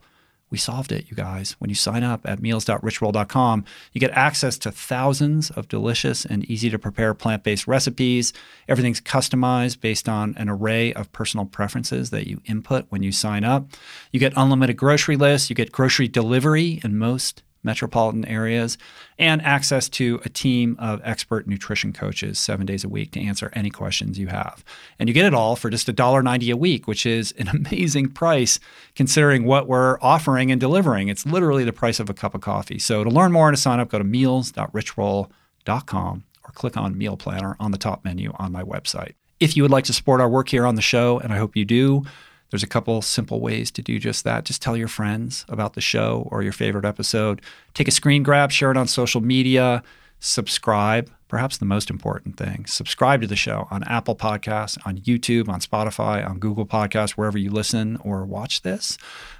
We solved it, you guys. When you sign up at meals.richroll.com, you get access to thousands of delicious and easy to prepare plant based recipes. Everything's customized based on an array of personal preferences that you input when you sign up. You get unlimited grocery lists, you get grocery delivery in most metropolitan areas, and access to a team of expert nutrition coaches seven days a week to answer any questions you have. And you get it all for just $1.90 a week, which is an amazing price considering what we're offering and delivering. It's literally the price of a cup of coffee. So to learn more and to sign up, go to meals.richroll.com or click on Meal Planner on the top menu on my website. If you would like to support our work here on the show, and I hope you do, there's a couple simple ways to do just that. Just tell your friends about the show or your favorite episode. Take a screen grab, share it on social media, subscribe. Perhaps the most important thing subscribe to the show on Apple Podcasts, on YouTube, on Spotify, on Google Podcasts, wherever you listen or watch this.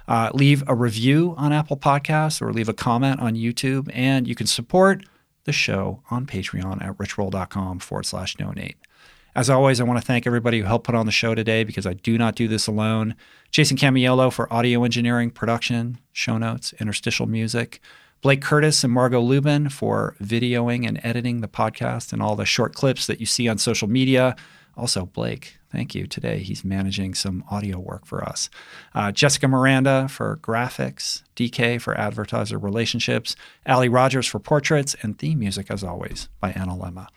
Uh, leave a review on Apple Podcasts or leave a comment on YouTube. And you can support the show on Patreon at richroll.com forward slash donate. As always, I want to thank everybody who helped put on the show today because I do not do this alone. Jason Camiolo for audio engineering, production, show notes, interstitial music. Blake Curtis and Margot Lubin for videoing and editing the podcast and all the short clips that you see on social media. Also, Blake, thank you. Today, he's managing some audio work for us. Uh, Jessica Miranda for graphics, DK for advertiser relationships, Ali Rogers for portraits, and theme music, as always, by Anna Lemma.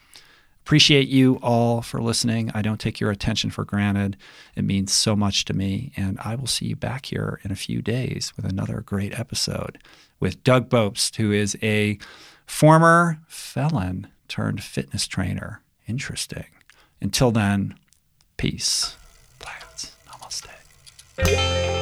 Appreciate you all for listening. I don't take your attention for granted. It means so much to me. And I will see you back here in a few days with another great episode with Doug Bopst, who is a former felon turned fitness trainer. Interesting. Until then, peace. Plants. Namaste.